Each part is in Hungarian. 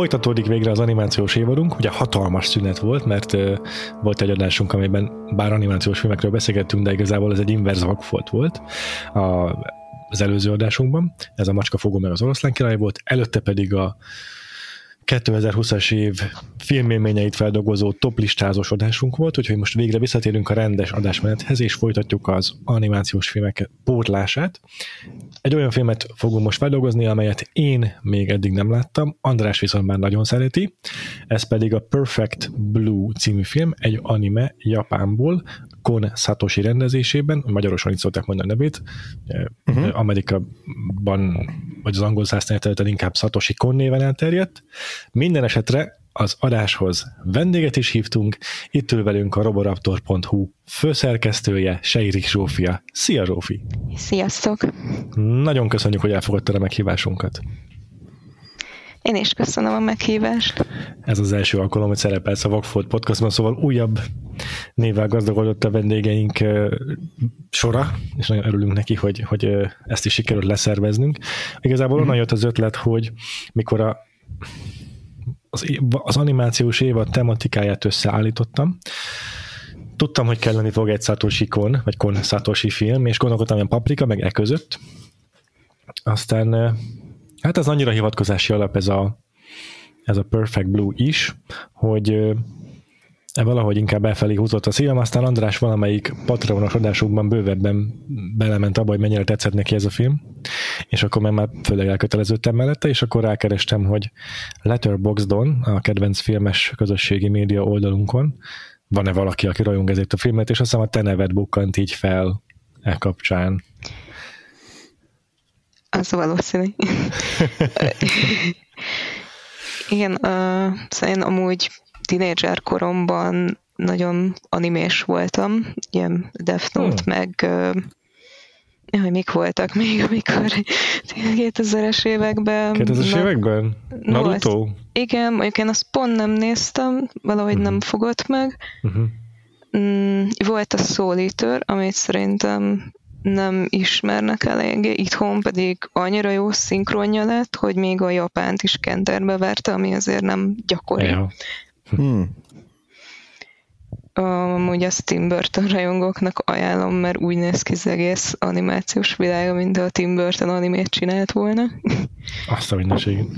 Folytatódik végre az animációs évadunk, ugye hatalmas szünet volt, mert uh, volt egy adásunk, amelyben bár animációs filmekről beszélgettünk, de igazából ez egy inverz vakfolt volt a, az előző adásunkban. Ez a Macska fogó meg az oroszlán király volt, előtte pedig a 2020-as év filmélményeit feldolgozó top listázós adásunk volt, úgyhogy most végre visszatérünk a rendes adásmenethez, és folytatjuk az animációs filmek pótlását. Egy olyan filmet fogunk most feldolgozni, amelyet én még eddig nem láttam, András viszont már nagyon szereti, ez pedig a Perfect Blue című film, egy anime Japánból, Kon Satoshi rendezésében, magyarosan így szokták mondani a nevét, uh-huh. Amerikában, vagy az angol száznál inkább Satoshi Kon néven elterjedt. Minden esetre az adáshoz vendéget is hívtunk, itt ül velünk a roboraptor.hu főszerkesztője, Seirik Zsófia. Szia Zsófi! Sziasztok! Nagyon köszönjük, hogy elfogadtad a meghívásunkat. Én is köszönöm a meghívást. Ez az első alkalom, hogy szerepelsz a Vagfolt podcastban, szóval újabb névvel gazdagodott a vendégeink sora, és nagyon örülünk neki, hogy, hogy ezt is sikerült leszerveznünk. Igazából onnan jött az ötlet, hogy mikor a az, az animációs évad tematikáját összeállítottam, tudtam, hogy kelleni fog egy Satoshi Kon, vagy Kon Satoshi film, és gondolkodtam hogy Paprika, meg e között. Aztán hát az annyira hivatkozási alap ez a, ez a Perfect Blue is, hogy E valahogy inkább elfelé húzott a szívem, aztán András valamelyik Patreonos adásukban bővebben belement abba, hogy mennyire tetszett neki ez a film, és akkor már főleg elköteleződtem mellette, és akkor rákerestem, hogy Letterboxdon, a kedvenc filmes közösségi média oldalunkon, van-e valaki, aki rajong ezért a filmet, és azt a te neved bukkant így fel e kapcsán. Az valószínű. Igen, uh, szóval én amúgy tínédzser koromban nagyon animés voltam, ilyen Death Note, hmm. meg hogy mik voltak még, amikor 2000-es években. 2000-es években? Naruto? No, ezt, igen, mondjuk én azt pont nem néztem, valahogy uh-huh. nem fogott meg. Uh-huh. Mm, volt a Soul Eater, amit szerintem nem ismernek eléggé, itthon pedig annyira jó szinkronja lett, hogy még a Japánt is kenterbe verte, ami azért nem gyakori. Ja. Hmm. Amúgy azt Tim Burton rajongóknak ajánlom, mert úgy néz ki az egész animációs világa, mint a Tim Burton animét csinált volna. Azt a mindenségét.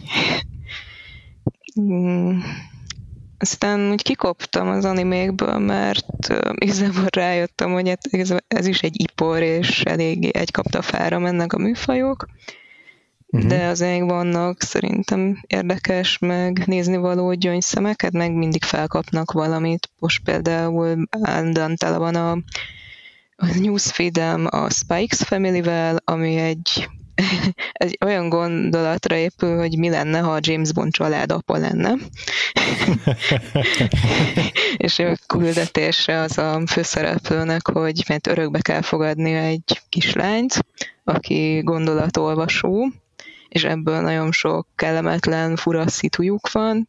Aztán úgy kikoptam az animékből, mert uh, igazából rájöttem, hogy hát ez is egy ipor, és eléggé egy kapta fára mennek a műfajok uh-huh. de azért vannak szerintem érdekes, meg nézni való gyöngyszemeket, meg mindig felkapnak valamit. Most például állandóan tele van a, a newsfeedem a Spikes Family-vel, ami egy egy olyan gondolatra épül, hogy mi lenne, ha a James Bond család apa lenne. és a küldetése az a főszereplőnek, hogy mert örökbe kell fogadni egy kislányt, aki gondolatolvasó, és ebből nagyon sok kellemetlen, fura szitujuk van,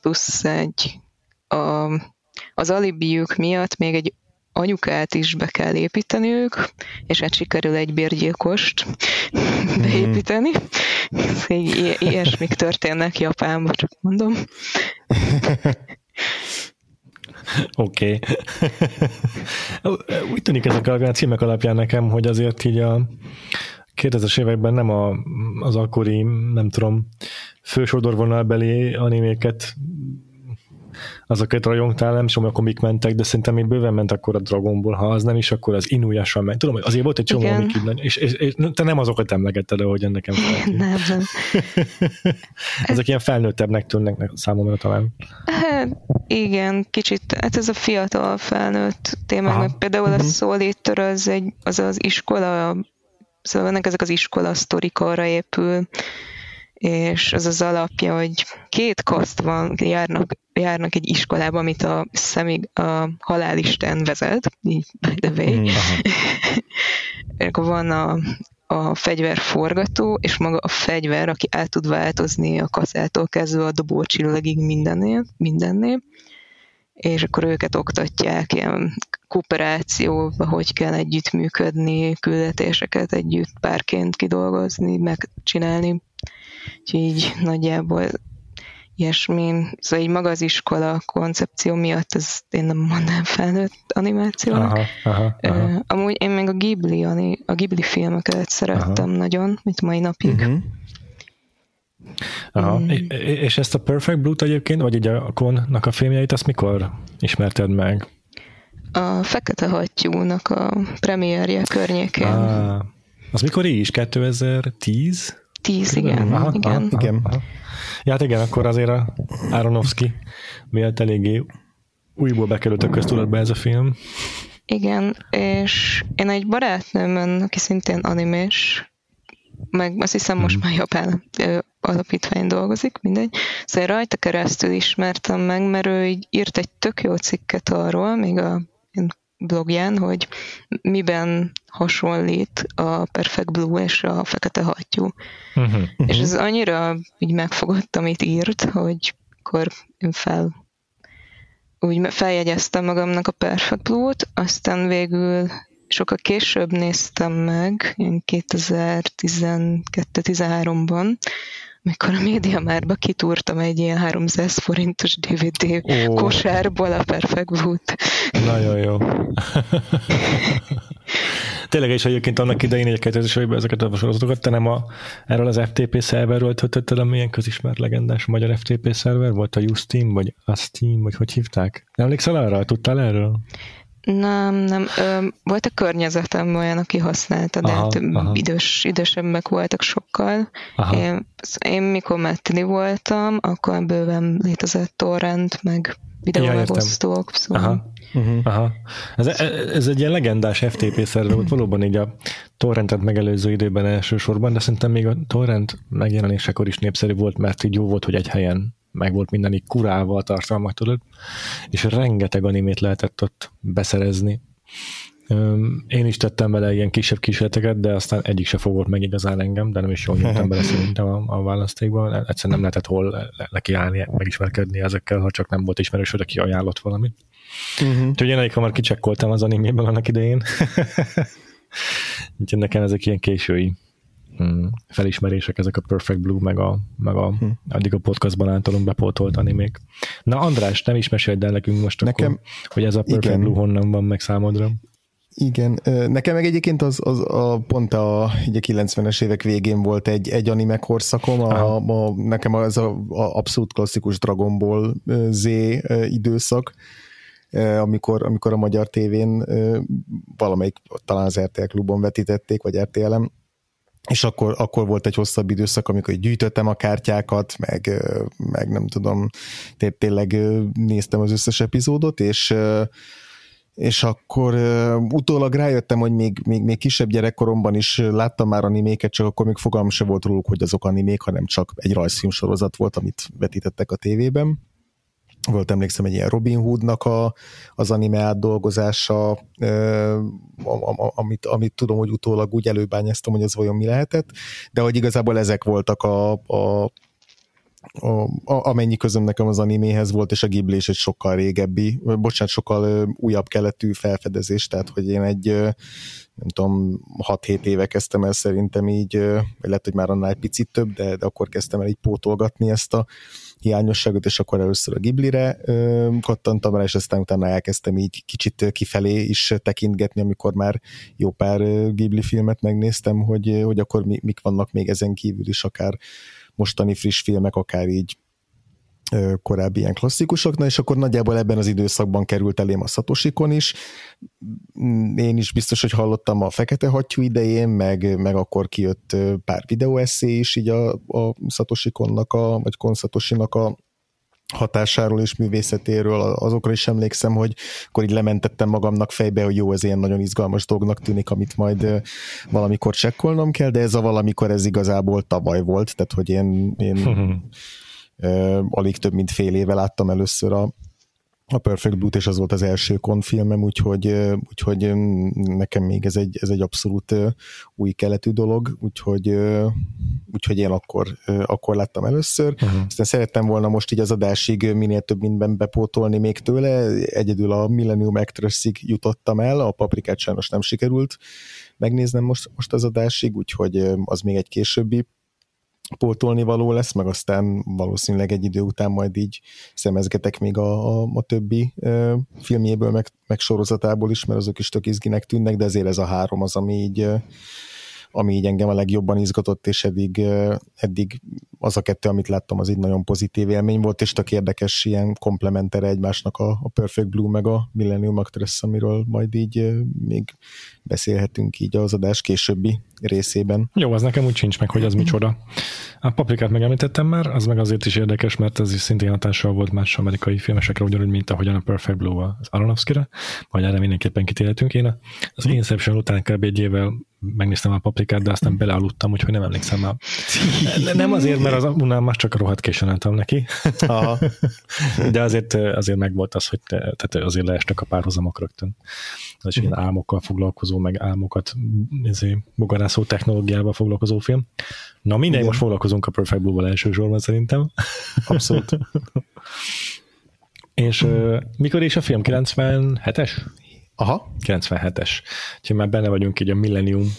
plusz egy a, az alibiük miatt még egy anyukát is be kell építeniük, és hát sikerül egy bérgyilkost mm. beépíteni. I- ilyesmik történnek Japánban, csak mondom. Oké. Okay. Úgy tűnik ezek a címek alapján nekem, hogy azért így a 2000-es években nem a, az akkori, nem tudom, fősodorvonalbeli animéket azokat rajongtál, nem tudom, akkor mik mentek, de szerintem még bőven ment akkor a Dragon Ball, ha az nem is, akkor az Inuyasha ment. Tudom, hogy azért volt egy csomó, amik így, és, és, és, te nem azokat emlegetted, ahogy ennek Nem, nem. Ezek ilyen felnőttebbnek tűnnek számomra talán. Hát, igen, kicsit, hát ez a fiatal felnőtt téma, meg például uh-huh. a mhm. Eater az, egy, az az iskola, szóval ennek ezek az iskola sztorik arra épül, és az az alapja, hogy két kaszt van, járnak, járnak egy iskolába, amit a szemig, a halálisten vezet, így by the way. Mm, Akkor van a, a fegyverforgató, és maga a fegyver, aki el tud változni a kaszától kezdve a dobócsillagig mindennél, mindennél, és akkor őket oktatják ilyen kooperációba, hogy kell együttműködni, küldetéseket együtt párként kidolgozni, megcsinálni. Úgyhogy így nagyjából ilyesmi. Szóval így maga az iskola koncepció miatt ez én nem mondanám felnőtt animációnak. Aha, aha, aha. Amúgy én meg a Ghibli, a Ghibli filmeket szerettem aha. nagyon, mint mai napig. Uh-huh. Aha. Mm. És ezt a Perfect Blue-t egyébként, vagy így a Konnak a filmjeit, azt mikor ismerted meg? A Fekete Hattyúnak a premierje környékén. Ah, az mikor is? 2010? 10, igen. Aha, igen. Aha, igen. Aha. Ja, hát igen, akkor azért a Aronofsky miatt eléggé újból bekerült a köztudatba ez a film. Igen, és én egy barátnőmön, aki szintén animés, meg azt hiszem most hmm. már japán alapítvány dolgozik, mindegy. Szóval rajta keresztül ismertem meg, mert ő így írt egy tök jó cikket arról, még a blogján, hogy miben hasonlít a Perfect Blue és a Fekete Hattyú. Uh-huh. És ez annyira így megfogott, amit írt, hogy akkor én fel úgy feljegyeztem magamnak a Perfect Blue-t, aztán végül sokkal később néztem meg, 2012-13-ban, mikor a média márba kitúrtam egy ilyen 300 forintos DVD oh. kosárból a Perfect Boot. Nagyon jó. Tényleg is egyébként annak idején egy kezdődésében ezeket a sorozatokat, te nem a, erről az FTP szerverről töltötted, a milyen közismert legendás magyar FTP szerver volt, a Justin, vagy a Steam, vagy hogy hívták? Emlékszel arra? Tudtál erről? Nem, nem. Ö, volt a környezetem olyan, aki használta, de aha, hát aha. idős, idősebbek voltak sokkal. Én, én mikor mettini voltam, akkor bőven létezett torrent, meg videómegosztók. Ja, szóval. Aha. Uh-huh. Aha. Ez, ez egy ilyen legendás FTP szerver volt, valóban így a torrentet megelőző időben elsősorban, de szerintem még a torrent megjelenésekor is népszerű volt, mert így jó volt, hogy egy helyen meg volt minden így kurálva a tartalmak, tudod, és rengeteg animét lehetett ott beszerezni. Én is tettem bele ilyen kisebb kísérleteket, de aztán egyik se fogott meg igazán engem, de nem is jól nyújtam bele szerintem a, a választékban. Egyszerűen nem lehetett hol nekiállni, megismerkedni ezekkel, ha csak nem volt ismerős, hogy aki ajánlott valamit. Uh-huh. Úgyhogy én elég hamar kicsekkoltam az animében annak idején. Úgyhogy nekem ezek ilyen késői mm, felismerések, ezek a Perfect Blue, meg a, meg a hm. addig a podcastban általunk bepótolt animék. Na András, nem is meséld el nekünk most Nekem, akkor, hogy ez a Perfect igen. Blue honnan van meg számodra. Igen, nekem meg egyébként az, az a, pont a, ugye 90-es évek végén volt egy, egy anime korszakom, a, a, nekem az a, a abszolút klasszikus Dragon Ball Z időszak, amikor, amikor a magyar tévén valamelyik, talán az RTL klubon vetítették, vagy RTL-em, és akkor, akkor volt egy hosszabb időszak, amikor gyűjtöttem a kártyákat, meg, meg nem tudom, tényleg néztem az összes epizódot, és és akkor utólag rájöttem, hogy még, még, még kisebb gyerekkoromban is láttam már animéket, csak akkor még fogalmam se volt róluk, hogy azok animék, hanem csak egy rajzfilm sorozat volt, amit vetítettek a tévében volt emlékszem egy ilyen Robin Hoodnak a, az anime átdolgozása, amit, amit tudom, hogy utólag úgy előbányáztam, hogy az vajon mi lehetett, de hogy igazából ezek voltak a, a a, amennyi közöm nekem az animéhez volt, és a Ghibli is egy sokkal régebbi, bocsánat, sokkal újabb keletű felfedezés, tehát hogy én egy nem tudom, 6-7 éve kezdtem el szerintem így, vagy lehet, hogy már annál egy picit több, de, de akkor kezdtem el így pótolgatni ezt a, hiányosságot, és akkor először a Ghibli-re kattantam rá, és aztán utána elkezdtem így kicsit kifelé is tekintgetni, amikor már jó pár Ghibli filmet megnéztem, hogy, hogy akkor mi, mik vannak még ezen kívül is, akár mostani friss filmek, akár így korábbi ilyen klasszikusoknak, és akkor nagyjából ebben az időszakban került elém a Satoshikon is. Mm, én is biztos, hogy hallottam a Fekete Hattyú idején, meg, meg akkor kijött pár videóesszé is így a, a Satoshikonnak, a, vagy Konsatoshinak a hatásáról és művészetéről, azokra is emlékszem, hogy akkor így lementettem magamnak fejbe, hogy jó, ez ilyen nagyon izgalmas dolognak tűnik, amit majd valamikor csekkolnom kell, de ez a valamikor ez igazából tavaly volt, tehát hogy én, én alig több mint fél éve láttam először a, a Perfect Blue-t, és az volt az első konfilmem, úgyhogy, úgyhogy nekem még ez egy, ez egy abszolút új keletű dolog, úgyhogy, úgyhogy én akkor, akkor láttam először. Uh-huh. Aztán szerettem volna most így az adásig minél több mindenben bepótolni még tőle, egyedül a Millennium Actress-ig jutottam el, a paprikát sajnos nem sikerült megnéznem most, most az adásig, úgyhogy az még egy későbbi pótolni való lesz, meg aztán valószínűleg egy idő után majd így szemezgetek még a, a, a többi ö, filmjéből, meg, meg sorozatából is, mert azok is tök izginek tűnnek, de ezért ez a három az, ami így ö, ami így engem a legjobban izgatott, és eddig, eddig az a kettő, amit láttam, az így nagyon pozitív élmény volt, és tök érdekes ilyen komplementere egymásnak a, a Perfect Blue meg a Millennium Actress, amiről majd így még beszélhetünk így az adás későbbi részében. Jó, az nekem úgy sincs meg, hogy az micsoda. A paprikát megemlítettem már, az meg azért is érdekes, mert ez is szintén hatással volt más amerikai filmesekre, ugyanúgy, mint ahogyan a Perfect Blue az Aronofsky-ra, majd erre mindenképpen kitérhetünk én. Az Inception után kb. egy évvel megnéztem a paprikát, de aztán belealudtam, úgyhogy nem emlékszem már. Nem azért, mert az unalmas, csak a rohadt későn álltam neki. Aha. De azért, azért megvolt az, hogy te, tehát azért leestek a párhuzamok rögtön. Az ilyen álmokkal foglalkozó, meg álmokat izé, bogarászó technológiával foglalkozó film. Na mindegy, Igen. most foglalkozunk a Perfect Blue-val elsősorban szerintem. Abszolút. És uh, mikor is a film? 97-es? Aha. 97-es. Úgyhogy már benne vagyunk így a Millennium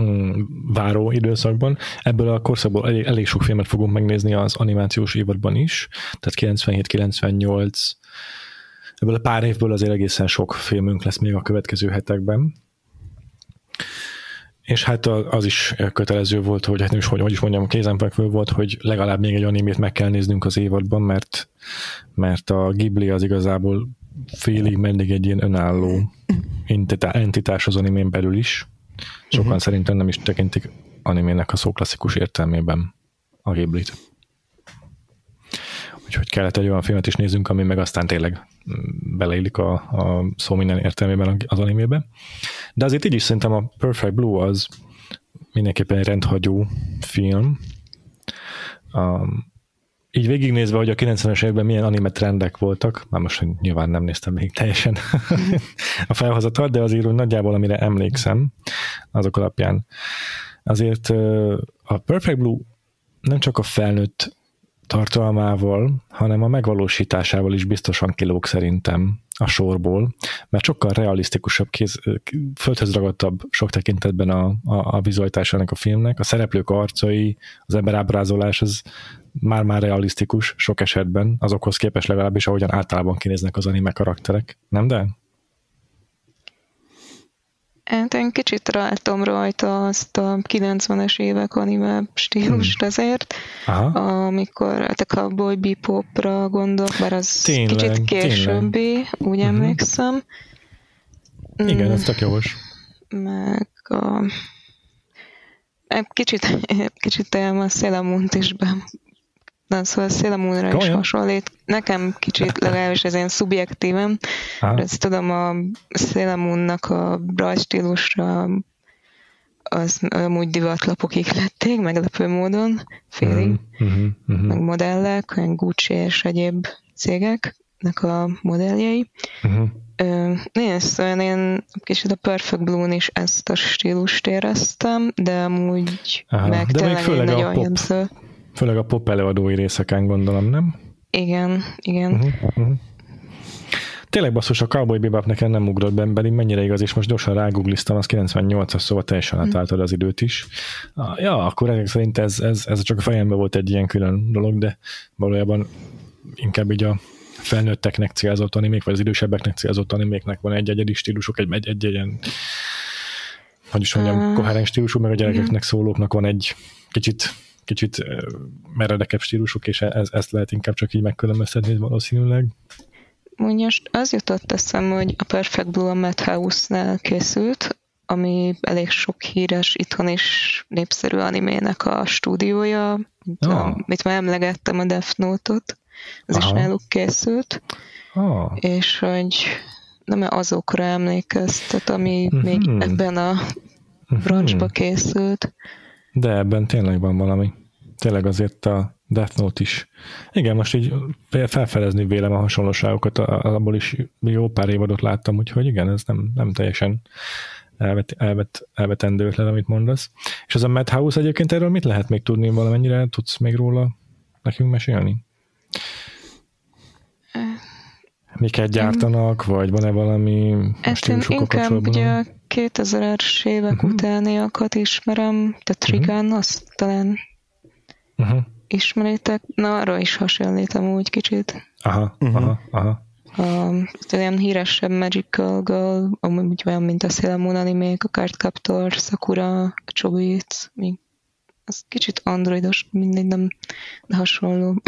mm, váró időszakban. Ebből a korszakból elég, elég sok filmet fogunk megnézni az animációs évadban is, tehát 97-98, ebből a pár évből azért egészen sok filmünk lesz még a következő hetekben. És hát az is kötelező volt, hogy hát nem is, hogy, hogy is mondjam, kézenfekvő volt, hogy legalább még egy animét meg kell néznünk az évadban, mert, mert a Ghibli az igazából félig meddig egy ilyen önálló entitás az animén belül is. Sokan uh-huh. szerintem nem is tekintik animének a szó klasszikus értelmében a Ghiblit. Úgyhogy kellett egy olyan filmet is nézzünk, ami meg aztán tényleg beleillik a, a szó minden értelmében az animébe. De azért így is szerintem a Perfect Blue az mindenképpen egy rendhagyó film. Um, így végignézve, hogy a 90-es években milyen anime trendek voltak, már most nyilván nem néztem még teljesen a felhozatal, de azért nagyjából, amire emlékszem, azok alapján. Azért a Perfect Blue nem csak a felnőtt tartalmával, hanem a megvalósításával is biztosan kilóg szerintem a sorból, mert sokkal realisztikusabb, kéz, földhöz ragadtabb sok tekintetben a, a, a vizualitásának a filmnek. A szereplők arcai, az ember ábrázolás, az már-már realisztikus sok esetben, azokhoz képest legalábbis, ahogyan általában kinéznek az anime karakterek. Nem de? Hát én kicsit ráltam rajta azt a 90-es évek anime stílust hmm. azért, Aha. amikor hát a Cowboy Bebopra gondolok, bár az tényleg, kicsit későbbi, tényleg. úgy uh-huh. emlékszem. Igen, ez tök jogos. Meg a kicsit, kicsit a Szélemunt is be, Na, szóval Sailor Moonra is hasonlít. Nekem kicsit legalábbis ez ilyen szubjektívem. Ezt tudom, a Sailor Moonnak a rajstílusra az amúgy divatlapokig lették, meglepő módon, félig, uh-huh, uh-huh. meg modellek, olyan Gucci és egyéb cégeknek a modelljei. Uh-huh. Ö, én szóval én kicsit a Perfect Blue-n is ezt a stílust éreztem, de amúgy Aha, meg de tényleg még nagyon jellemző. Főleg a pop előadói részeken gondolom, nem? Igen, igen. Uh-huh, uh-huh. Tényleg basszus, a Cowboy Bebop nekem nem ugrott be, pedig mennyire igaz, és most gyorsan rágoogliztam, az 98-as, szóval teljesen mhm. átálltad az időt is. Ja, akkor ezek szerint ez, ez, ez csak a fejemben volt egy ilyen külön dolog, de valójában inkább így a felnőtteknek célzott animék, vagy az idősebbeknek célzott animéknek van egy egyedi stílusuk, egy, egy, egy, ilyen hogy is mondjam, uh, koherens stílusú, meg a gyerekeknek szólóknak van egy kicsit kicsit meredekebb stílusok, és ez, ezt lehet inkább csak így megkülönböztetni valószínűleg. Most az jutott eszem, hogy a Perfect Blue a Madhouse-nál készült, ami elég sok híres, itthon is népszerű animének a stúdiója, oh. amit már emlegettem, a Death Note-ot, az Aha. is náluk készült, oh. és hogy nem azokra emlékeztet, ami mm-hmm. még ebben a mhm. branchba készült. De ebben tényleg van valami. Tényleg azért a Death Note is. Igen, most így felfedezni vélem a hasonlóságokat, abból is jó pár évadot láttam, úgyhogy igen, ez nem, nem teljesen elvet, elvet, elvetendő ötlet, amit mondasz. És az a Madhouse egyébként erről mit lehet még tudni valamennyire? Tudsz még róla nekünk mesélni? Miket gyártanak, vagy van-e valami hát én inkább ugye a 2000-es évek uh-huh. utániakat ismerem, tehát Trigan, uh-huh. azt talán uh-huh. ismeritek. Na, arra is hasonlítom úgy kicsit. Aha, uh-huh. aha, aha a, olyan híresebb Magical Girl, amúgy olyan, mint a Sailor Moon animék, a Cardcaptor, Sakura, Chobits, még az kicsit androidos, mindegy, nem de hasonló.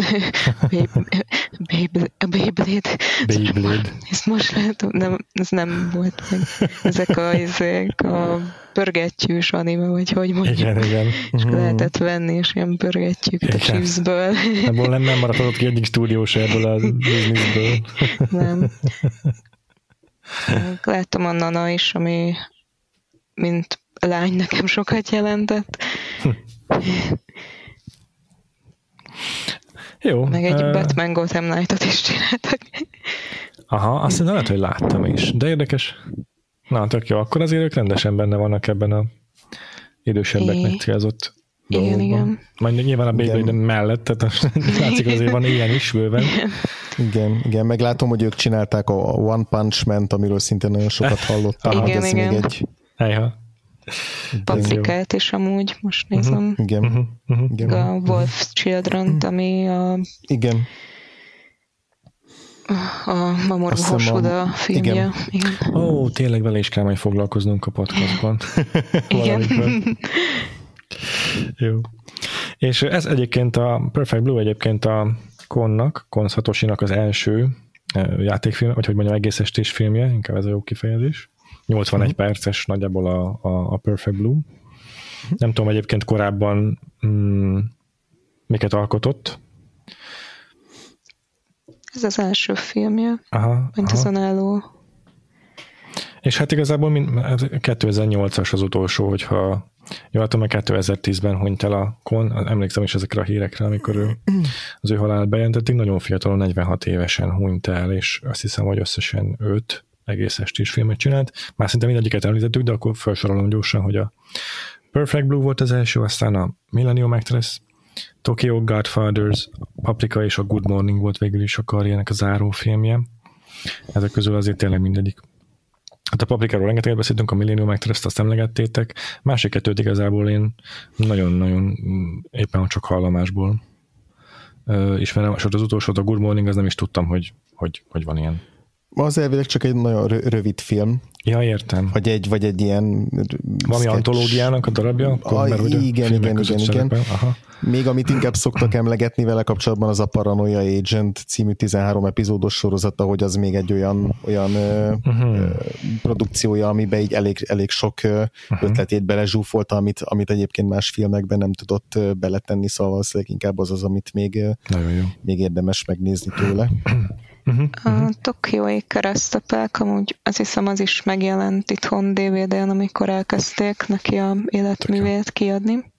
Beyblade. Beyblade. Ezt most látom, nem, ez nem volt meg. Ezek a, ezek a pörgettyűs anime, vagy hogy mondjuk. Igen, igen. És mm. lehetett venni, és ilyen pörgetjük a chipsből. Ebből nem, nem maradhatott ki egyik stúdiós ebből a bizniszből. nem. Láttam a Nana is, ami mint lány nekem sokat jelentett. Jó. Meg egy uh, Batman Gotham Knight-ot is csináltak. Aha, azt hiszem lehet, hogy láttam is. De érdekes. Na, tök jó. Akkor azért ők rendesen benne vannak ebben a idősebbeknek célzott igen, dolgokban. igen. Majd nyilván a Beyblade mellett, tehát látszik azért van ilyen is bőven. Igen, igen, meglátom, hogy ők csinálták a One Punch Man-t, amiről szintén nagyon sokat hallottam. Igen, igen. igen. Még egy... Ejha. Paprikát is amúgy, most nézem. Uh-huh, igen. Uh-huh, uh-huh, igen. A Wolf children ami a... Igen. A Mamoru Hosoda filmje. Igen. igen. Ó, tényleg vele is kell majd foglalkoznunk a podcastban. igen. Jó. És ez egyébként a Perfect Blue egyébként a Konnak, Kon Satoshi-nak az első játékfilm, vagy hogy mondjam, egész estés filmje, inkább ez a jó kifejezés. 81 uh-huh. perces nagyjából a, a, a Perfect Blue. Nem tudom egyébként korábban mm, miket alkotott. Ez az első filmje, aha, mint aha. az önálló. És hát igazából 2008-as az utolsó, hogyha jó, hát 2010-ben hunyt el a Kon, emlékszem is ezekre a hírekre, amikor ő, az ő halálát bejelentették, nagyon fiatalon, 46 évesen hunyt el, és azt hiszem, hogy összesen 5 egész estés filmet csinált. Már szinte mindegyiket említettük, de akkor felsorolom gyorsan, hogy a Perfect Blue volt az első, aztán a Millennium Actress, Tokyo Godfathers, Paprika és a Good Morning volt végül is a karriernek a záró filmje. Ezek közül azért tényleg mindegyik. Hát a Paprikáról rengeteget beszéltünk, a Millennium Actress-t azt emlegettétek. Másik kettőt igazából én nagyon-nagyon éppen csak hallomásból ismerem, és az utolsó, a Good Morning, az nem is tudtam, hogy, hogy, hogy van ilyen. Az elvileg csak egy nagyon rövid film. Ja, értem. Vagy egy, vagy egy ilyen... Valami sketch. antológiának a darabja? Akkor, a, mert, igen, igen, igen, igen. igen. Aha. Még amit inkább szoktak emlegetni vele kapcsolatban, az a Paranoia Agent című 13 epizódos sorozata, hogy az még egy olyan, olyan uh-huh. produkciója, amiben így elég, elég sok uh-huh. ötletét belezsúfolta, amit, amit egyébként más filmekben nem tudott beletenni, szóval valószínűleg inkább az az, amit még, még érdemes megnézni tőle. Uh-huh, a uh-huh. Tokiói keresztapák, amúgy azt hiszem az is megjelent itthon DVD-n, amikor elkezdték neki a életművét kiadni.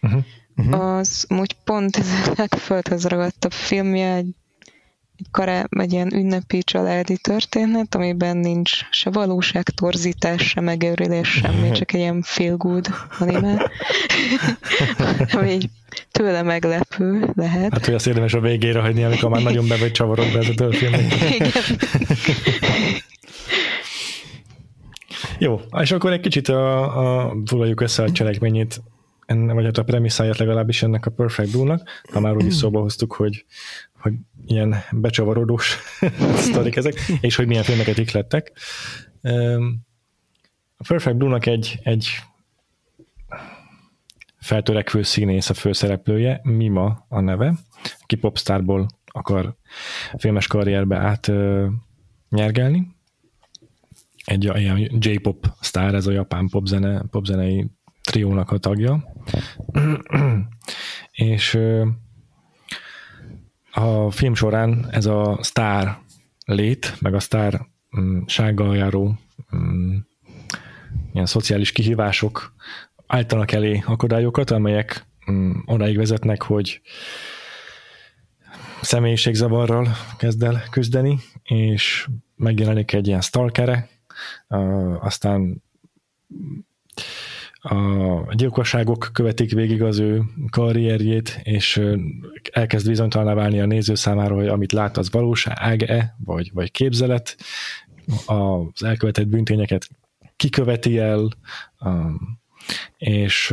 Uh-huh. Uh-huh. Az úgy pont ez a legföldhöz ragadtabb filmje, egy, egy, kará, egy ilyen ünnepi családi történet, amiben nincs se valóság, torzítás, se megőrülés, semmi, csak egy ilyen feel good anime. Ami így tőle meglepő lehet. Hát, hogy azt érdemes a végére hagyni, amikor már nagyon be vagy csavarod be ez a történet. Jó, és akkor egy kicsit a, a, foglaljuk össze a cselekményét, enne, vagy hát a premisszáját legalábbis ennek a Perfect Blue-nak, ha már úgy is szóba hoztuk, hogy, hogy ilyen becsavarodós sztorik ezek, és hogy milyen filmeket iklettek. A Perfect Blue-nak egy, egy feltörekvő színész a főszereplője, Mima a neve, aki popstarból akar filmes karrierbe át nyergelni. Egy ilyen J-pop sztár, ez a japán popzene, popzenei triónak a tagja. és a film során ez a sztár lét, meg a sztár mm, sággal járó mm, ilyen szociális kihívások állítanak elé akadályokat, amelyek mm, odáig vezetnek, hogy személyiségzavarral kezd el küzdeni, és megjelenik egy ilyen stalkere, aztán a gyilkosságok követik végig az ő karrierjét, és elkezd bizonytalaná válni a néző számára, hogy amit lát, az valóság-e, vagy, vagy képzelet. Az elkövetett bűntényeket kiköveti el, és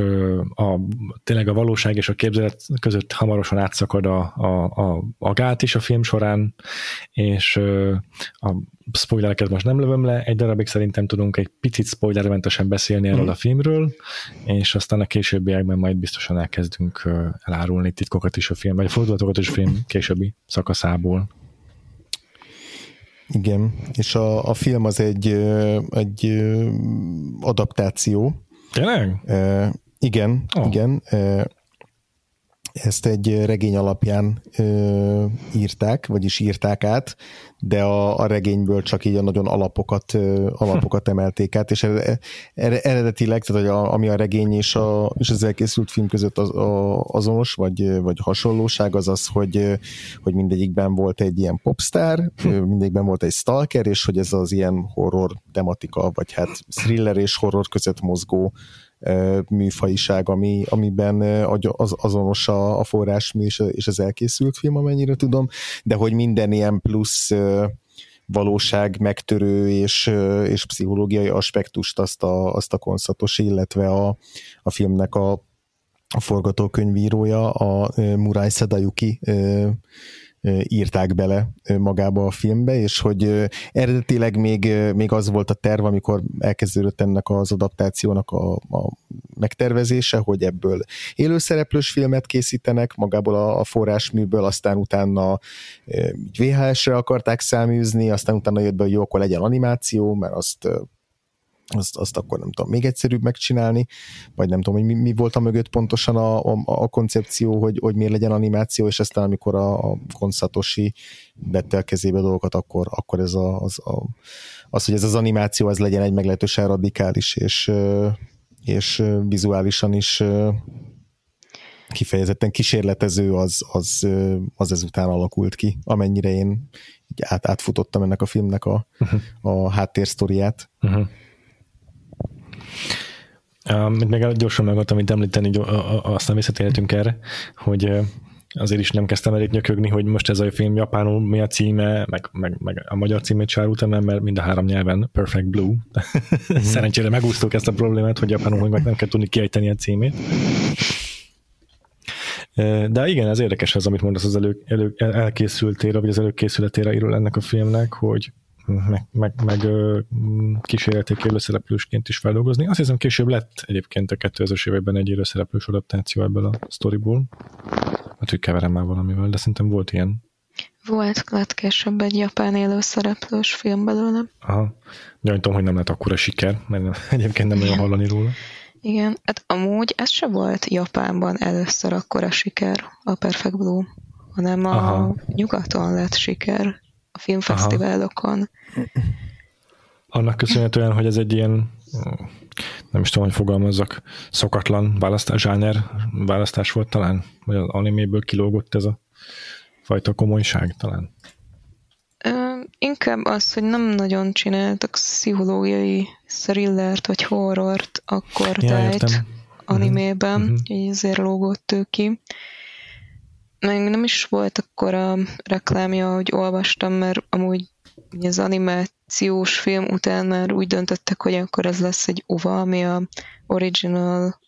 a, tényleg a valóság és a képzelet között hamarosan átszakad a, a, a, a gát is a film során, és a spoilereket most nem lövöm le, egy darabig szerintem tudunk egy picit spoilermentesen beszélni erről mm. a filmről, és aztán a későbbiekben majd biztosan elkezdünk elárulni titkokat is a film, vagy fordulatokat is a film későbbi szakaszából. Igen, és a, a film az egy, egy adaptáció. Tényleg? E, igen, oh. igen. E, ezt egy regény alapján ö, írták, vagyis írták át, de a, a regényből csak így a nagyon alapokat, ö, alapokat emelték át, és eredetileg, tehát a, ami a regény és, a, és az elkészült film között az, a, azonos, vagy, vagy hasonlóság az az, hogy, hogy mindegyikben volt egy ilyen popstar, mindegyikben volt egy stalker, és hogy ez az ilyen horror tematika, vagy hát thriller és horror között mozgó műfajiság, ami, amiben az, azonos a, a forrásmű és, az elkészült film, amennyire tudom, de hogy minden ilyen plusz valóság megtörő és, és pszichológiai aspektust azt a, azt a konszatos, illetve a, a filmnek a, a forgatókönyvírója, a Murai Sadayuki írták bele magába a filmbe, és hogy eredetileg még, még az volt a terv, amikor elkezdődött ennek az adaptációnak a, a megtervezése, hogy ebből élőszereplős filmet készítenek, magából a, a forrásműből, aztán utána VHS-re akarták száműzni, aztán utána jött be, hogy jó, akkor legyen animáció, mert azt azt, azt akkor nem tudom, még egyszerűbb megcsinálni, vagy nem tudom, hogy mi, mi volt a mögött pontosan a, a, a koncepció, hogy, hogy miért legyen animáció, és aztán amikor a, a konszatosi vette a kezébe dolgokat, akkor, akkor ez a, az, a, az, hogy ez az animáció ez legyen egy meglehetősen radikális, és, és vizuálisan is kifejezetten kísérletező, az, az, az ezután alakult ki, amennyire én át, átfutottam ennek a filmnek a, uh-huh. a háttérsztoriát. Uh-huh. Um, még gyorsan meg akartam itt említeni, aztán visszatérhetünk erre, hogy azért is nem kezdtem elég nyökögni, hogy most ez a film japánul mi a címe, meg, meg, meg a magyar címét sárultam, mert mind a három nyelven Perfect Blue. Mm-hmm. Szerencsére megúsztuk ezt a problémát, hogy japánul meg nem kell tudni kiejteni a címét. De igen, ez érdekes az, amit mondasz az elő, elő, elkészültére, vagy az előkészületére írul ennek a filmnek, hogy meg, meg, meg kísérleték élőszereplősként is feldolgozni. Azt hiszem később lett egyébként a 2000-es években egy élőszereplős adaptáció ebből a sztoriból. Hát, hogy keverem már valamivel, de szerintem volt ilyen. Volt, lett később egy japán élőszereplős film belőle. Aha. Gyanítom, hogy nem lett akkora siker, mert egyébként nem nagyon hallani róla. Igen, hát amúgy ez se volt Japánban először akkora siker, a Perfect Blue, hanem a Aha. nyugaton lett siker a filmfesztiválokon. Annak köszönhetően, hogy ez egy ilyen nem is tudom, hogy fogalmazzak, szokatlan választás, zsáner választás volt talán? Vagy az animéből kilógott ez a fajta komolyság talán? Ö, inkább az, hogy nem nagyon csináltak pszichológiai thrillert vagy horrort akkor ja, tájt animében, uh-huh. így ezért lógott ő ki meg nem is volt akkor a reklámja, hogy olvastam, mert amúgy az animációs film után már úgy döntöttek, hogy akkor ez lesz egy OVA, ami a original,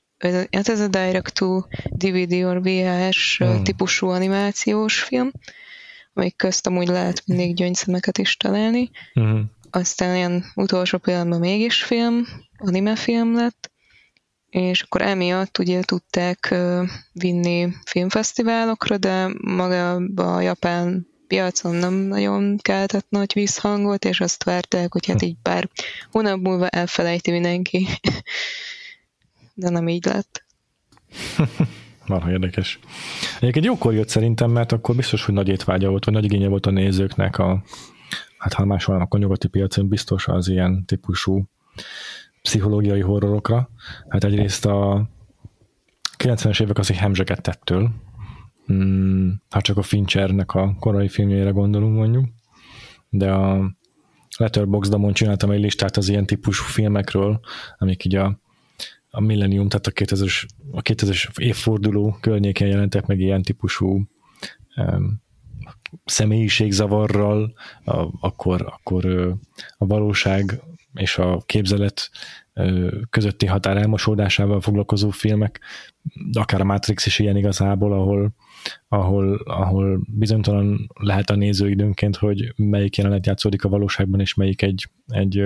hát ez a direct to DVD or VHS hmm. típusú animációs film, amelyik közt amúgy lehet mindig gyöngyszemeket is találni. Hmm. Aztán ilyen utolsó pillanatban mégis film, anime film lett, és akkor emiatt ugye tudták vinni filmfesztiválokra, de maga a japán piacon nem nagyon keltett nagy visszhangot, és azt várták, hogy hát így pár hónap múlva elfelejti mindenki. De nem így lett. Marha érdekes. Egyébként jókor jött szerintem, mert akkor biztos, hogy nagy étvágya volt, vagy nagy igénye volt a nézőknek a, hát ha máshol, akkor nyugati piacon biztos az ilyen típusú pszichológiai horrorokra. Hát egyrészt a 90-es évek az egy hemzsegettettől, hmm, ha csak a Finchernek a korai filmjeire gondolunk mondjuk, de a Letterboxdamon csináltam egy listát az ilyen típusú filmekről, amik így a, a Millennium, tehát a 2000-es, a 2000-es évforduló környéken jelentek meg ilyen típusú um, személyiségzavarral, a, akkor, akkor a valóság és a képzelet közötti határ elmosódásával foglalkozó filmek, akár a Matrix is ilyen igazából, ahol, ahol, ahol bizonytalan lehet a néző időnként, hogy melyik jelenet játszódik a valóságban, és melyik egy, egy,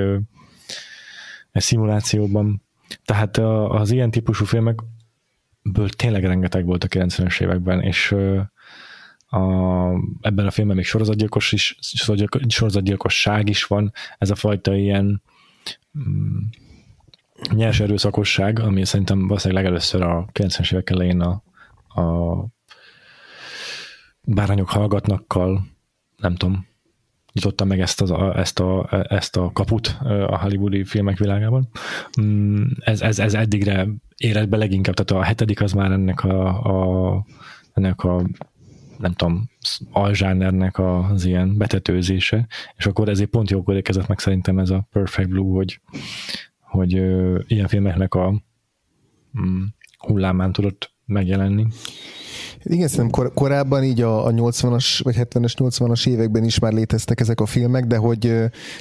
egy szimulációban. Tehát az ilyen típusú filmekből tényleg rengeteg volt a 90-es években, és a, ebben a filmben még sorozatgyilkos is, sorozatgyilkosság is van, ez a fajta ilyen nyers erőszakosság, ami szerintem valószínűleg legelőször a 90-es évek elején a, a bárányok hallgatnakkal, nem tudom, nyitotta meg ezt, az, ezt, a, ezt a kaput a hollywoodi filmek világában. Mm, ez, ez, ez eddigre érett be leginkább, tehát a hetedik az már ennek a, a ennek a nem tudom, alzsánernek az ilyen betetőzése, és akkor ezért pont jókor érkezett meg szerintem ez a Perfect Blue, hogy, hogy ö, ilyen filmeknek a mm, hullámán tudott megjelenni. Igen, szerintem kor- korábban így a, a 80-as vagy 70-es, 80-as években is már léteztek ezek a filmek, de hogy,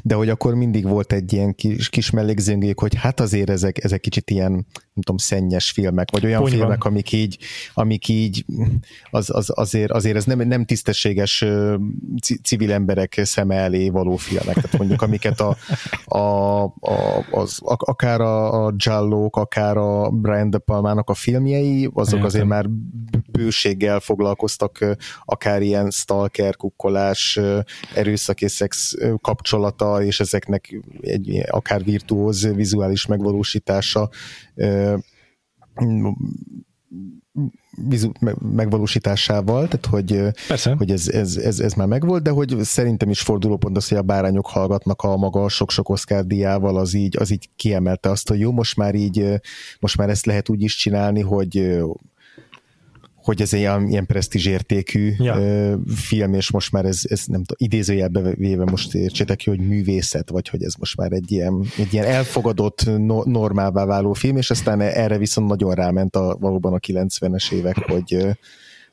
de hogy akkor mindig volt egy ilyen kis, kis mellékzőngék, hogy hát azért ezek, ezek kicsit ilyen, nem tudom, szennyes filmek, vagy olyan Ponyva. filmek, amik így, amik így az, az, azért, azért ez nem, nem tisztességes civil emberek szeme elé való filmek. Tehát mondjuk amiket a, a, a, az, akár a, a Jallók, akár a Brian De Palmának a filmjei, azok azért már bőséggel foglalkoztak, akár ilyen stalker, kukkolás, erőszak és szex kapcsolata, és ezeknek egy akár virtuóz vizuális megvalósítása megvalósításával, tehát hogy, Persze. hogy ez, ez, ez, ez már megvolt, de hogy szerintem is fordulópont az, hogy a bárányok hallgatnak a maga sok-sok Oscar diával, az így, az így kiemelte azt, hogy jó, most már így, most már ezt lehet úgy is csinálni, hogy hogy ez egy ilyen, ilyen presztízsértékű ja. film, és most már ez, ez nem tudom, idézőjelbe véve most értsétek ki, hogy művészet, vagy hogy ez most már egy ilyen, egy ilyen elfogadott, no, normálvá váló film, és aztán erre viszont nagyon ráment a, valóban a 90-es évek, hogy,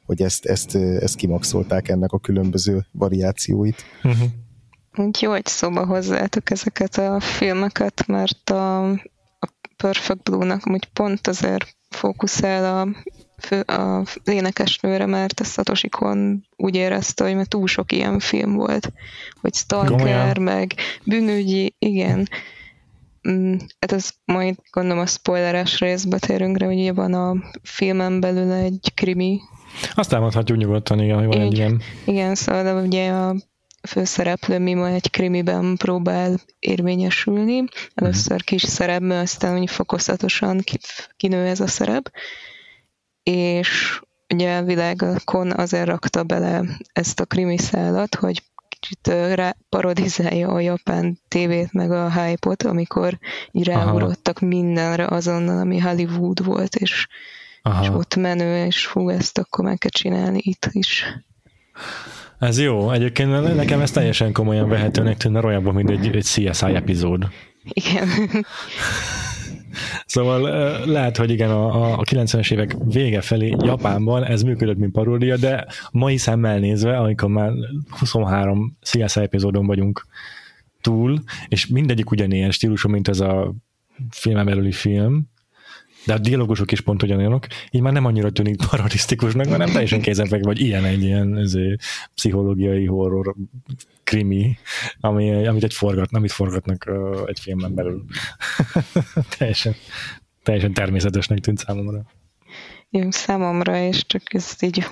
hogy ezt, ezt, ezt kimaxolták ennek a különböző variációit. Uh-huh. Jó, hogy szóba hozzátok ezeket a filmeket, mert a Perfect Blue-nak úgy pont azért fókuszál a fő, a énekesnőre, mert a Satoshi Kon úgy érezte, hogy mert túl sok ilyen film volt, hogy Stalker, Gomolyan. meg bűnügyi, igen. Mm, hát ez majd gondolom a spoileres részbe térünk rá, hogy van a filmen belül egy krimi. Azt elmondhatjuk nyugodtan, igen, hogy van egy, egy ilyen. Igen, szóval de ugye a főszereplő Mima egy krimiben próbál érvényesülni. Először kis szerepben, aztán úgy fokozatosan kinő ez a szerep és ugye a világokon azért rakta bele ezt a krimiszálat, hogy kicsit rá parodizálja a japán tévét, meg a hype-ot, amikor így ráugrottak mindenre azonnal, ami Hollywood volt, és, és ott menő, és hú, ezt akkor meg kell csinálni itt is. Ez jó. Egyébként nekem ez teljesen komolyan vehetőnek tűnne olyanban, mint egy, egy CSI epizód. Igen. Szóval lehet, hogy igen, a, a 90-es évek vége felé Japánban ez működött, mint paródia, de mai szemmel nézve, amikor már 23 CSI epizódon vagyunk túl, és mindegyik ugyanilyen stílusú, mint ez a filmen belüli film, de a dialógusok is pont ugyanolyanok, így már nem annyira tűnik parodisztikusnak, hanem teljesen kézenfekvő, vagy ilyen egy ilyen ezért, pszichológiai horror krimi, ami, amit egy forgat, amit forgatnak egy filmen belül. teljesen, teljesen természetesnek tűnt számomra. Jó, számomra, és csak ezt így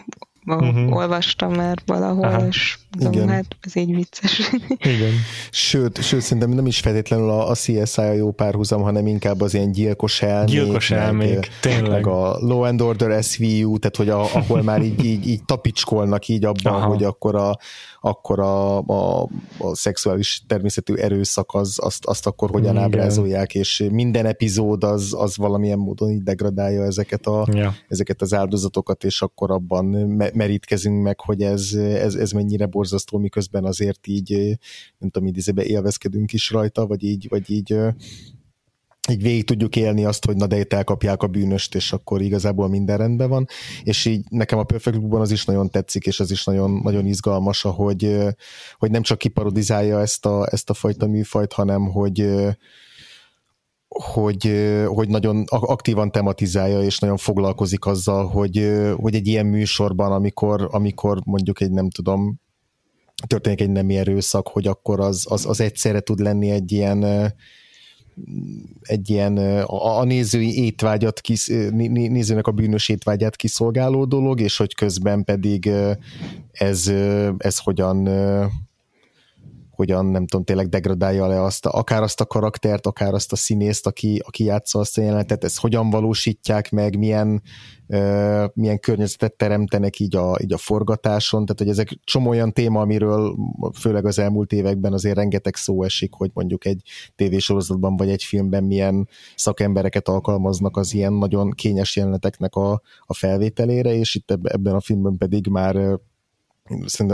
uh-huh. olvastam már valahol, Aha. és mondom, hát ez így vicces. Igen. Sőt, sőt, szerintem nem is feltétlenül a, a CSI a jó párhuzam, hanem inkább az ilyen gyilkos elmék. Gyilkos elmék, meg, tényleg. Meg a Law and Order SVU, tehát hogy a, ahol már így, így, így tapicskolnak így abban, Aha. hogy akkor a, akkor a, a, a szexuális természetű erőszak az, azt, azt akkor hogyan Igen. ábrázolják, és minden epizód az, az valamilyen módon így degradálja ezeket, a, ja. ezeket az áldozatokat, és akkor abban merítkezünk meg, hogy ez, ez, ez mennyire borzasztó, miközben azért így, nem tudom, idézőben élvezkedünk is rajta, vagy így, vagy így így végig tudjuk élni azt, hogy na de itt elkapják a bűnöst, és akkor igazából minden rendben van, és így nekem a Perfect Blue-ban az is nagyon tetszik, és az is nagyon, nagyon izgalmas, hogy, hogy nem csak kiparodizálja ezt a, ezt a fajta műfajt, hanem hogy hogy, hogy nagyon aktívan tematizálja, és nagyon foglalkozik azzal, hogy, hogy egy ilyen műsorban, amikor, amikor mondjuk egy nem tudom, történik egy nemi erőszak, hogy akkor az, az, az egyszerre tud lenni egy ilyen egy ilyen a, a nézői étvágyat, kis, nézőnek a bűnös étvágyát kiszolgáló dolog, és hogy közben pedig ez, ez hogyan hogyan, nem tudom, tényleg degradálja le azt, akár azt a karaktert, akár azt a színészt, aki, aki játsza azt a jelenetet, ezt hogyan valósítják meg, milyen, uh, milyen környezetet teremtenek így a, így a forgatáson, tehát hogy ezek csomó olyan téma, amiről főleg az elmúlt években azért rengeteg szó esik, hogy mondjuk egy tévésorozatban vagy egy filmben milyen szakembereket alkalmaznak az ilyen nagyon kényes jeleneteknek a, a felvételére, és itt ebben a filmben pedig már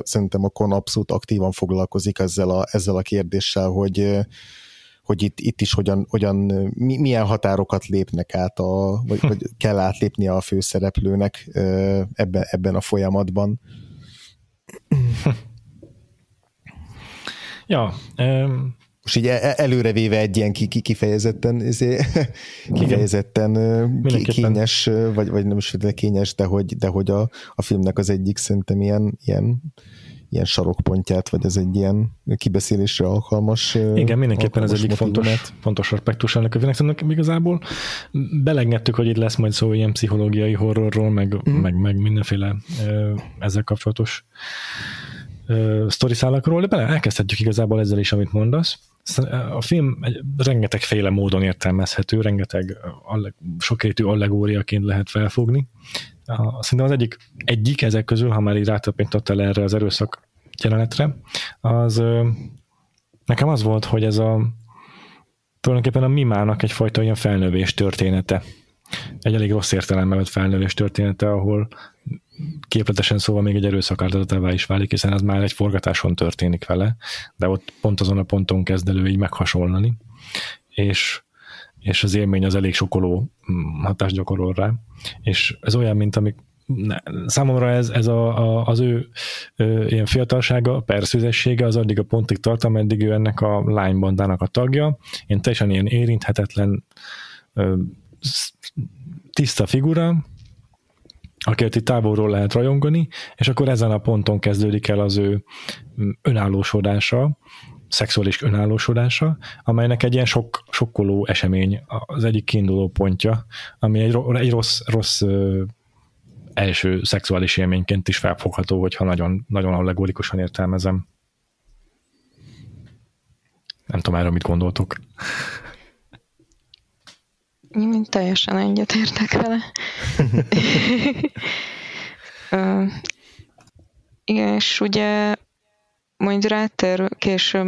szerintem a KON abszolút aktívan foglalkozik ezzel a, ezzel a kérdéssel, hogy, hogy itt, itt is hogyan, hogyan milyen határokat lépnek át, a, vagy, vagy kell átlépnie a főszereplőnek ebben, ebben a folyamatban. Ja, um, most így e- e- előrevéve egy ilyen kifejezetten, izé, kifejezetten kényes, vagy, vagy nem is kényes, de hogy, de hogy a, a filmnek az egyik szerintem ilyen, ilyen ilyen sarokpontját, vagy ez egy ilyen kibeszélésre alkalmas Igen, mindenképpen ez egyik fontos, fontos aspektus ennek a filmnek. igazából belegnettük, hogy itt lesz majd szó ilyen pszichológiai horrorról, meg, mm. meg, meg mindenféle ezzel kapcsolatos sztoriszálakról, de bele elkezdhetjük igazából ezzel is, amit mondasz. A film egy, rengetegféle módon értelmezhető, rengeteg sokrétű allegóriaként lehet felfogni. Szerintem az egyik, egyik ezek közül, ha már így rátapintottál erre az erőszak jelenetre, az nekem az volt, hogy ez a tulajdonképpen a mimának egyfajta ilyen felnövés története. Egy elég rossz értelemben felnövés története, ahol képletesen szóval még egy erőszak áldozatává is válik, hiszen ez már egy forgatáson történik vele, de ott pont azon a ponton kezd elő így meghasonlani, és, és az élmény az elég sokoló mm, hatást gyakorol rá, és ez olyan, mint amik ne, számomra ez, ez a, a, az ő ö, ilyen fiatalsága, perszűzessége az addig a pontig tart, ameddig ő ennek a lánybandának a tagja, én teljesen ilyen érinthetetlen ö, tiszta figura, akiket itt távolról lehet rajongani, és akkor ezen a ponton kezdődik el az ő önállósodása, szexuális önállósodása, amelynek egy ilyen sok, sokkoló esemény az egyik kiinduló pontja, ami egy, egy rossz, rossz első szexuális élményként is felfogható, hogyha nagyon, nagyon allegorikusan értelmezem. Nem tudom erről mit gondoltok. Teljesen egyetértek vele. igen, és ugye majd ráter később,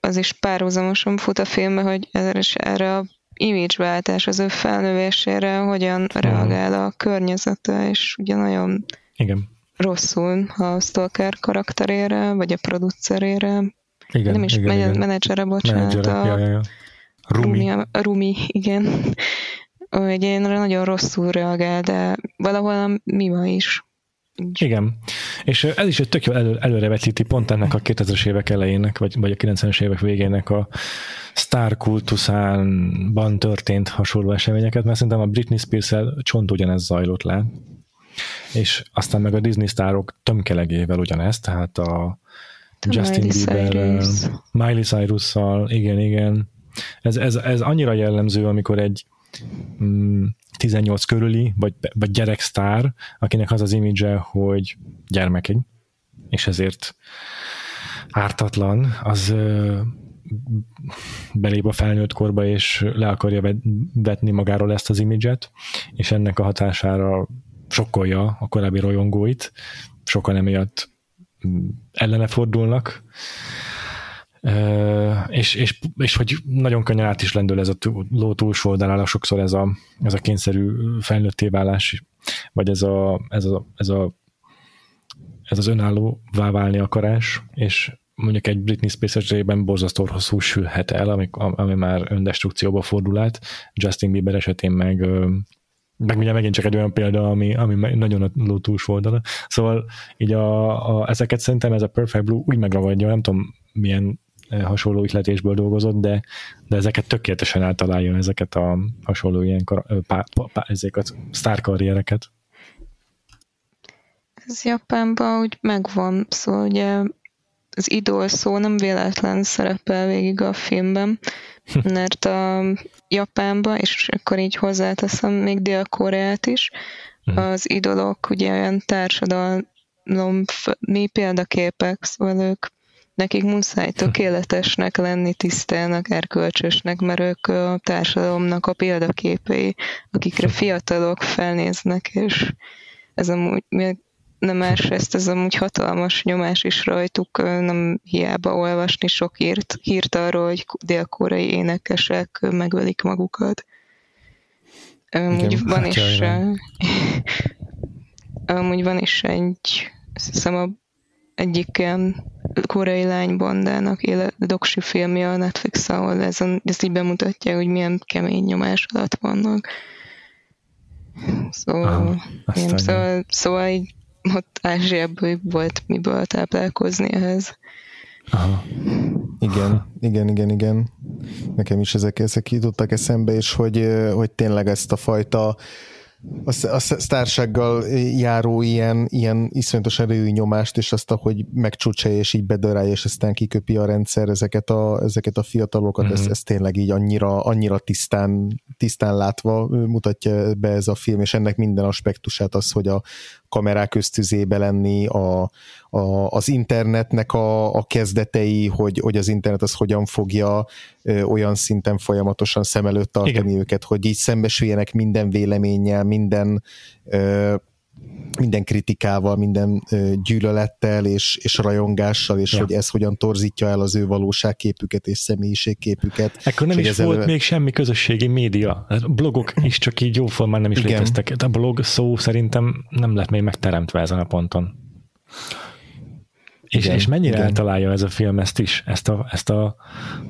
az is párhuzamosan fut a filmbe, hogy erre a image-váltás az ő felnövésére hogyan reagál a környezete, és ugye nagyon Igen. rosszul a Stalker karakterére, vagy a producerére. Igen, nem is igen, igen. menedzsere, bocsánat. Menedzsere, a, ja, ja, ja. Rumi. Rumi, Rumi igen. Hogy én nagyon rosszul reagál, de valahol a Mima is. Igen, és ez is egy tök jó elő, előrevetíti pont ennek a 2000-es évek elejének, vagy, vagy a 90-es évek végének a sztár kultuszánban történt hasonló eseményeket, mert szerintem a Britney Spears-el csont ugyanez zajlott le, és aztán meg a Disney sztárok tömkelegével ugyanez, tehát a Justin Bieber, Miley Cyrus-szal, igen, igen, ez, ez, ez annyira jellemző, amikor egy, 18 körüli, vagy, vagy gyereksztár, akinek az az imidzse, hogy gyermekegy, és ezért ártatlan, az belép a felnőtt korba, és le akarja vetni magáról ezt az imidzset, és ennek a hatására sokkolja a korábbi rajongóit, sokan emiatt mm, ellene fordulnak, és, és, és hogy nagyon könnyen át is lendül ez a ló túlsó oldalára sokszor ez a, ez a kényszerű felnőtté válás, vagy ez a, ez a, ez a ez az önállóvá válni akarás, és mondjuk egy Britney Spears esetében borzasztó rosszul sülhet el, ami, ami már öndestrukcióba fordul át. Justin Bieber esetén meg meg ugye megint csak egy olyan példa, ami, ami nagyon a ló túlsó oldala. Szóval így a, a, ezeket szerintem ez a Perfect Blue úgy megragadja, nem tudom milyen hasonló ihletésből dolgozott, de, de ezeket tökéletesen általálja ezeket a hasonló ilyen pá, pá, pá, ezeket sztárkarriereket. Ez Japánban úgy megvan, szóval ugye az idol szó nem véletlen szerepel végig a filmben, mert a Japánban, és akkor így hozzáteszem még Dél-Koreát is, mhm. az idolok ugye olyan társadalom mi példaképek, szóval ők nekik muszáj tökéletesnek lenni, tisztelnek, erkölcsösnek, mert ők a társadalomnak a példaképei, akikre fiatalok felnéznek, és ez amúgy nem más, ezt ez amúgy hatalmas nyomás is rajtuk, nem hiába olvasni sok írt, hírt arról, hogy dél-koreai énekesek megölik magukat. Amúgy Igen, van hát is amúgy van is egy azt hiszem a egyik ilyen koreai lány bandának éle, doksi filmje a Netflix, ahol ez, a, ez így bemutatja, hogy milyen kemény nyomás alatt vannak. Szóval, ah, én, szóval, szóval így ott Ázsiában volt miből táplálkozni ehhez. Aha. Igen, igen, igen, igen. Nekem is ezek, ezek jutottak eszembe, és hogy, hogy tényleg ezt a fajta a, a sztársággal járó ilyen, ilyen iszonyatos erőű nyomást, és azt, hogy megcsúcsolja, és így bedörálja, és aztán kiköpi a rendszer ezeket a, ezeket a fiatalokat, mm-hmm. ez, mhm. ez tényleg így annyira, annyira tisztán, tisztán látva mutatja be ez a film, és ennek minden aspektusát az, hogy a kamerák köztüzébe lenni, a, a, az internetnek a, a kezdetei, hogy, hogy az internet az hogyan fogja ö, olyan szinten folyamatosan szem előtt tartani Igen. őket, hogy így szembesüljenek minden véleménnyel, minden ö, minden kritikával, minden gyűlölettel és, és rajongással, és ja. hogy ez hogyan torzítja el az ő valóságképüket és személyiségképüket. Ekkor nem is volt elő... még semmi közösségi média. A blogok is csak így jóformán nem is Igen. léteztek. A blog szó szerintem nem lett még megteremtve ezen a ponton. És, igen, és mennyire igen. eltalálja ez a film ezt is, ezt a, ezt a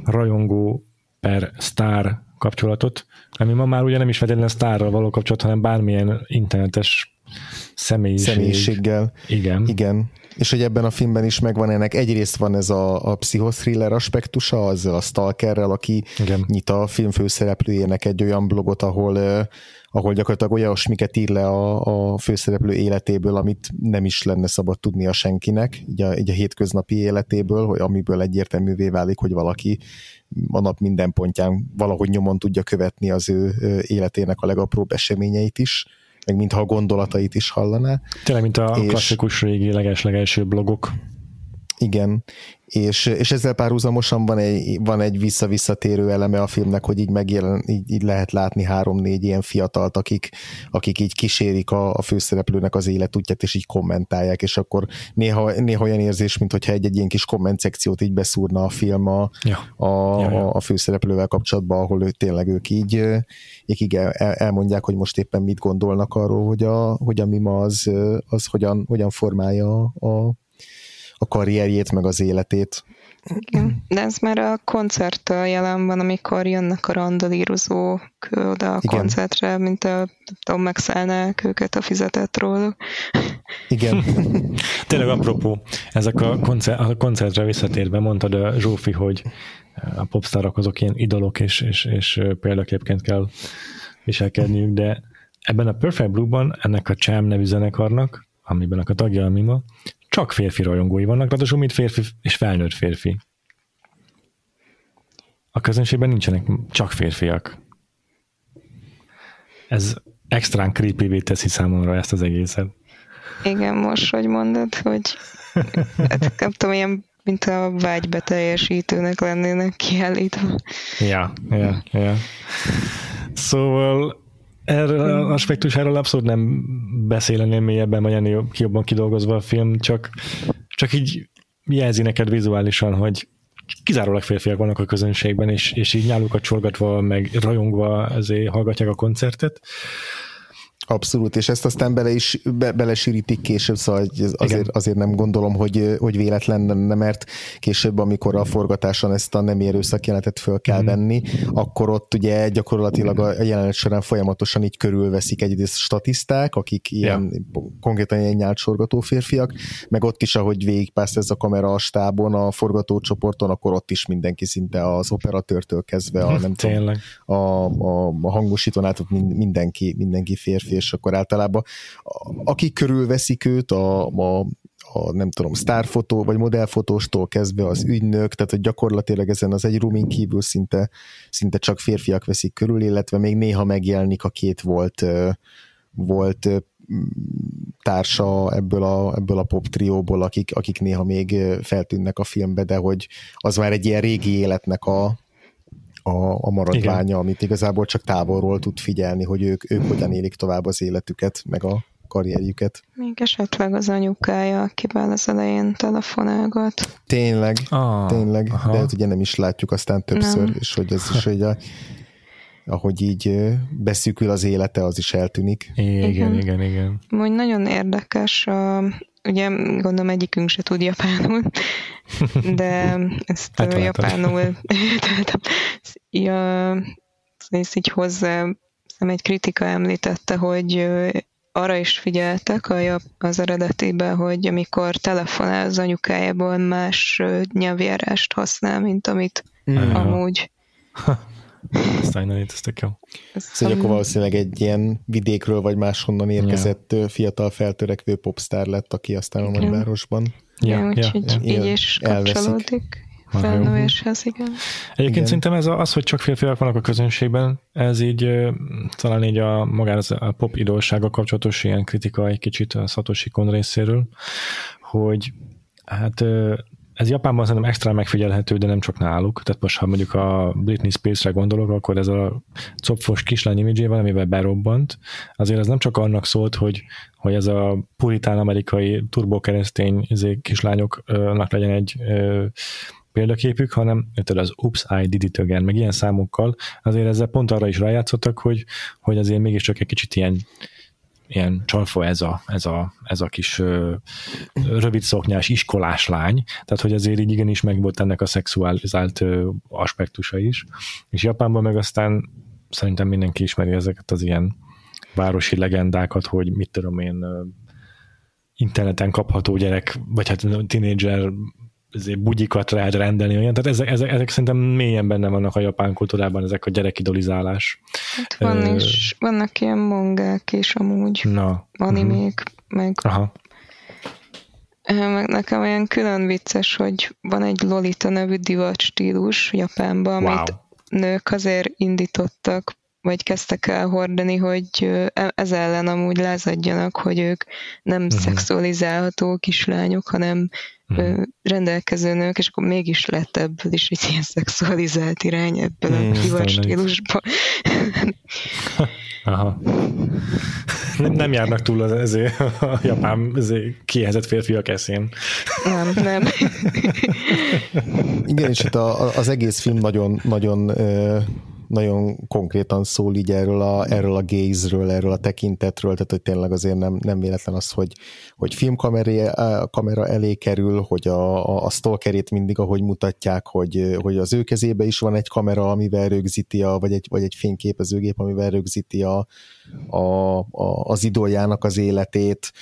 rajongó per sztár kapcsolatot, ami ma már ugye nem is feltétlenül sztárral való kapcsolat, hanem bármilyen internetes személyiség. személyiséggel. Igen. Igen. És hogy ebben a filmben is megvan ennek, egyrészt van ez a, a pszichothriller aspektusa, az a Stalkerrel, aki Igen. nyit a film főszereplőjének egy olyan blogot, ahol uh, ahol gyakorlatilag olyasmiket ír le a, a főszereplő életéből, amit nem is lenne szabad tudnia senkinek, így a, így a hétköznapi életéből, hogy amiből egyértelművé válik, hogy valaki a nap minden pontján valahogy nyomon tudja követni az ő életének a legapróbb eseményeit is meg mintha a gondolatait is hallaná. Tényleg, mint a és, klasszikus régi leges-legelső blogok. Igen, és, és ezzel párhuzamosan van egy, van egy vissza-visszatérő eleme a filmnek, hogy így megjelen, így, így lehet látni három-négy ilyen fiatalt, akik, akik így kísérik a, a főszereplőnek az életútját, és így kommentálják, és akkor néha, néha olyan érzés, mintha egy-egy ilyen kis komment szekciót így beszúrna a film a, ja. A, ja, ja. a főszereplővel kapcsolatban, ahol ő, tényleg ők így, ők így el, elmondják, hogy most éppen mit gondolnak arról, hogy a, hogy a mima az, az hogyan, hogyan formálja a, a karrierjét, meg az életét. Igen, de ez már a koncert jelen van, amikor jönnek a randalírozók oda a Igen. koncertre, mint a, tudom, megszállnák őket a fizetett róluk. Igen. Tényleg apropó, ezek a, koncert, a koncertre visszatérve mondtad a Zsófi, hogy a popstarok azok ilyen idolok, és, és, és példaképként kell viselkedniük, de ebben a Perfect Blue-ban ennek a Cham nevű zenekarnak, amiben a tagja a Mima, csak férfi rajongói vannak, ráadásul mint férfi és felnőtt férfi. A közönségben nincsenek csak férfiak. ez extrán creepy teszi számomra ezt az egészet. Igen, most, hogy mondod, hogy hát, nem tudom, ilyen mint a vágybeteljesítőnek lennének kiállítva. Ja, ja, ja. Szóval erről az aspektusáról abszolút nem beszéleném mélyebben, vagy ennél jobban kidolgozva a film, csak, csak így jelzi neked vizuálisan, hogy kizárólag férfiak vannak a közönségben, és, és így nyálukat csorgatva, meg rajongva azért hallgatják a koncertet. Abszolút, és ezt aztán bele is be, belesűrítik később, szóval azért, azért nem gondolom, hogy, hogy véletlen lenne, mert később, amikor a forgatáson ezt a nem erőszak jelenetet föl kell mm. venni, akkor ott ugye gyakorlatilag a jelenet során folyamatosan így körülveszik egyrészt statiszták, akik ilyen ja. konkrétan ilyen nyáltsorgató férfiak, meg ott is, ahogy végigpászt ez a kamera a stábon, a forgatócsoporton, akkor ott is mindenki szinte az operatőrtől kezdve a, nem tudom, a, a, a hangosítón át mindenki, mindenki férfi, és akkor általában akik körülveszik őt, a, a, a nem tudom, sztárfotó vagy modellfotóstól kezdve az ügynök, tehát hogy gyakorlatilag ezen az egy roomin kívül szinte, szinte csak férfiak veszik körül, illetve még néha megjelenik a két volt volt társa ebből a, ebből a pop trióból, akik, akik néha még feltűnnek a filmbe, de hogy az már egy ilyen régi életnek a, a, a maradványa, Igen. amit igazából csak távolról tud figyelni, hogy ők, ők hogyan élik tovább az életüket, meg a karrierjüket. Még esetleg az anyukája, akivel az elején telefonálgat. Tényleg, ah, tényleg, aha. de hát ugye nem is látjuk aztán többször, nem. és hogy ez is, hogy a, ahogy így beszűkül az élete, az is eltűnik. Igen, igen, igen. igen. Úgy nagyon érdekes a, ugye gondolom egyikünk se tud japánul, de ezt hát japánul ja, ezt így hozzá egy kritika említette, hogy arra is figyeltek a, az eredetibe, hogy amikor telefonál az anyukájából más nyelvjárást használ, mint amit mm. amúgy. Ez tök jó. Szóval akkor valószínűleg egy ilyen vidékről vagy máshonnan érkezett ja. fiatal feltörekvő popstar lett, aki aztán a nagyvárosban. Ja, ja, úgyhogy ja, így is kapcsolódik felnövéshez, igen. Egyébként igen. szerintem ez az, hogy csak férfiak vannak a közönségben, ez így talán így a magán a pop idolsága kapcsolatos ilyen kritika egy kicsit a Satoshi Kon részéről, hogy hát ez Japánban szerintem extra megfigyelhető, de nem csak náluk. Tehát most, ha mondjuk a Britney Spears-re gondolok, akkor ez a copfos kislány imidzsével, amivel berobbant, azért az nem csak annak szólt, hogy, hogy ez a puritán amerikai turbokeresztény izé, kislányoknak legyen egy példaképük, hanem az Oops, I did it again, meg ilyen számokkal, azért ezzel pont arra is rájátszottak, hogy, hogy azért mégiscsak egy kicsit ilyen ilyen csalfa ez a, ez a, ez a kis ö, rövid szoknyás iskolás lány, tehát hogy azért így igenis meg volt ennek a szexualizált ö, aspektusa is, és Japánban meg aztán szerintem mindenki ismeri ezeket az ilyen városi legendákat, hogy mit tudom én, interneten kapható gyerek, vagy hát tínédzser bugyikat lehet rendelni, olyan. Tehát ezek, ezek, ezek szerintem mélyen benne vannak a japán kultúrában, ezek a gyerekidolizálás. Hát van uh, is, vannak ilyen mangák is amúgy, na, animék, uh-huh. meg Aha. Meg nekem olyan külön vicces, hogy van egy Lolita nevű divat stílus Japánban, wow. amit nők azért indítottak, vagy kezdtek el hordani, hogy e, ez ellen amúgy lázadjanak, hogy ők nem uh-huh. szexualizálható kislányok, hanem uh-huh. rendelkező nők, és akkor mégis lett ebből is egy ilyen szexualizált irány ebből a divat stílusban. Aha. Nem, nem járnak túl az, ezért a japán ezért kiehezett férfiak eszén. Nem, nem. Igen, és itt a, az egész film nagyon, nagyon nagyon konkrétan szól így erről a, erről a gaze-ről, erről a tekintetről, tehát hogy tényleg azért nem, nem véletlen az, hogy, hogy filmkamera kamera elé kerül, hogy a, a, a stalkerét mindig ahogy mutatják, hogy, hogy az ő kezébe is van egy kamera, amivel rögzíti, a, vagy, egy, vagy egy fényképezőgép, amivel rögzíti a, a, a, az idoljának az életét,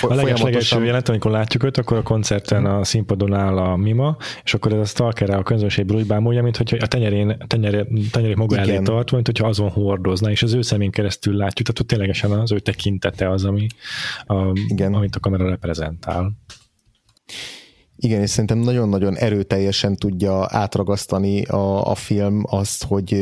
a legeslegelső jelent, amikor látjuk őt, akkor a koncerten a színpadon áll a Mima, és akkor ez a stalker a közönségből úgy bámulja, mint hogy a tenyerén, tenyeré, tenyeré maga elé tartva, mint hogyha azon hordozna, és az ő szemén keresztül látjuk, tehát ott ténylegesen az ő tekintete az, ami, a, Igen. amit a kamera reprezentál. Igen, és szerintem nagyon-nagyon erőteljesen tudja átragasztani a, a film azt, hogy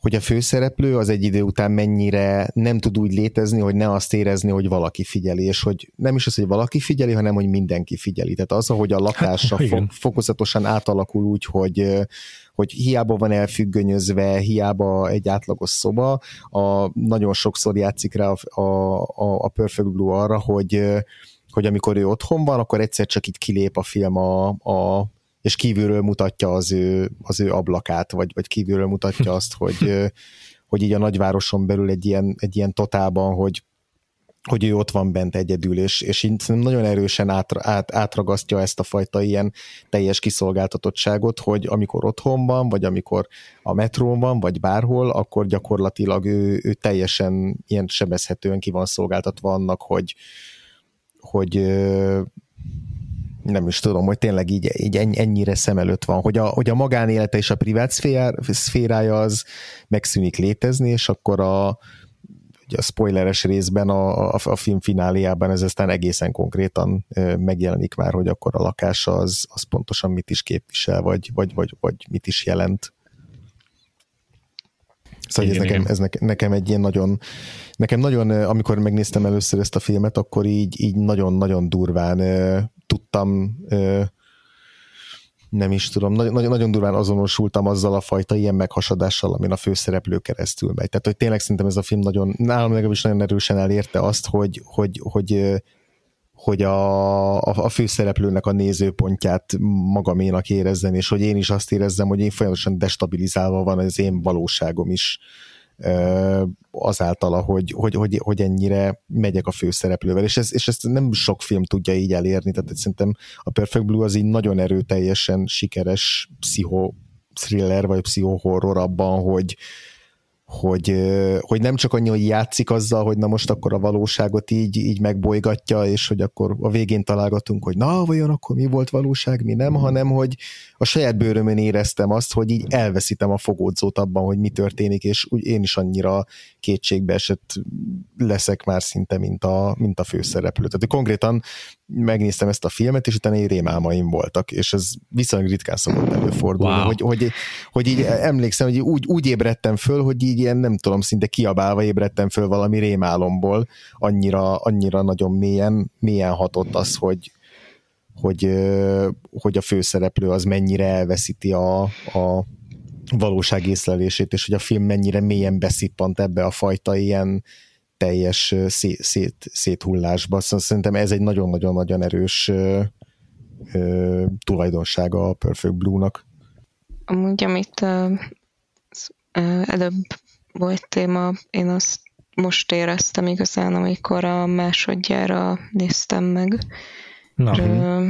hogy a főszereplő az egy idő után mennyire nem tud úgy létezni, hogy ne azt érezni, hogy valaki figyeli, és hogy nem is az, hogy valaki figyeli, hanem hogy mindenki figyeli. Tehát az, hogy a lakása hát, fo- fokozatosan átalakul úgy, hogy hogy hiába van elfüggönyözve, hiába egy átlagos szoba, a, nagyon sokszor játszik rá a, a, a Perfect Blue arra, hogy, hogy amikor ő otthon van, akkor egyszer csak itt kilép a film a, a és kívülről mutatja az ő, az ő ablakát, vagy, vagy kívülről mutatja azt, hogy, hogy így a nagyvároson belül egy ilyen, egy ilyen totálban, hogy, hogy ő ott van bent egyedül, és, és így nagyon erősen át, át, átragasztja ezt a fajta ilyen teljes kiszolgáltatottságot, hogy amikor otthon van, vagy amikor a metrón van, vagy bárhol, akkor gyakorlatilag ő, ő teljesen ilyen sebezhetően ki van szolgáltatva annak, hogy, hogy nem is tudom, hogy tényleg így, így ennyire szem előtt van, hogy a, hogy a magánélete és a privát szférája az megszűnik létezni, és akkor a, a spoileres részben a, a, a film fináliában ez aztán egészen konkrétan megjelenik már, hogy akkor a lakása az, az pontosan mit is képvisel, vagy, vagy, vagy, vagy mit is jelent. Szóval igen, ez, nekem, ez nekem egy ilyen nagyon, nekem nagyon, amikor megnéztem először ezt a filmet, akkor így, így nagyon-nagyon durván tudtam nem is tudom, nagyon, nagyon durván azonosultam azzal a fajta ilyen meghasadással, amin a főszereplő keresztül megy. Tehát, hogy tényleg szerintem ez a film nagyon, nálam legalábbis nagyon erősen elérte azt, hogy, hogy, hogy, hogy a, a, a főszereplőnek a nézőpontját magaménak érezzem, és hogy én is azt érezzem, hogy én folyamatosan destabilizálva van az én valóságom is azáltal, hogy, hogy, hogy, hogy ennyire megyek a főszereplővel, és, ez, és ezt nem sok film tudja így elérni, tehát szerintem a Perfect Blue az így nagyon erőteljesen sikeres pszicho thriller, vagy pszichohorror abban, hogy, hogy, hogy nem csak annyi, hogy játszik azzal, hogy na most akkor a valóságot így, így megbolygatja, és hogy akkor a végén találgatunk, hogy na, vajon akkor mi volt valóság, mi nem, hanem hogy a saját bőrömön éreztem azt, hogy így elveszítem a fogódzót abban, hogy mi történik, és úgy én is annyira kétségbe esett leszek már szinte, mint a, mint a főszereplő. Tehát konkrétan megnéztem ezt a filmet, és utána egy rémálmaim voltak, és ez viszonylag ritkán szokott előfordulni, wow. hogy, hogy, hogy így emlékszem, hogy úgy, úgy ébredtem föl, hogy így ilyen nem tudom, szinte kiabálva ébredtem föl valami rémálomból, annyira, annyira nagyon mélyen, mélyen hatott az, hogy, hogy, hogy a főszereplő az mennyire elveszíti a, a valóság észlelését, és hogy a film mennyire mélyen beszippant ebbe a fajta ilyen teljes szét, szét, széthullásba. Szóval szerintem ez egy nagyon-nagyon-nagyon erős ö, ö, tulajdonsága a Perfect Blue-nak. Amúgy, amit uh, előbb volt téma, én azt most éreztem igazán, amikor a másodjára néztem meg. Na, Rö,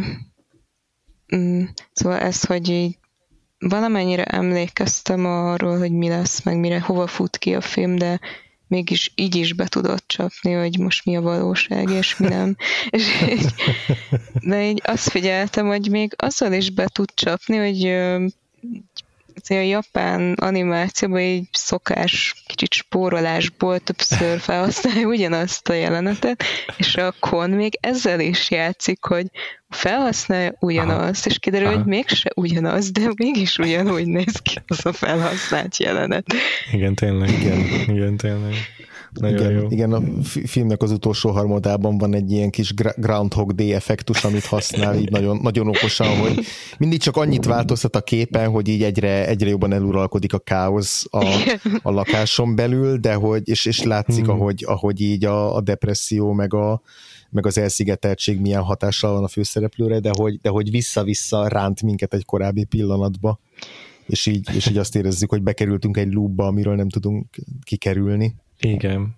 mm, szóval ez, hogy így valamennyire emlékeztem arról, hogy mi lesz, meg mire, hova fut ki a film, de mégis így is be tudott csapni, hogy most mi a valóság, és mi nem. és így, de így azt figyeltem, hogy még azzal is be tud csapni, hogy a japán animációban egy szokás kicsit spórolásból többször felhasználja ugyanazt a jelenetet, és a kon még ezzel is játszik, hogy felhasználja ugyanazt, és kiderül, Aha. hogy mégse ugyanaz, de mégis ugyanúgy néz ki az a felhasznált jelenet. Igen, tényleg. Igen, igen tényleg. Nagyon igen, jó. igen, a filmnek az utolsó harmadában van egy ilyen kis Groundhog Day effektus, amit használ így nagyon, nagyon okosan, hogy mindig csak annyit változtat a képen, hogy így egyre, egyre jobban eluralkodik a káosz a, a lakáson belül, de hogy, és, és látszik, hmm. ahogy, ahogy így a, a depresszió meg a, meg az elszigeteltség milyen hatással van a főszereplőre, de hogy, de hogy vissza-vissza ránt minket egy korábbi pillanatba, és így, és így azt érezzük, hogy bekerültünk egy loopba, amiről nem tudunk kikerülni. Igen.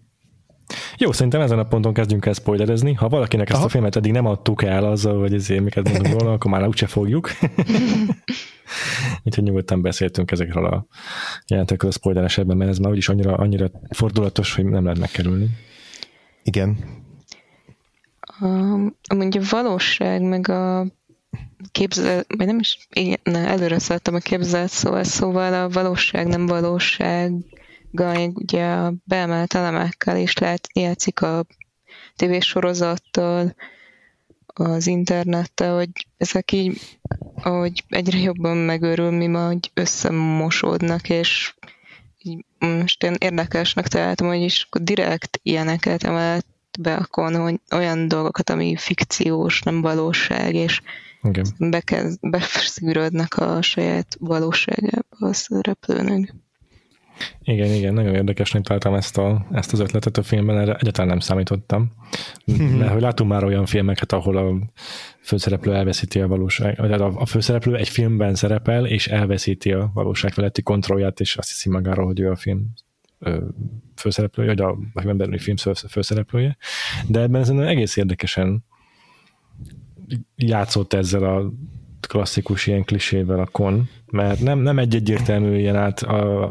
Jó, szerintem ezen a ponton kezdjünk el spoilerezni. Ha valakinek ezt Aha. a filmet eddig nem adtuk el azzal, hogy ezért miket mondunk volna, akkor már úgyse fogjuk. Úgyhogy nyugodtan beszéltünk ezekről a jelentekről a spoiler esetben, mert ez már úgyis annyira, annyira fordulatos, hogy nem lehet megkerülni. Igen. Um, amúgy a valóság, meg a képzel, vagy nem is, igen, ne, előre szálltam a képzelt szóval, szóval a valóság nem valóság ugye a beemelt elemekkel is lehet, játszik a tévésorozattal, az internettel, hogy ezek így, ahogy egyre jobban megörül, mi majd összemosódnak, és így most én érdekesnek találtam, hogy is direkt ilyeneket emelt be a kon, hogy olyan dolgokat, ami fikciós, nem valóság, és igen. Bekez, beszűrődnek a saját valóságába a szereplőnek. Igen, igen, nagyon érdekesnek találtam ezt, a, ezt az ötletet a filmben, erre egyáltalán nem számítottam. Mert hogy látunk már olyan filmeket, ahol a főszereplő elveszíti a valóság, vagy a, főszereplő egy filmben szerepel, és elveszíti a valóság feletti kontrollját, és azt hiszi magáról, hogy ő a film főszereplője, vagy a, a belüli film főszereplője. De ebben ez egész érdekesen játszott ezzel a klasszikus ilyen klisével a kon, mert nem, nem egy egyértelmű ilyen át, a,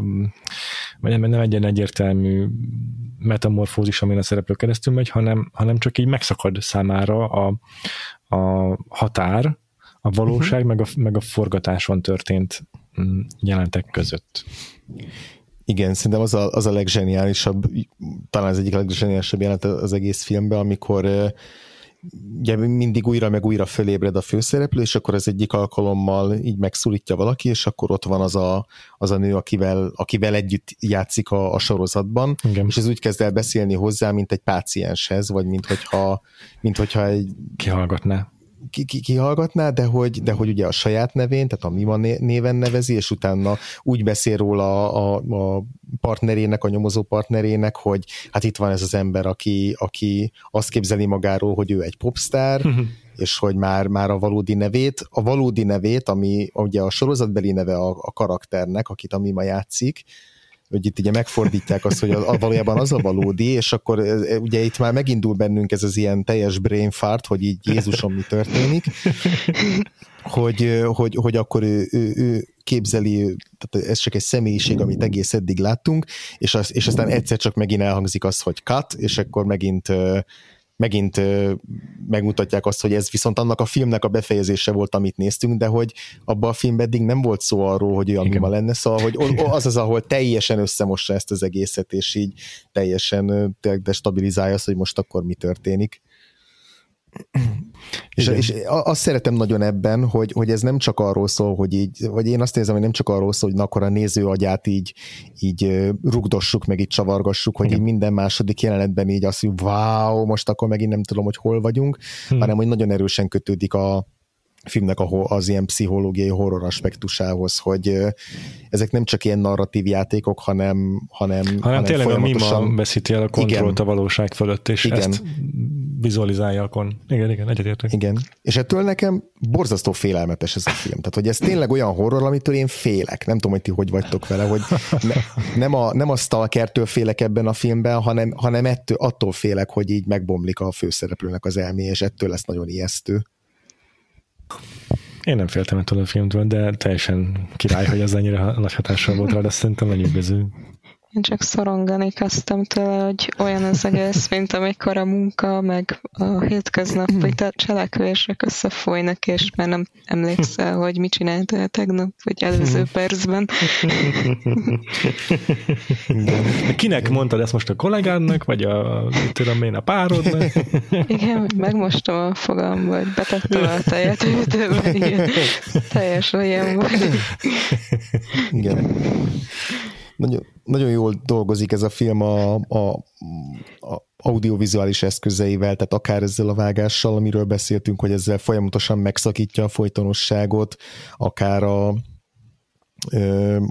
nem, nem egy egyértelmű metamorfózis, amin a szereplő keresztül megy, hanem, hanem csak így megszakad számára a, a határ, a valóság, uh-huh. meg, a, meg a forgatáson történt mm, jelentek között. Igen, szerintem az a, az a legzseniálisabb, talán az egyik legzseniálisabb jelent az egész filmben, amikor ugye mindig újra meg újra fölébred a főszereplő, és akkor az egyik alkalommal így megszólítja valaki, és akkor ott van az a, az a nő, akivel, akivel együtt játszik a, a sorozatban, Igen. és ez úgy kezd el beszélni hozzá, mint egy pácienshez, vagy mint hogyha, mint hogyha egy... Kihallgatná ki, ki, kihallgatná, de hogy, de hogy ugye a saját nevén, tehát a Mima néven nevezi, és utána úgy beszél róla a, a, a partnerének, a nyomozó partnerének, hogy hát itt van ez az ember, aki, aki azt képzeli magáról, hogy ő egy popstar, és hogy már, már a valódi nevét, a valódi nevét, ami ugye a sorozatbeli neve a, a karakternek, akit a Mima játszik, hogy itt ugye megfordítják azt, hogy a, valójában az a valódi, és akkor ugye itt már megindul bennünk ez az ilyen teljes brain fart, hogy így Jézusom mi történik, hogy, hogy, hogy akkor ő, ő, ő képzeli, tehát ez csak egy személyiség, amit egész eddig láttunk, és, az, és aztán egyszer csak megint elhangzik az, hogy cut, és akkor megint megint megmutatják azt, hogy ez viszont annak a filmnek a befejezése volt, amit néztünk, de hogy abban a filmben eddig nem volt szó arról, hogy olyan mima lenne, szóval hogy az az, ahol teljesen összemossa ezt az egészet, és így teljesen destabilizálja azt, hogy most akkor mi történik és, és azt szeretem nagyon ebben, hogy, hogy ez nem csak arról szól, hogy így, vagy én azt érzem, hogy nem csak arról szól, hogy akkor a néző agyát így, így rugdossuk, meg így csavargassuk, hogy Igen. így minden második jelenetben így azt, hogy wow, most akkor megint nem tudom, hogy hol vagyunk, hmm. hanem hogy nagyon erősen kötődik a, filmnek az ilyen pszichológiai horror aspektusához, hogy ezek nem csak ilyen narratív játékok, hanem hanem, hanem, hanem tényleg folyamatosan... a mima veszíti el a kontrollt igen. a valóság fölött, és igen. ezt vizualizálja akkor. Igen, igen, egyetértek. Igen, és ettől nekem borzasztó félelmetes ez a film. Tehát, hogy ez tényleg olyan horror, amitől én félek. Nem tudom, hogy ti hogy vagytok vele, hogy ne, nem, a, nem a stalkertől félek ebben a filmben, hanem, hanem ettől, attól félek, hogy így megbomlik a főszereplőnek az elmé, és ettől lesz nagyon ijesztő. Én nem féltem ettől a filmtől, de teljesen király, hogy ez ennyire nagy hatással volt rá, de szerintem lenyűgöző. Én csak szorongani kezdtem tőle, hogy olyan az egész, mint amikor a munka, meg a hétköznapi cselekvések összefolynak, és már nem emlékszel, hogy mit csináltál tegnap, vagy előző percben. Kinek mondtad ezt most a kollégádnak, vagy a, tudom én, a párodnak? Igen, megmostam a fogam, vagy betettem a tejet hűtőben, igen. Teljes olyan volt. Igen nagyon, nagyon jól dolgozik ez a film a, a, a audiovizuális eszközeivel, tehát akár ezzel a vágással, amiről beszéltünk, hogy ezzel folyamatosan megszakítja a folytonosságot, akár a,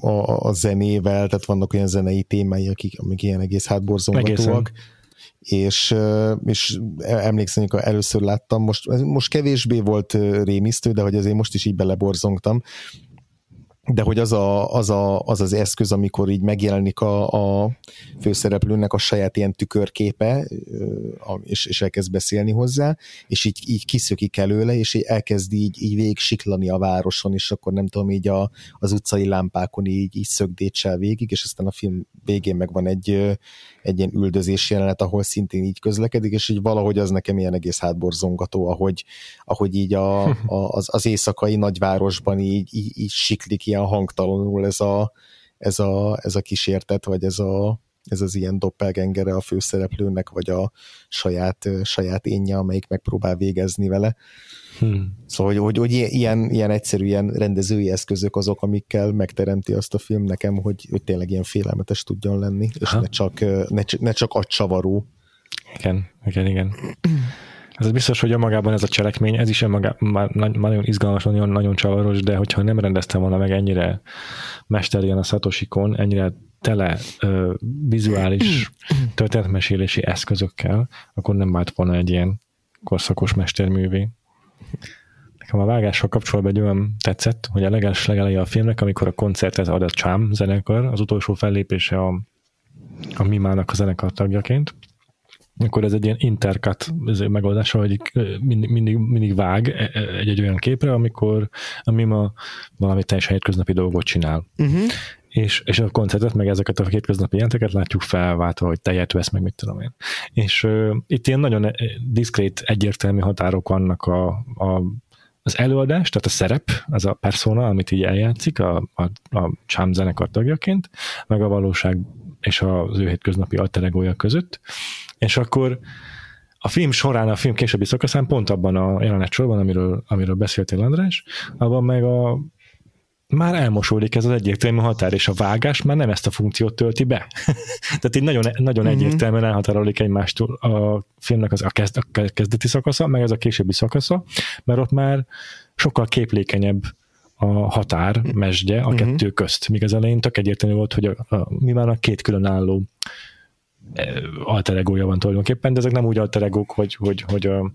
a, a zenével, tehát vannak olyan zenei témái, akik, amik ilyen egész hátborzongatóak. És, és emlékszem, amikor először láttam, most, most kevésbé volt rémisztő, de hogy azért most is így beleborzongtam, de hogy az, a, az, a, az az eszköz, amikor így megjelenik a, a főszereplőnek a saját ilyen tükörképe, és, és elkezd beszélni hozzá, és így, így kiszökik előle, és így elkezd így, így végig siklani a városon, és akkor nem tudom, így a, az utcai lámpákon így, így szögdétsel végig, és aztán a film végén meg van egy, egy ilyen üldözés jelenet, ahol szintén így közlekedik, és így valahogy az nekem ilyen egész hátborzongató, ahogy, ahogy így a, a, az, az éjszakai nagyvárosban így, így, így siklik ilyen hangtalanul ez a, ez a, ez a kísértet, vagy ez, a, ez az ilyen doppelgengere a főszereplőnek, vagy a saját, saját énje, amelyik megpróbál végezni vele. Hmm. Szóval, hogy, hogy, hogy ilyen, ilyen egyszerű, ilyen rendezői eszközök azok, amikkel megteremti azt a film nekem, hogy, hogy tényleg ilyen félelmetes tudjon lenni, és ne csak, ne, ne csak agycsavaró. Igen, igen, igen. Ez biztos, hogy magában ez a cselekmény, ez is önmagában már, nagyon izgalmas, nagyon, nagyon csavaros, de hogyha nem rendeztem volna meg ennyire mesterien a Satoshi-kon, ennyire tele ö, vizuális történetmesélési eszközökkel, akkor nem vált volna egy ilyen korszakos mesterművé. Nekem a vágással kapcsolatban egy olyan tetszett, hogy a leges legeleje a filmnek, amikor a koncertet ad a Chám zenekar, az utolsó fellépése a, a Mimának a zenekar tagjaként, akkor ez egy ilyen intercut megoldás, hogy mindig, mindig, mindig vág egy-egy olyan képre, amikor a Mima valami teljesen hétköznapi dolgot csinál. Uh-huh és, és a koncertet, meg ezeket a kétköznapi jelenteket látjuk felváltva, hogy tejet vesz, meg mit tudom én. És uh, itt ilyen nagyon diszkrét, egyértelmű határok vannak a, a, az előadás, tehát a szerep, az a persona, amit így eljátszik a, a, a Cham zenekar tagjaként, meg a valóság és az ő hétköznapi alteregója között. És akkor a film során, a film későbbi szakaszán pont abban a jelenet sorban, amiről, amiről beszéltél András, abban meg a már elmosódik ez az egyértelmű határ, és a vágás már nem ezt a funkciót tölti be. Tehát így nagyon, nagyon mm-hmm. egyértelműen elhatárolik egymástól a filmnek az a, kezd, a kezdeti szakasza, meg ez a későbbi szakasza, mert ott már sokkal képlékenyebb a határ mesdje a mm-hmm. kettő közt. Míg az elején tök egyértelmű volt, hogy a, a, mi már a két különálló alter egója van tulajdonképpen, de ezek nem úgy alter egók, hogy, hogy, hogy, a,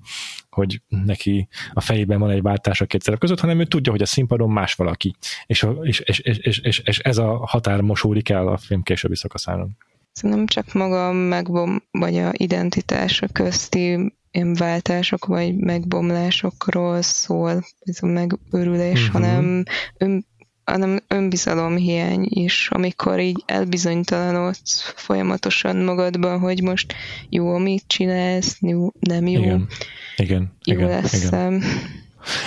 hogy neki a fejében van egy váltás a két szerep között, hanem ő tudja, hogy a színpadon más valaki. És, és, és, és, és, és ez a határ mosódik el a film későbbi szakaszán. Nem csak maga a megbom, vagy a identitása közti ilyen váltások vagy megbomlásokról szól ez a megőrülés, uh-huh. hanem ön, hanem önbizalomhiány is, amikor így elbizonytalanodsz folyamatosan magadban, hogy most jó, amit csinálsz, jó, nem jó. Igen, igen. Jó igen, lesz. Igen,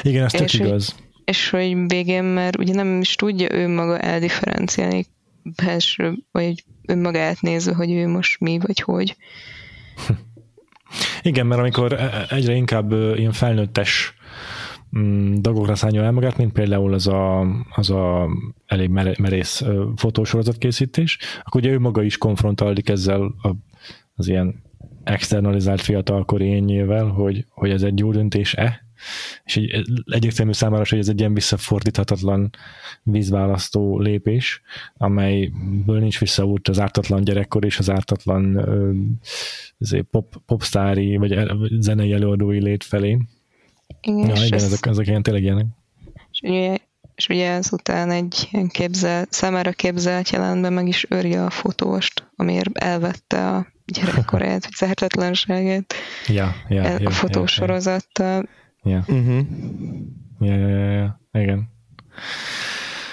igen ez tök igaz. Hogy, és hogy végén már ugye nem is tudja ő maga eldifferenciálni belső, vagy önmagát nézve, hogy ő most mi, vagy hogy. Igen, mert amikor e- e- egyre inkább ilyen felnőttes dolgokra szállja el magát, mint például az a, az a elég merész fotósorozat készítés, akkor ugye ő maga is konfrontálódik ezzel a, az ilyen externalizált fiatalkori énnyével, hogy, hogy ez egy jó döntés-e, és egy, egyértelmű számára, hogy ez egy ilyen visszafordíthatatlan vízválasztó lépés, amelyből nincs visszaút az ártatlan gyerekkor és az ártatlan pop, popstári vagy zenei előadói lét felé. Igen, ja, igen, ez, ezek, ezek ilyen tényleg ilyenek. És ugye, és ugye ezután egy ilyen képzel, számára képzelt jelentben meg is őri a fotóst, amiért elvette a gyerekkorát, vagy zehetetlenségét ja, ja, a ja, fotósorozattal. Ja. Uh-huh. Ja, ja, ja, ja, igen.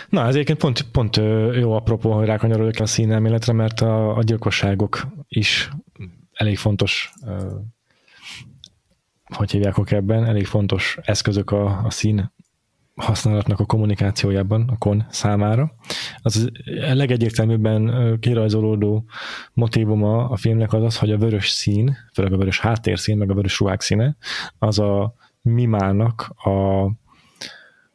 Na, ez egyébként pont, pont jó apropó, hogy rákanyarodok a színelméletre, mert a, a gyilkosságok is elég fontos hogy hívják ebben, elég fontos eszközök a, a szín használatnak a kommunikációjában a kon számára. Az a legegyértelműbben kirajzolódó motivuma a filmnek az az, hogy a vörös szín, főleg a vörös háttérszín, meg a vörös ruhák színe, az a mimának a,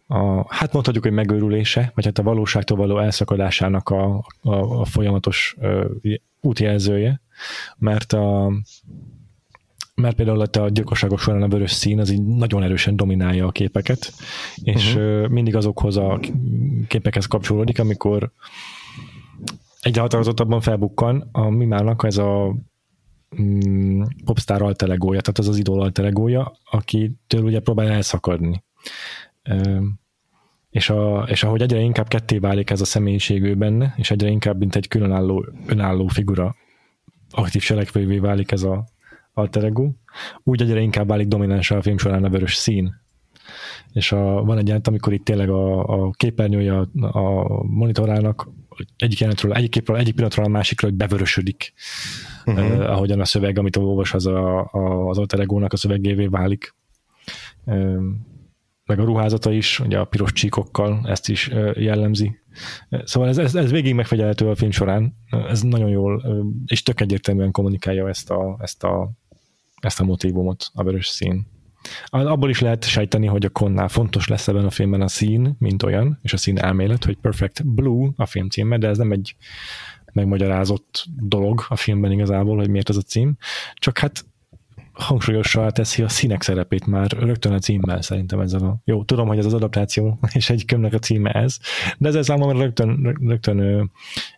a, hát mondhatjuk, hogy megőrülése, vagy hát a valóságtól való elszakadásának a, a, a folyamatos ö, útjelzője, mert a, mert például a gyilkosságok során a vörös szín az így nagyon erősen dominálja a képeket, és uh-huh. mindig azokhoz a képekhez kapcsolódik, amikor egyre határozottabban felbukkan a Mimának ez a mm, popstar altelegója, tehát az az idol altelegója, akitől ugye próbál elszakadni. és, a, és ahogy egyre inkább ketté válik ez a személyiségű benne, és egyre inkább, mint egy különálló, önálló figura aktív selekvővé válik ez a alter ego, úgy egyre inkább válik domináns a film során a vörös szín. És a, van egy jelent, amikor itt tényleg a, a képernyője a, a monitorának egyik egyik képről, egyik pillanatról a másikra, hogy bevörösödik, uh-huh. eh, ahogyan a szöveg, amit olvas, az a, a, az alter ego-nak a szövegévé válik. Eh, meg a ruházata is, ugye a piros csíkokkal ezt is jellemzi. Szóval ez, ez, ez végig megfigyelhető a film során, ez nagyon jól, és tök egyértelműen kommunikálja ezt a, ezt a ezt a motivumot, a vörös szín. abból is lehet sejteni, hogy a Konnál fontos lesz ebben a filmben a szín, mint olyan, és a szín elmélet, hogy Perfect Blue a film címe, de ez nem egy megmagyarázott dolog a filmben igazából, hogy miért ez a cím. Csak hát hangsúlyossá teszi a színek szerepét már rögtön a címmel szerintem ezzel a... Jó, tudom, hogy ez az adaptáció, és egy könyvnek a címe ez, de ezzel számomra rögtön, rögtön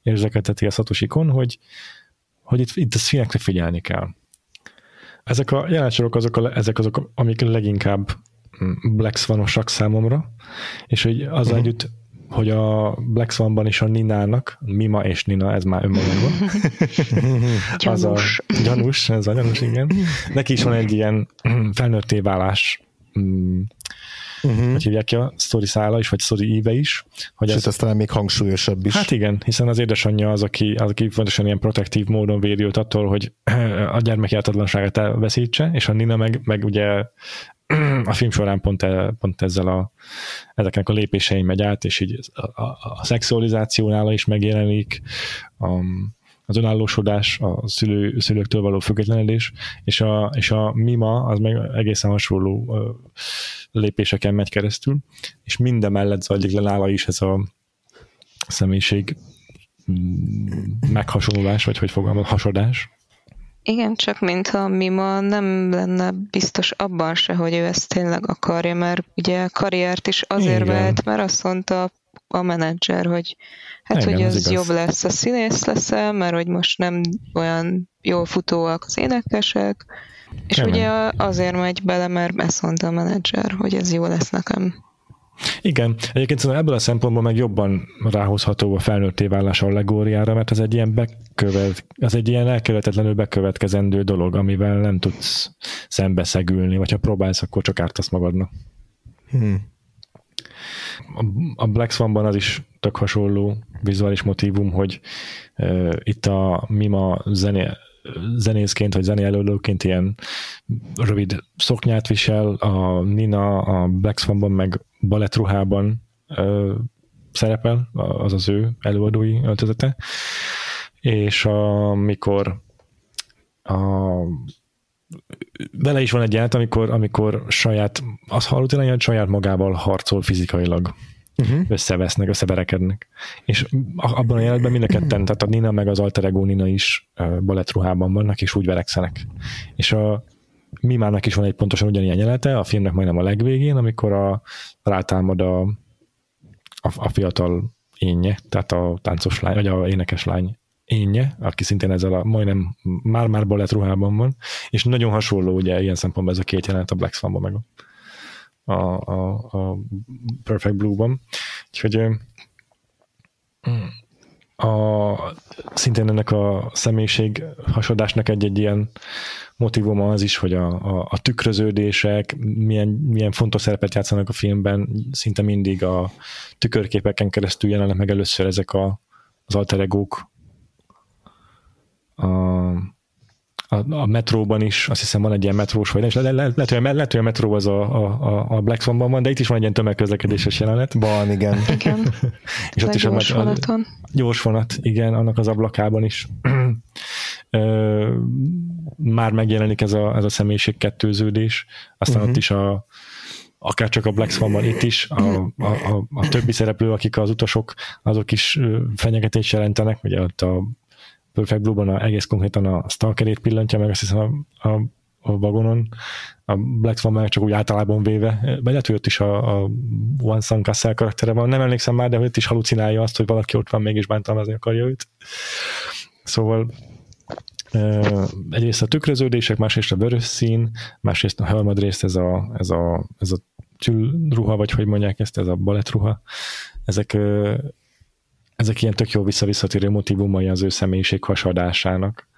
érzékelteti a Satoshi Kon, hogy, hogy itt, itt a színekre figyelni kell. Ezek a jelensorok azok, a, ezek azok, amik leginkább mm, Black Swan-osak számomra, és hogy az uh-huh. együtt hogy a Black Swanban is a Ninának, Mima és Nina, ez már önmagában. az a gyanús, ez a gyanús, igen. Neki is van egy ilyen felnőtté válás uh-huh. hogy hívják ki a sztori szála is, vagy sztori íve is. Hogy Sőt, ez, talán még hangsúlyosabb is. Hát igen, hiszen az édesanyja az, aki, az, aki fontosan ilyen protektív módon védi őt attól, hogy a gyermek ártatlanságát elveszítse, és a Nina meg, meg ugye a film során pont, e, pont ezzel a, ezeknek a lépéseim megy át, és így a, a, a szexualizációnál is megjelenik, a, az önállósodás, a szülő, szülőktől való függetlenedés, és a, és a mima az meg egészen hasonló lépéseken megy keresztül, és minden mellett zajlik le nála is ez a személyiség mm, meghasonlulás, vagy hogy fogalmaz, hasodás. Igen, csak mintha Mima nem lenne biztos abban se, hogy ő ezt tényleg akarja, mert ugye karriert is azért Igen. mert azt mondta a menedzser, hogy hát, Igen, hogy ez, ez jobb lesz a színész leszel, mert hogy most nem olyan jól futóak az énekesek, és Igen. ugye azért megy bele, mert ezt mondta a menedzser, hogy ez jó lesz nekem. Igen, egyébként szerintem ebből a szempontból meg jobban ráhozható a felnőtté válás allegóriára, mert ez egy ilyen bekövet, az egy ilyen elkövetetlenül bekövetkezendő dolog, amivel nem tudsz szembeszegülni, vagy ha próbálsz, akkor csak ártasz magadnak. Hmm. A Black Swanban az is tök hasonló vizuális motivum, hogy uh, itt a Mima zené, zenészként, vagy zenéelődőként ilyen rövid szoknyát visel, a Nina a Black Swanban meg balettruhában ö, szerepel, az az ő előadói öltözete, és amikor a, vele is van egy jelent, amikor, amikor saját, az hallott hogy saját magával harcol fizikailag. Uh-huh. összevesznek, összeverekednek. És abban a jelenetben mind a ketten, tehát a Nina meg az alter ego Nina is balettruhában vannak, és úgy verekszenek. És a Mimának is van egy pontosan ugyanilyen jelenete, a filmnek majdnem a legvégén, amikor a, rátámad a, a, a fiatal énje, tehát a táncos lány, vagy a énekes lány énje, aki szintén ezzel a majdnem már-már balett ruhában van, és nagyon hasonló ugye ilyen szempontból ez a két jelenet a Black Swan-ban meg a, a, a, a Perfect Blue-ban. Úgyhogy a, szintén ennek a személyiség hasadásnak egy-egy ilyen motivuma az is, hogy a, a, a tükröződések milyen, milyen fontos szerepet játszanak a filmben, szinte mindig a tükörképeken keresztül jelennek meg először ezek a, az alter egók. A, a, a metróban is, azt hiszem van egy ilyen metrós, vagy le, le, le, lehet, hogy, lehet, hogy a metró az a, a, a Black Swanban van, de itt is van egy ilyen tömegközlekedéses jelenet. Van, igen. igen. és ott is a, gyors vonaton. A, gyors vonat, igen, annak az ablakában is. Ö, már megjelenik ez a, ez a személyiség kettőződés, aztán uh-huh. ott is a, akár csak a Black Swan-ban itt is, a, a, a, a többi szereplő, akik az utasok, azok is fenyegetés jelentenek, ugye ott a Perfect Blue-ban a, egész konkrétan a Stalkerét pillantja meg, azt hiszem a, a, a vagonon, a Black Swan meg csak úgy általában véve, vagy lehet, hogy ott is a, a One Sun Castle karaktere van, nem emlékszem már, de hogy ott is halucinálja azt, hogy valaki ott van, mégis bántalmazni akarja őt. Szóval egyrészt a tükröződések, másrészt a vörös szín, másrészt a harmadrészt ez a, ez a, ez a ruha, vagy hogy mondják ezt, ez a balettruha. Ezek, ezek ilyen tök jó visszavisszatérő motivumai az ő személyiség hasadásának.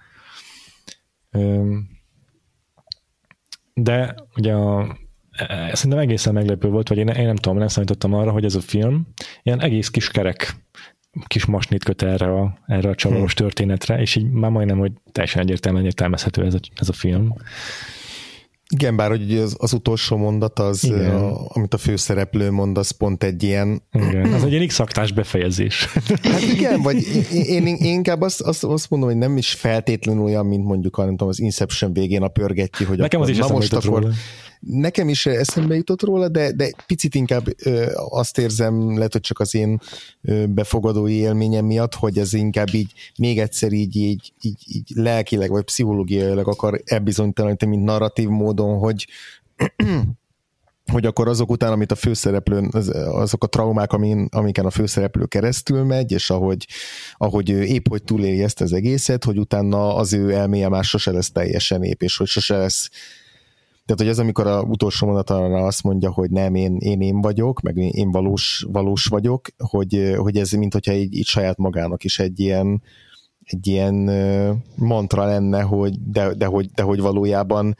De ugye a, e, szerintem egészen meglepő volt, vagy én, én nem tudom, nem számítottam arra, hogy ez a film ilyen egész kis kerek kis masnit köt erre a, erre a csavaros hmm. történetre, és így már majdnem, hogy teljesen egyértelműen értelmezhető ez a, ez a film. Igen, bár hogy az, az utolsó mondat, az, a, amit a főszereplő mond, az pont egy ilyen... Igen, az egy ilyen x befejezés. Hát igen, vagy én, én, én inkább azt, azt, azt mondom, hogy nem is feltétlenül olyan, mint mondjuk nem tudom, az Inception végén a pörgetji, hogy Nekem akkor, az is na most akkor, róla nekem is eszembe jutott róla, de, de picit inkább azt érzem, lehet, hogy csak az én befogadói élményem miatt, hogy ez inkább így még egyszer így, így, így, így lelkileg vagy pszichológiailag akar elbizonytalanítani, mint narratív módon, hogy hogy akkor azok után, amit a főszereplő, azok a traumák, amin, amiken a főszereplő keresztül megy, és ahogy, ahogy ő épp hogy túléli ezt az egészet, hogy utána az ő elméje már sose lesz teljesen ép, és hogy sose lesz tehát, hogy ez amikor a utolsó mondatára azt mondja, hogy nem, én, én én vagyok, meg én valós, valós vagyok, hogy, hogy ez mint hogyha így, így saját magának is egy ilyen, egy ilyen mantra lenne, hogy de, de, hogy, de hogy valójában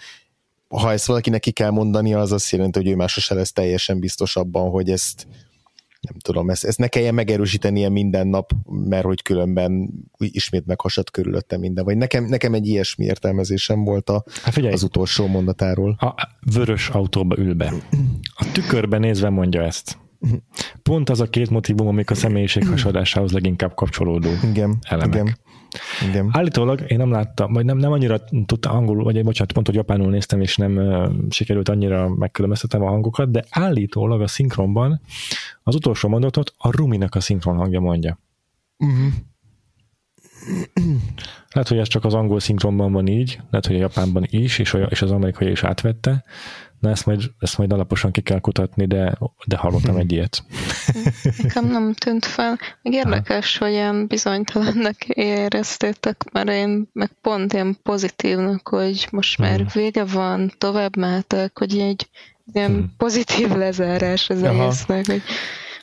ha ezt valakinek ki kell mondani, az azt jelenti, hogy ő már sose lesz teljesen biztos abban, hogy ezt nem tudom, ezt, ezt ne kelljen megerősítenie minden nap, mert hogy különben ismét meghasad körülötte minden. Vagy nekem, nekem egy ilyesmi értelmezésem volt a, hát figyelj, az utolsó mondatáról. A vörös autóba ül be. A tükörben nézve mondja ezt. Pont az a két motivum, amik a személyiség hasadásához leginkább kapcsolódó igen, elemek. Igen. Igen. Állítólag én nem láttam, vagy nem, nem annyira tudtam angolul, vagy bocsánat, pont, hogy japánul néztem, és nem uh, sikerült annyira megkülönböztetem a hangokat, de állítólag a szinkronban az utolsó mondatot a Ruminak a szinkron hangja mondja. Uh-huh. Lehet, hogy ez csak az angol szinkronban van így, lehet, hogy a japánban is, és, és az amerikai is átvette, Na ezt majd, ezt majd alaposan ki kell kutatni, de, de hallottam egy ilyet. Nekem nem tűnt fel. Még érdekes, ha. hogy ilyen bizonytalannak éreztétek, mert én meg pont ilyen pozitívnak, hogy most már hmm. vége van, tovább mehetek, hogy egy ilyen hmm. pozitív lezárás az Aha. egésznek, hogy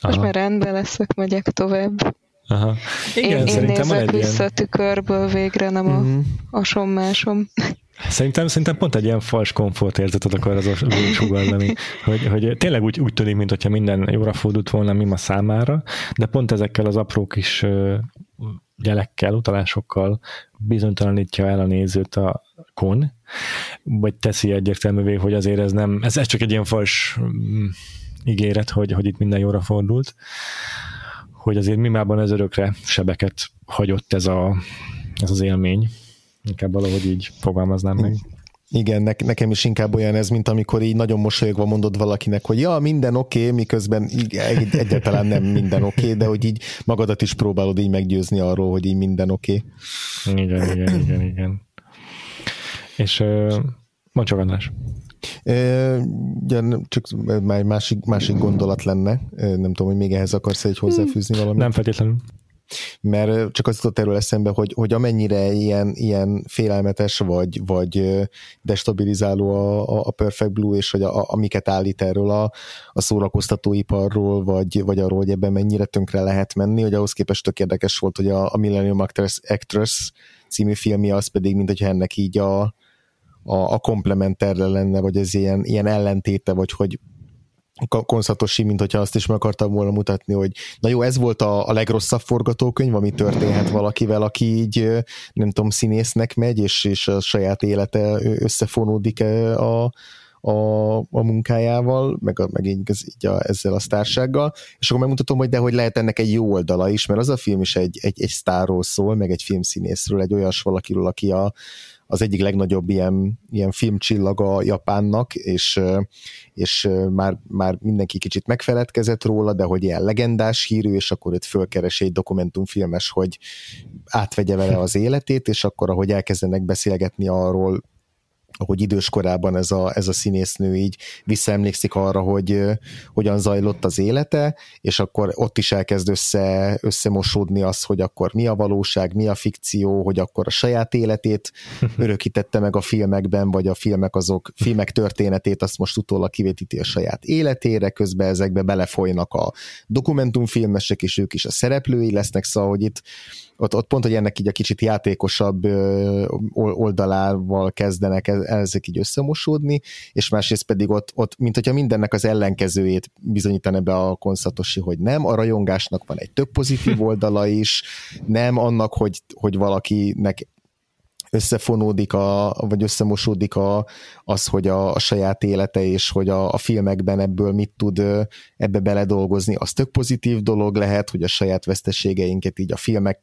most Aha. már rendben leszek, megyek tovább. Aha. Igen, én, én nézek vissza ilyen... a tükörből végre, nem uh-huh. a, mhm. a sommásom. Szerintem, szerintem pont egy ilyen fals érzetet akar az a sugalni, hogy, hogy tényleg úgy, úgy tűnik, mintha minden jóra fordult volna Mima számára, de pont ezekkel az apró kis jelekkel, utalásokkal bizonytalanítja el a nézőt a kon, vagy teszi egyértelművé, hogy azért ez nem, ez, ez csak egy ilyen fals mm, ígéret, hogy, hogy itt minden jóra fordult, hogy azért Mimában ez örökre sebeket hagyott ez, a, ez az élmény. Inkább valahogy így fogalmaznám meg. Igen, ne, nekem is inkább olyan ez, mint amikor így nagyon mosolyogva mondod valakinek, hogy ja, minden oké, okay, miközben így, egy, egyáltalán nem minden oké, okay, de hogy így magadat is próbálod így meggyőzni arról, hogy így minden oké. Okay. Igen, igen, igen, igen. És uh, csak András. Ja, csak már másik, másik gondolat lenne. Nem tudom, hogy még ehhez akarsz egy hozzáfűzni valamit? Nem feltétlenül mert csak az jutott erről eszembe, hogy, hogy amennyire ilyen, ilyen félelmetes vagy, vagy destabilizáló a, a Perfect Blue, és hogy a, amiket állít erről a, a szórakoztatóiparról, vagy, vagy arról, hogy ebben mennyire tönkre lehet menni, hogy ahhoz képest tök érdekes volt, hogy a, a Millennium Actress, Actress című filmje az pedig, mint hogyha ennek így a, a, a komplementerre lenne, vagy ez ilyen, ilyen ellentéte, vagy hogy konszatosi, mint hogyha azt is meg akartam volna mutatni, hogy na jó, ez volt a, a legrosszabb forgatókönyv, ami történhet valakivel, aki így nem tudom, színésznek megy, és, és a saját élete összefonódik a, a, a munkájával, meg, a, meg így, így a, ezzel a sztársággal, és akkor megmutatom, hogy de hogy lehet ennek egy jó oldala is, mert az a film is egy, egy, egy sztárról szól, meg egy filmszínészről, egy olyas valakiről, aki a, az egyik legnagyobb ilyen, ilyen filmcsillaga Japánnak, és, és már, már mindenki kicsit megfeledkezett róla, de hogy ilyen legendás hírű, és akkor őt fölkeres egy dokumentumfilmes, hogy átvegye vele az életét, és akkor ahogy elkezdenek beszélgetni arról, ahogy időskorában ez a, ez a színésznő így visszaemlékszik arra, hogy hogyan zajlott az élete, és akkor ott is elkezd össze, összemosódni az, hogy akkor mi a valóság, mi a fikció, hogy akkor a saját életét örökítette meg a filmekben, vagy a filmek azok, filmek történetét azt most utólag kivetíti a saját életére, közben ezekbe belefolynak a dokumentumfilmesek, és ők is a szereplői lesznek, szóval, hogy itt ott, ott pont, hogy ennek így a kicsit játékosabb oldalával kezdenek e, ezek így összemosódni, és másrészt pedig ott, ott mint hogyha mindennek az ellenkezőjét bizonyítana be a konszatosi, hogy nem, a rajongásnak van egy több pozitív oldala is, nem annak, hogy, hogy valakinek összefonódik, a, vagy összemosódik a, az, hogy a, a saját élete és hogy a, a filmekben ebből mit tud ebbe beledolgozni, az tök pozitív dolog lehet, hogy a saját veszteségeinket így a filmek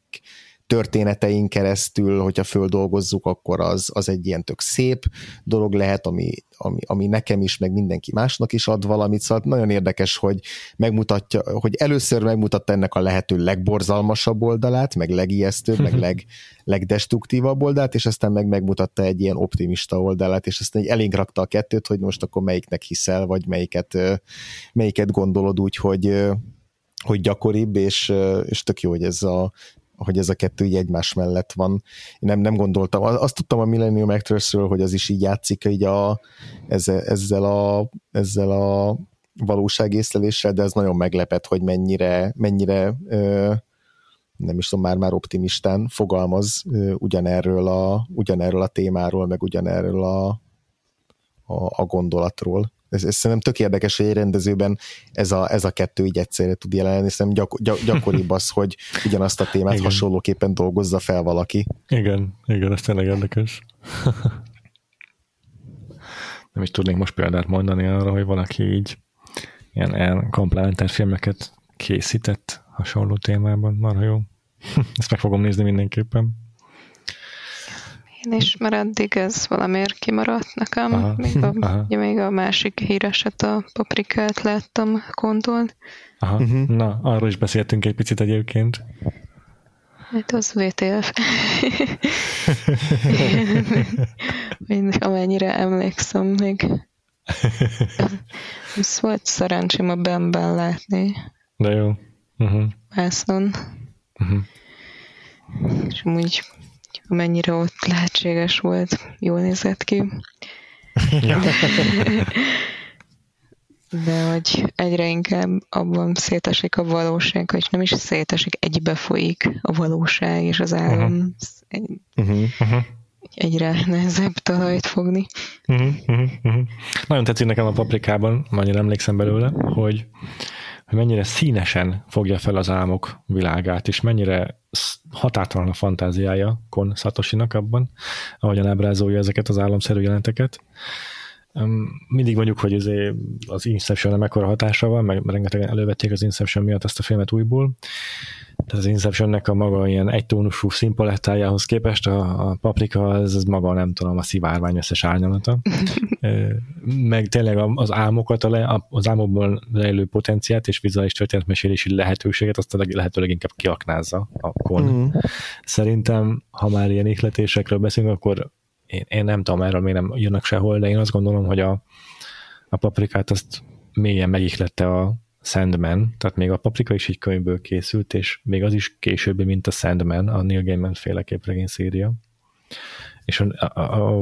történeteink keresztül, hogyha földolgozzuk, akkor az, az egy ilyen tök szép dolog lehet, ami, ami, ami nekem is, meg mindenki másnak is ad valamit, szóval nagyon érdekes, hogy megmutatja, hogy először megmutatta ennek a lehető legborzalmasabb oldalát, meg legijesztőbb, meg leg, legdestruktívabb oldalát, és aztán meg megmutatta egy ilyen optimista oldalát, és aztán egy elénk rakta a kettőt, hogy most akkor melyiknek hiszel, vagy melyiket, melyiket gondolod úgy, hogy, hogy gyakoribb, és, és tök jó, hogy ez a, hogy ez a kettő így egymás mellett van. Én nem, nem gondoltam, azt tudtam a Millennium Actressről, hogy az is így játszik így a, ezzel, ezzel, a, ezzel a valóságészleléssel, de ez nagyon meglepett, hogy mennyire, mennyire ö, nem is tudom, már-már optimistán fogalmaz ö, ugyanerről, a, ugyanerről a témáról, meg ugyanerről a, a, a gondolatról ez, ez szerintem tök érdekes, hogy egy rendezőben ez a, ez a kettő így egyszerre tud jelenni, szerintem gyak, gyak, gyakoribb az, hogy ugyanazt a témát igen. hasonlóképpen dolgozza fel valaki. Igen, igen, ez tényleg érdekes. Nem is tudnék most példát mondani arra, hogy valaki így ilyen, ilyen komplementár filmeket készített hasonló témában, marha jó. Ezt meg fogom nézni mindenképpen. Én is, mert eddig ez valamiért kimaradt nekem. Aha. Még, a, aha. Még a másik híreset, a paprikát láttam konton. Aha. Uh-huh. Na, arról is beszéltünk egy picit egyébként. Hát az VTF. Én, amennyire emlékszem még. Ez volt szerencsém a Bemben látni. De jó. Uh-huh. Vászon. Uh-huh. És úgy amennyire ott lehetséges volt, jól nézett ki. Ja. De hogy egyre inkább abban szétesik a valóság, hogy nem is szétesik, egybe folyik a valóság és az álom. Uh-huh. Egy. Uh-huh. Egyre nehezebb talajt fogni. Uh-huh. Uh-huh. Nagyon tetszik nekem a paprikában, annyira emlékszem belőle, hogy hogy mennyire színesen fogja fel az álmok világát, és mennyire határtalan a fantáziája Kon Satoshinak abban, ahogyan ábrázolja ezeket az álomszerű jelenteket. Mindig mondjuk, hogy az Inception mekkora hatása van, meg rengetegen elővették az Inception miatt ezt a filmet újból, tehát az Inceptionnek a maga ilyen egytónusú színpalettájához képest a, a paprika, az, az maga nem tudom, a szivárvány összes árnyalata. Meg tényleg az álmokat, az álmokból lejlő potenciát és vizuális történetmesélési lehetőséget azt a lehetőleg inkább kiaknázza a kon. Mm. Szerintem, ha már ilyen ihletésekről beszélünk, akkor én, én nem tudom, erről még nem jönnek sehol, de én azt gondolom, hogy a, a paprikát azt mélyen megihlette a, Sandman, tehát még a Paprika is egy könyvből készült, és még az is későbbi, mint a Sandman, a Neil Gaiman féle képregény széria. És a, a,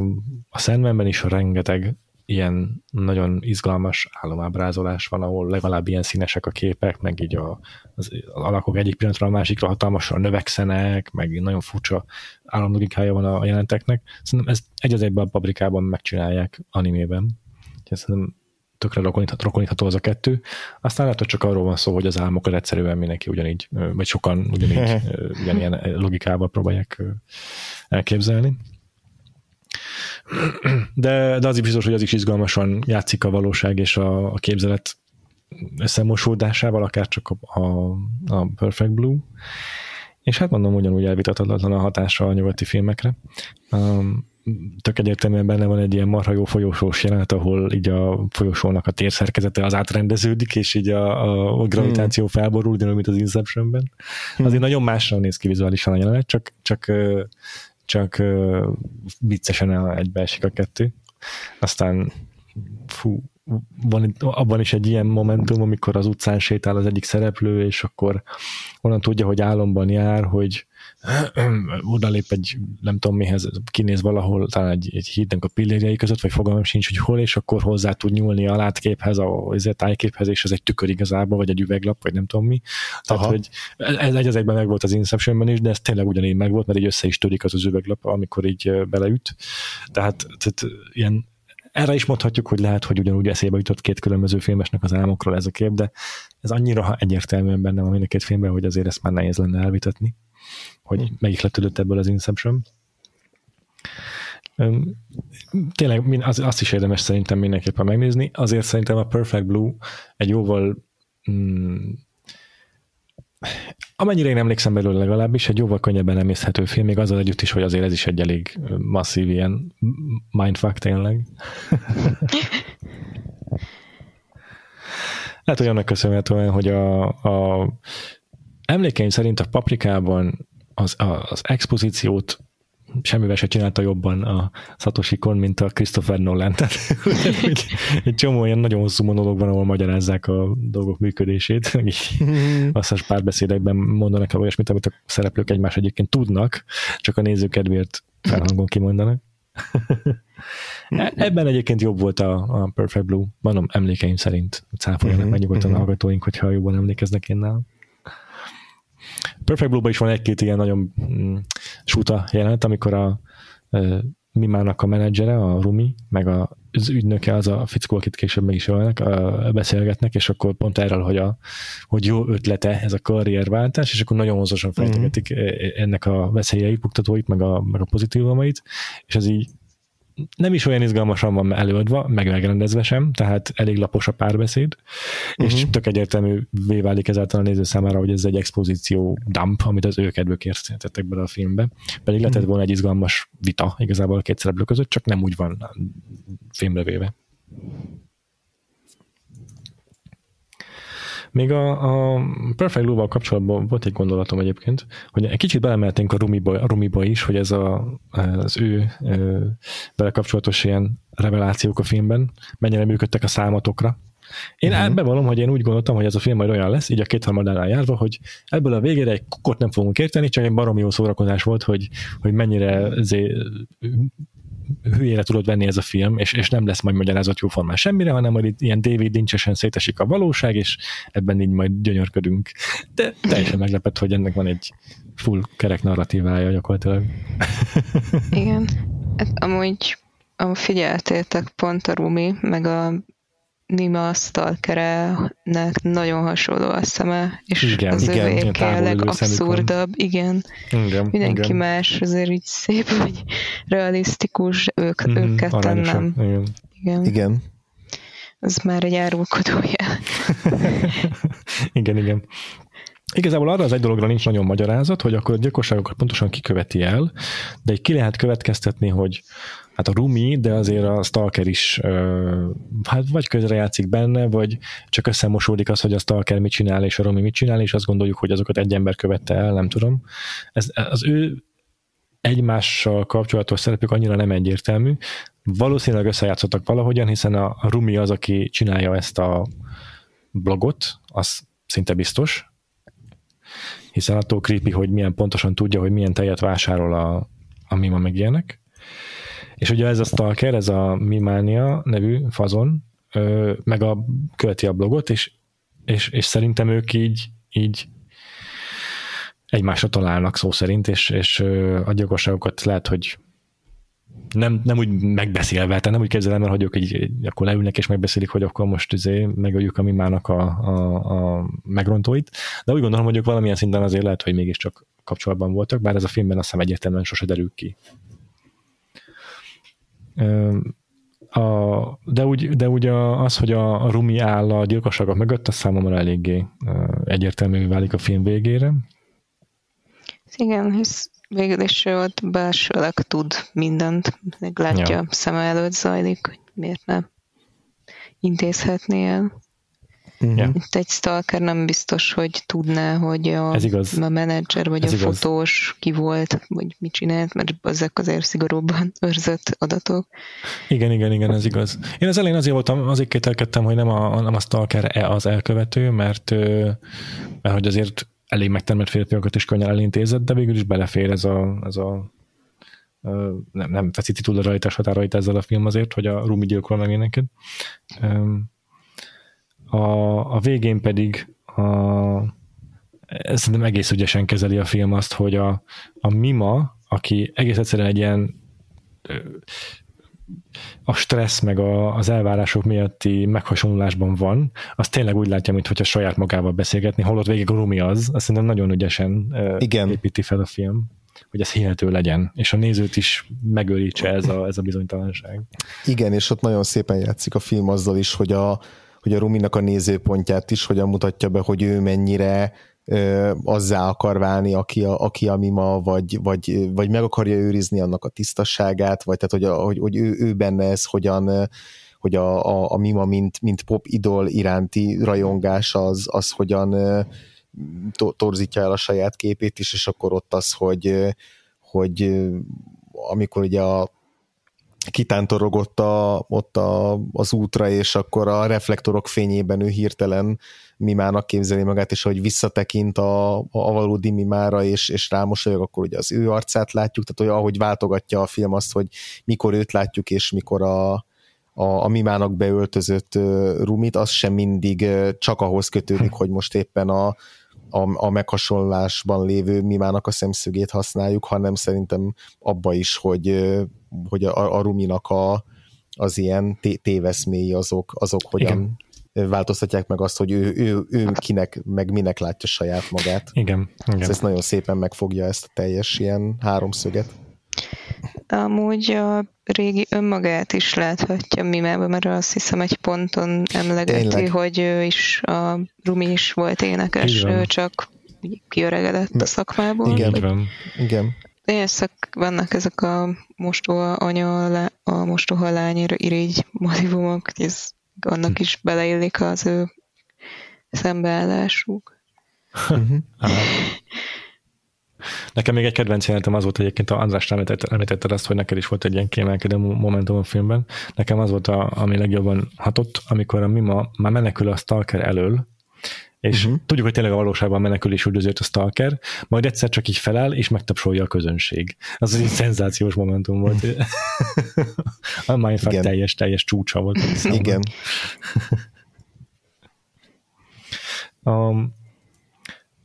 a Sandmanben is rengeteg ilyen nagyon izgalmas álomábrázolás van, ahol legalább ilyen színesek a képek, meg így a, az, az alakok egyik pillanatra a másikra hatalmasan növekszenek, meg nagyon furcsa államlogikája van a, a jelenteknek. Szerintem ezt egy az egyben a paprikában megcsinálják animében. Szerintem tökre rokonítható az a kettő. Aztán lehet, hogy csak arról van szó, hogy az álmokat egyszerűen mindenki ugyanígy, vagy sokan ugyanígy, ugyanilyen logikával próbálják elképzelni. De, de az is biztos, hogy az is izgalmasan játszik a valóság és a, a képzelet összemosódásával, akár csak a, a, a Perfect Blue. És hát mondom, ugyanúgy elvitathatatlan a hatása a nyugati filmekre. Um, tök egyértelműen benne van egy ilyen marha jó folyosós jelenet, ahol így a folyosónak a térszerkezete az átrendeződik, és így a, a, gravitáció hmm. felborul, ugyanúgy, mint az Inceptionben. Hmm. Azért nagyon másra néz ki vizuálisan a jelenet, csak, csak, csak viccesen egybeesik a kettő. Aztán fú, van abban is egy ilyen momentum, amikor az utcán sétál az egyik szereplő, és akkor onnan tudja, hogy álomban jár, hogy oda lép egy, nem tudom mihez, kinéz valahol, talán egy, egy hídnek a pillérjei között, vagy fogalmam sincs, hogy hol, és akkor hozzá tud nyúlni a látképhez, a, a tájképhez, és ez egy tükör igazából, vagy egy üveglap, vagy nem tudom mi. Tehát, Aha. hogy ez egy az egyben meg volt az Inceptionben is, de ez tényleg ugyanígy meg volt, mert így össze is törik az az üveglap, amikor így beleüt. Tehát, tehát ilyen erre is mondhatjuk, hogy lehet, hogy ugyanúgy eszébe jutott két különböző filmesnek az álmokról ez a kép, de ez annyira egyértelműen benne van mind a két filmben, hogy azért ezt már nehéz lenne elvitatni, hogy hm. melyik letődött ebből az Inception. Tényleg azt is érdemes szerintem mindenképpen megnézni. Azért szerintem a Perfect Blue egy jóval mm, amennyire én emlékszem belőle legalábbis, egy jóval könnyebben emészhető film, még azzal együtt is, hogy azért ez is egy elég masszív ilyen mindfuck tényleg. Lehet, hogy annak köszönhetően, hogy a, a emlékeim szerint a paprikában az, az expozíciót semmivel se csinálta jobban a Satoshi Kon, mint a Christopher Nolan. Tehát egy, egy csomó ilyen nagyon hosszú monológ van, ahol magyarázzák a dolgok működését, meg így asszas párbeszédekben mondanak el olyasmit, amit a szereplők egymás egyébként tudnak, csak a néző kedvéért felhangon kimondanak. E, ebben egyébként jobb volt a, a Perfect Blue, mondom, emlékeim szerint. Cáfoljanak uh-huh, meg nyugodtan a hallgatóink, hogyha jobban emlékeznek én nálam. Perfect Blue-ban is van egy-két ilyen nagyon mm, suta amikor a e, Mimának a menedzsere, a Rumi, meg a, az ügynöke, az a fickó, akit később meg is ölnek, beszélgetnek, és akkor pont erről, hogy, a, hogy jó ötlete ez a karrierváltás, és akkor nagyon hosszasan fejtegetik uh-huh. ennek a veszélyeit, buktatóit, meg a, meg a pozitívumait, és ez így nem is olyan izgalmasan van előadva, meg megrendezve sem, tehát elég lapos a párbeszéd, uh-huh. és mhm. tök egyértelművé válik ezáltal a néző számára, hogy ez egy expozíció dump, amit az ő kedvükért tettek bele a filmbe. Pedig lehetett mhm. volna egy izgalmas vita igazából a két szereplő között, csak nem úgy van filmre véve. Még a, a Perfect Blue-val kapcsolatban volt egy gondolatom egyébként, hogy egy kicsit belemeltünk a Rumiba, a Rumiba is, hogy ez a, az ő vele kapcsolatos ilyen revelációk a filmben mennyire működtek a számatokra. Én uh-huh. bevallom, hogy én úgy gondoltam, hogy ez a film majd olyan lesz, így a kétharmadánál járva, hogy ebből a végére egy kukot nem fogunk érteni, csak egy baromi jó szórakozás volt, hogy, hogy mennyire hülyére tudod venni ez a film, és, és nem lesz majd magyarázat jóformán semmire, hanem majd itt ilyen David Lynch-esen szétesik a valóság, és ebben így majd gyönyörködünk. De teljesen meglepett, hogy ennek van egy full kerek narratívája gyakorlatilag. Igen. Hát amúgy figyeltétek pont a Rumi, meg a Nima Stalkerenek nagyon hasonló a szeme, és igen, az igen, övéke a legabszurdabb, igen. igen. Mindenki igen. más azért így szép, vagy realisztikus, ők, mm, ők ketten nem. Igen. igen. Igen. Az már egy árulkodója. igen, igen. Igazából arra az egy dologra nincs nagyon magyarázat, hogy akkor a gyilkosságokat pontosan kiköveti el, de így ki lehet következtetni, hogy hát a Rumi, de azért a Stalker is hát vagy közrejátszik benne, vagy csak összemosódik az, hogy a Stalker mit csinál, és a Rumi mit csinál, és azt gondoljuk, hogy azokat egy ember követte el, nem tudom. Ez, az ő egymással kapcsolatos szerepük annyira nem egyértelmű. Valószínűleg összejátszottak valahogyan, hiszen a Rumi az, aki csinálja ezt a blogot, az szinte biztos, hiszen attól creepy, hogy milyen pontosan tudja, hogy milyen tejet vásárol a, a Mima meg ilyenek. És ugye ez a Stalker, ez a Mimania nevű fazon, ö, meg a, követi a blogot, és, és, és szerintem ők így, így egymásra találnak szó szerint, és, és a gyilkosságokat lehet, hogy nem, nem úgy megbeszélve, tehát nem úgy képzelem el, hogy ők így, akkor leülnek és megbeszélik, hogy akkor most izé megöljük a mimának a, a, a megrontóit, de úgy gondolom, hogy ők valamilyen szinten azért lehet, hogy mégiscsak kapcsolatban voltak, bár ez a filmben azt hiszem egyértelműen sose derül ki. A, de úgy, de úgy az, hogy a, a Rumi áll a gyilkosságok mögött, az számomra eléggé egyértelmű válik a film végére. Igen, hisz végül is ő ott belsőleg tud mindent, meg látja ja. szeme előtt zajlik, hogy miért nem intézhetné el. Uh-huh. Itt egy stalker nem biztos, hogy tudná, hogy a, Ez igaz. a menedzser vagy Ez a igaz. fotós ki volt, vagy mit csinált, mert ezek azért szigorúbban őrzött adatok. Igen, igen, igen, ez igaz. Én az elején azért voltam, azért kételkedtem, hogy nem a, nem a stalker -e az elkövető, mert, mert hogy azért elég megtermett férfiakat is könnyen elintézett, de végül is belefér ez a, ez a nem, nem feszíti túl a rajtás határait ezzel a film azért, hogy a Rumi gyilkol meg éneket. A, a végén pedig a, szerintem egész ügyesen kezeli a film azt, hogy a, a Mima, aki egész egyszerűen egy ilyen a stressz meg a, az elvárások miatti meghasonlulásban van, az tényleg úgy látja, mintha saját magával beszélgetni, holott végig Rumi az, azt szerintem nagyon ügyesen Igen. építi fel a film hogy ez hihető legyen, és a nézőt is megőrítse ez a, ez a bizonytalanság. Igen, és ott nagyon szépen játszik a film azzal is, hogy a, hogy a Ruminak a nézőpontját is hogyan mutatja be, hogy ő mennyire azzá akar válni, aki a, aki a mima, vagy, vagy, vagy meg akarja őrizni annak a tisztaságát, vagy tehát, hogy, a, hogy, hogy ő, ő benne ez hogyan, hogy a, a, a mima, mint, mint pop idol iránti rajongás az, az hogyan torzítja el a saját képét is, és akkor ott az, hogy, hogy amikor ugye a kitántorogott a, ott a, az útra, és akkor a reflektorok fényében ő hirtelen mimának képzeli magát, és hogy visszatekint a, a valódi mimára, és, és rámosolyog, akkor ugye az ő arcát látjuk, tehát hogy ahogy váltogatja a film azt, hogy mikor őt látjuk, és mikor a, a, a mimának beöltözött rumit, az sem mindig csak ahhoz kötődik, hogy most éppen a, a, a meghasonlásban lévő mimának a szemszögét használjuk, hanem szerintem abba is, hogy, hogy a, a ruminak a, az ilyen téveszméi azok, azok hogyan Igen. változtatják meg azt, hogy ő, ő, ő kinek, meg minek látja saját magát. Igen. Igen. Ez nagyon szépen megfogja ezt a teljes ilyen háromszöget. Amúgy a régi önmagát is láthatja Mimában, mert azt hiszem egy ponton emlegeti, Tényleg. hogy ő is, a Rumi is volt énekes, ő csak kiöregedett a szakmából. Igen, vagy, igen. Éjszak vannak ezek a mostoha anya, a mostoha lány irigy motivumok, ez annak is beleillik az ő szembeállásuk. Mhm. Nekem még egy kedvenc jelenetem az volt egyébként, a András említette, említetted azt, hogy neked is volt egy ilyen kiemelkedő momentum a filmben. Nekem az volt, a, ami legjobban hatott, amikor a Mima már menekül a Stalker elől, és uh-huh. tudjuk, hogy tényleg a valóságban menekül és üldözött a Stalker, majd egyszer csak így feláll, és megtapsolja a közönség. Az egy szenzációs momentum volt. a Mindfuck teljes, teljes csúcsa volt. Igen. um,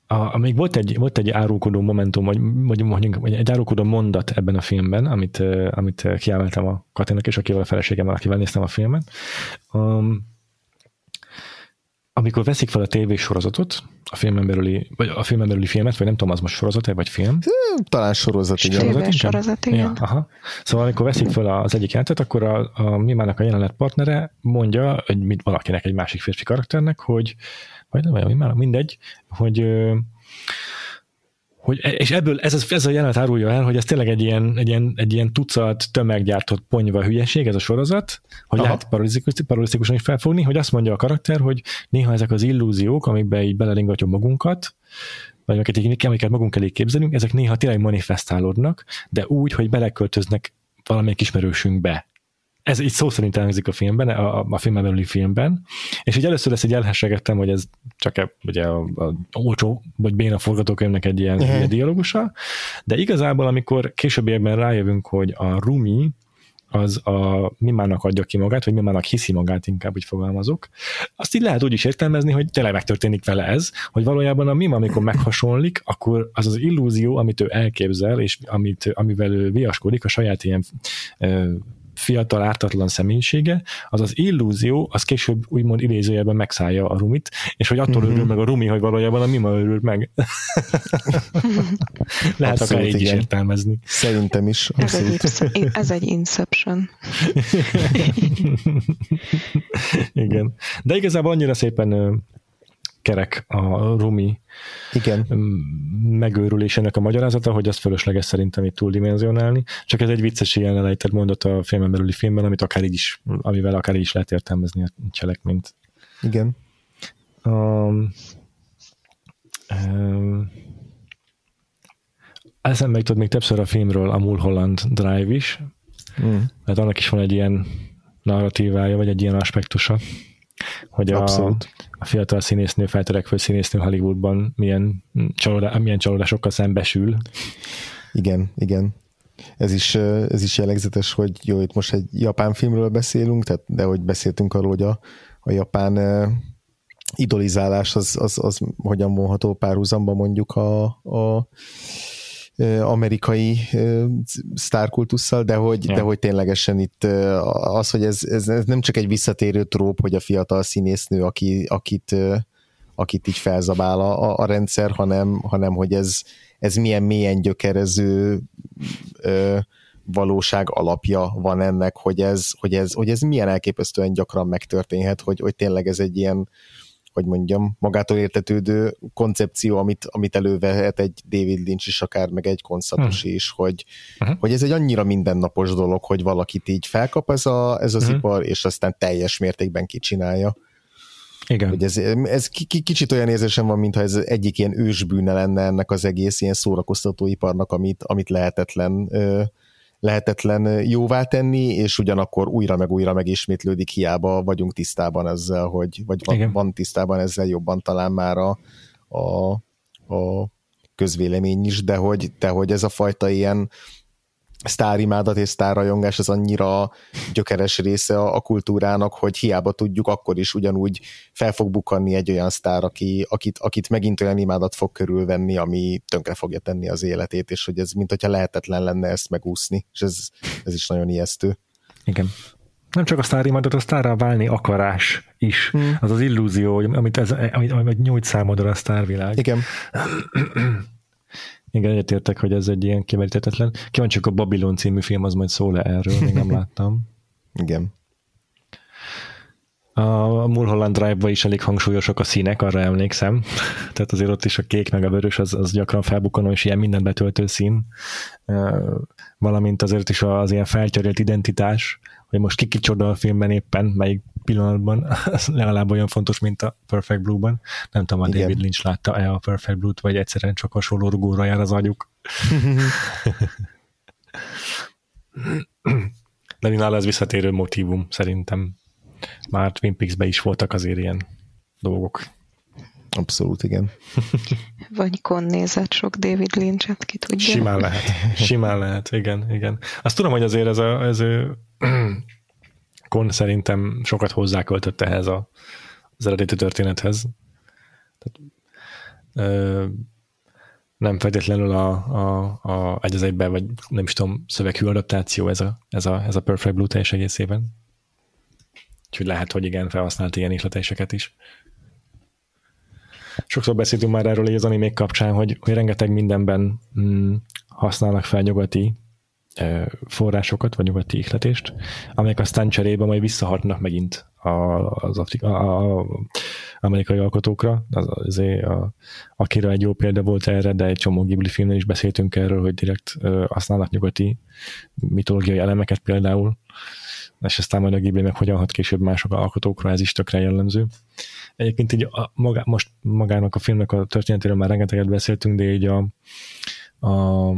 a, még volt egy, volt egy árulkodó momentum, vagy, vagy mondjuk vagy egy árulkodó mondat ebben a filmben, amit, amit kiemeltem a Katinak, és akivel a feleségemmel, akivel néztem a filmet. Um, amikor veszik fel a tévésorozatot, a filmen belüli, vagy a filmen belüli filmet, vagy nem tudom, az most sorozat vagy film? Talán sorozat, igen. Sorozat, sorozat, igen. Ja, aha. Szóval amikor veszik fel az egyik jelentet, akkor a, a Mimának a jelenet partnere mondja, hogy mit valakinek, egy másik férfi karakternek, hogy vagy nem olyan, már mindegy, hogy hogy, és ebből ez, ez a jelenet árulja el, hogy ez tényleg egy ilyen, egy ilyen, egy ilyen tucat tömeggyártott ponyva hülyeség, ez a sorozat, hogy Aha. lehet paralisztikusan is felfogni, hogy azt mondja a karakter, hogy néha ezek az illúziók, amikbe így beleringatjuk magunkat, vagy amiket, amiket magunk elé képzelünk, ezek néha tényleg manifestálódnak, de úgy, hogy beleköltöznek valamelyik ismerősünkbe ez így szó szerint elhangzik a filmben, a, a filmben belüli filmben, és így először ezt így elhessegettem, hogy ez csak a, ugye a, a olcsó, vagy béna forgatókönyvnek egy ilyen, uh-huh. ilyen dialogusa, de igazából amikor későbbiekben rájövünk, hogy a Rumi az a mimának adja ki magát, vagy mimának hiszi magát, inkább úgy fogalmazok, azt így lehet úgy is értelmezni, hogy tényleg megtörténik vele ez, hogy valójában a mima, amikor meghasonlik, akkor az az illúzió, amit ő elképzel, és amit, amivel ő viaskodik, a saját ilyen fiatal, ártatlan személyisége, az az illúzió, az később úgymond idézőjelben megszállja a rumit, és hogy attól mm-hmm. örül meg a rumi, hogy valójában a mima örül meg. Lehet akár így is értelmezni. Szerintem is. Ez egy, ez egy Inception. Igen. De igazából annyira szépen kerek a Rumi Igen. megőrülésének a magyarázata, hogy azt fölösleges szerintem itt túldimenzionálni. Csak ez egy vicces ilyen elejtett mondat a filmen belüli filmben, amit akár így is, amivel akár így is lehet értelmezni a cselekményt. Igen. Um, um, eszembe jutott még többször a filmről a Mulholland Drive is, mm. mert annak is van egy ilyen narratívája, vagy egy ilyen aspektusa, hogy a, a fiatal színésznő, feltörekvő színésznő Hollywoodban milyen, csalódá, milyen csalódásokkal szembesül. Igen, igen. Ez is, ez is jellegzetes, hogy jó, itt most egy japán filmről beszélünk, tehát, de hogy beszéltünk arról, hogy a, a japán idolizálás az, az, az hogyan vonható párhuzamba mondjuk a, a amerikai sztárkultusszal, de hogy, ja. de hogy ténylegesen itt az, hogy ez, ez, ez nem csak egy visszatérő tróp, hogy a fiatal színésznő, aki, akit, akit így felzabál a, a rendszer, hanem, hanem hogy ez, ez milyen mélyen gyökerező ö, valóság alapja van ennek, hogy ez, hogy ez, hogy ez milyen elképesztően gyakran megtörténhet, hogy, hogy tényleg ez egy ilyen hogy mondjam, magától értetődő koncepció, amit, amit elővehet egy David Lynch is, akár meg egy konszatosi hmm. is, hogy, uh-huh. hogy ez egy annyira mindennapos dolog, hogy valakit így felkap ez, a, ez az uh-huh. ipar, és aztán teljes mértékben kicsinálja. Igen. Hogy ez, ez kicsit olyan érzésem van, mintha ez egyik ilyen ősbűne lenne ennek az egész ilyen szórakoztatóiparnak, amit, amit lehetetlen lehetetlen jóvá tenni, és ugyanakkor újra meg újra megismétlődik, hiába vagyunk tisztában ezzel, hogy, vagy van, van tisztában ezzel jobban talán már a, a, a közvélemény is, de hogy, de hogy ez a fajta ilyen sztárimádat és sztárrajongás az annyira gyökeres része a, a kultúrának, hogy hiába tudjuk, akkor is ugyanúgy fel fog bukanni egy olyan sztár, aki, akit, akit megint olyan imádat fog körülvenni, ami tönkre fogja tenni az életét, és hogy ez mint hogyha lehetetlen lenne ezt megúszni, és ez, ez is nagyon ijesztő. Igen. Nem csak a sztárimádat, a sztárra válni akarás is. Hmm. Az az illúzió, amit, ez, amit, amit nyújt számodra a sztárvilág. Igen. Igen, egyetértek, hogy ez egy ilyen kimerítetetlen. Kíváncsiak a Babylon című film, az majd szól-e erről, még nem láttam. Igen. A Mulholland Drive-ba is elég hangsúlyosak a színek, arra emlékszem. Tehát azért ott is a kék meg a vörös az, az gyakran felbukkanó, és ilyen minden betöltő szín. Valamint azért is az ilyen felcserélt identitás, hogy most ki kicsoda a filmben éppen, melyik pillanatban, az legalább olyan fontos, mint a Perfect Blue-ban. Nem tudom, a Igen. David Lynch látta-e a Perfect Blue-t, vagy egyszerűen csak hasonló rugóra jár az agyuk. De nála ez visszatérő motivum, szerintem. Már Twin Peaks-ben is voltak azért ilyen dolgok. Abszolút, igen. Vagy kon nézett sok David Lynch-et, ki tudja. Simán lehet. Simán lehet, igen, igen. Azt tudom, hogy azért ez a, ez Kon szerintem sokat hozzáköltött ehhez a, az eredeti történethez. Tehát, ö, nem feltétlenül a, a, a egy az egyben, vagy nem is tudom, szöveghű adaptáció ez a, ez a, ez a Perfect Blue teljes egészében. Úgyhogy lehet, hogy igen, felhasznált ilyen ihletéseket is. Sokszor beszéltünk már erről az animék kapcsán, hogy, hogy rengeteg mindenben mm, használnak fel nyugati forrásokat, vagy nyugati ihletést, amelyek aztán cserébe majd visszahatnak megint az Afrika, a, a, amerikai alkotókra. Az, azért a, Akira egy jó példa volt erre, de egy csomó Ghibli filmnél is beszéltünk erről, hogy direkt használnak nyugati mitológiai elemeket például, és aztán majd a Ghibli meg hogyan hat később mások alkotókra, ez is tökre jellemző. Egyébként így a, maga, most magának a filmnek a történetéről már rengeteget beszéltünk, de így a, a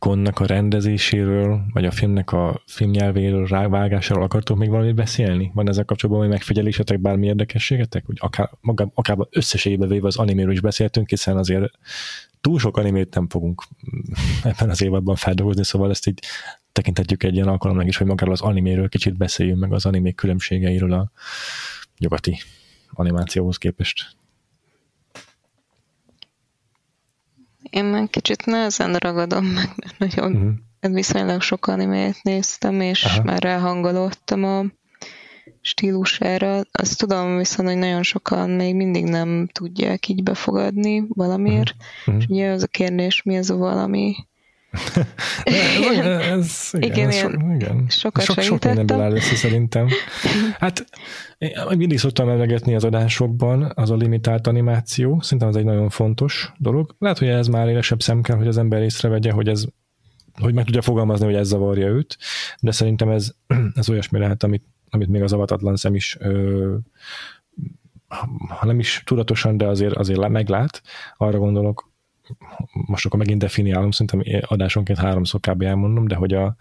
Konnak a rendezéséről, vagy a filmnek a filmnyelvéről, rávágásáról akartok még valamit beszélni? Van ezzel kapcsolatban hogy megfigyelésetek, bármi érdekességetek? Hogy akár, maga, akár összességében véve az animéről is beszéltünk, hiszen azért túl sok animét nem fogunk ebben az évadban feldolgozni, szóval ezt így tekintetjük egy ilyen alkalomnak is, hogy magáról az animéről kicsit beszéljünk, meg az animék különbségeiről a nyugati animációhoz képest. Én meg kicsit nehezen ragadom meg, mert nagyon uh-huh. viszonylag sok animét néztem, és Aha. már ráhangolódtam a stílusára. Azt tudom viszont, hogy nagyon sokan még mindig nem tudják így befogadni valamiért. Uh-huh. És ugye az a kérdés, mi az a valami, ez, igen, igen, ez so, igen. sokat sok, sok mindenből áll össze szerintem. Hát én mindig szoktam emlegetni az adásokban az a limitált animáció, szerintem ez egy nagyon fontos dolog. Lehet, hogy ez már élesebb szem kell, hogy az ember észrevegye, hogy ez hogy meg tudja fogalmazni, hogy ez zavarja őt, de szerintem ez, ez olyasmi lehet, amit, amit még az avatatlan szem is ö, ha nem is tudatosan, de azért, azért meglát. Arra gondolok, most akkor megint definiálom, szerintem adásonként háromszor kb. elmondom, de hogy a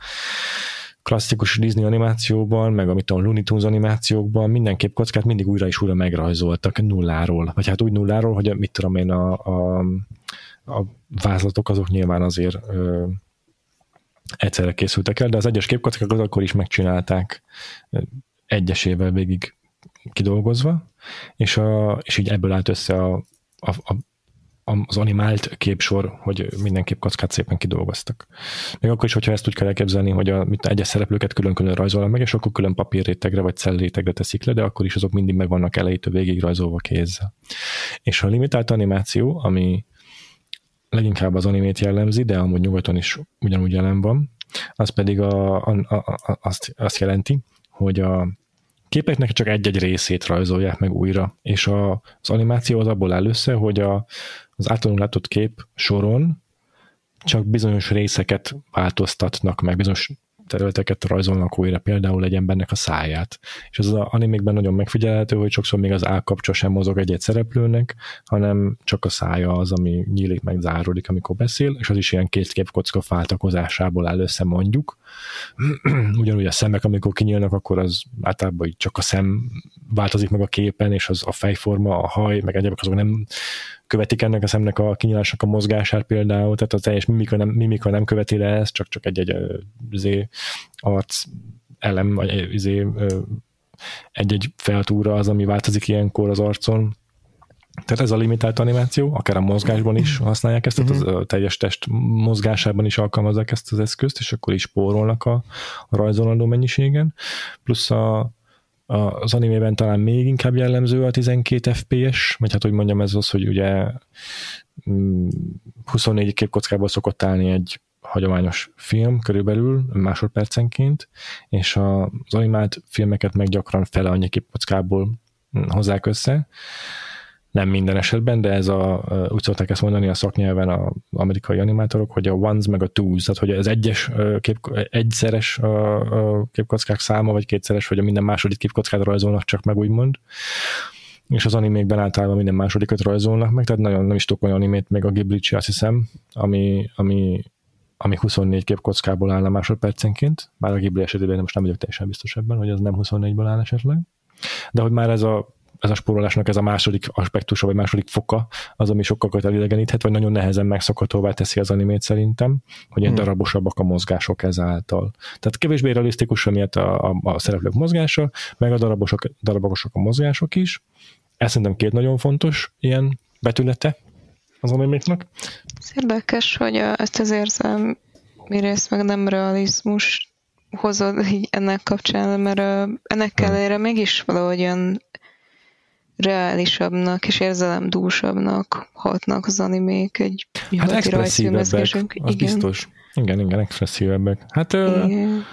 klasszikus Disney animációban, meg amit a Looney Tunes animációkban mindenképp kockát mindig újra és újra megrajzoltak nulláról. Vagy hát úgy nulláról, hogy mit tudom én, a, a, a vázlatok azok nyilván azért ö, egyszerre készültek el, de az egyes képkockákat akkor is megcsinálták egyesével végig kidolgozva, és, a, és így ebből állt össze a, a, a az animált képsor, hogy mindenképp kockát szépen kidolgoztak. Még akkor is, hogyha ezt úgy kell elképzelni, hogy a, mit, egyes szereplőket külön-külön rajzolnak meg, és akkor külön papírrétegre vagy cellrétegre teszik le, de akkor is azok mindig meg vannak elejétől végig rajzolva kézzel. És a limitált animáció, ami leginkább az animét jellemzi, de amúgy nyugaton is ugyanúgy jelen van, az pedig a, a, a, azt, azt jelenti, hogy a képeknek csak egy-egy részét rajzolják meg újra, és a, az animáció az abból áll össze, hogy a, az általunk látott kép soron csak bizonyos részeket változtatnak meg, bizonyos területeket rajzolnak újra, például egy embernek a száját. És az, az animékben nagyon megfigyelhető, hogy sokszor még az állkapcsa sem mozog egy-egy szereplőnek, hanem csak a szája az, ami nyílik meg, záródik, amikor beszél, és az is ilyen két képkocka váltakozásából áll össze, mondjuk. Ugyanúgy a szemek, amikor kinyílnak, akkor az általában csak a szem változik meg a képen, és az a fejforma, a haj, meg egyébként azok nem követik ennek a szemnek a kinyilásnak a mozgását például, tehát a teljes mimika nem, mimika nem követi le ezt, csak, csak egy-egy izé, arc elem, vagy izé, egy-egy feltúra az, ami változik ilyenkor az arcon. Tehát ez a limitált animáció, akár a mozgásban is használják ezt, tehát az a teljes test mozgásában is alkalmazzák ezt az eszközt, és akkor is spórolnak a, a rajzolandó mennyiségen. Plusz a, az animében talán még inkább jellemző a 12 FPS, vagy hát hogy mondjam ez az, hogy ugye 24 mm, képkockából szokott állni egy hagyományos film körülbelül másodpercenként, és az animált filmeket meg gyakran fele annyi képkockából hozzák össze, nem minden esetben, de ez a, úgy szokták ezt mondani a szaknyelven az amerikai animátorok, hogy a ones meg a twos, tehát hogy az egyes kép, egyszeres a, a képkockák száma, vagy kétszeres, vagy a minden második képkockát rajzolnak csak meg, úgymond és az animékben általában minden másodikat rajzolnak meg, tehát nagyon nem is tudok olyan animét, még a ghibli azt hiszem, ami, ami, ami 24 képkockából állna másodpercenként, bár a Ghibli esetében most nem vagyok teljesen biztos ebben, hogy az nem 24-ből áll esetleg. De hogy már ez a ez a spórolásnak ez a második aspektusa, vagy második foka, az, ami sokkal elidegeníthet, vagy nagyon nehezen megszokhatóvá teszi az animét szerintem, hogy ilyen hmm. darabosabbak a mozgások ezáltal. Tehát kevésbé realisztikus miatt a, a, a szereplők mozgása, meg a darabosok, darabosak a mozgások is. Ez szerintem két nagyon fontos ilyen betülete az animéknak. Ez érdekes, hogy a, ezt az érzem rész meg nem realizmus hozod így ennek kapcsán, mert ennek hmm. ellenére mégis valahogy olyan reálisabbnak és érzelemdúsabbnak hatnak az animék egy hát expresszívebbek, az igen. biztos. Igen, igen, expresszívebbek. Hát, igen.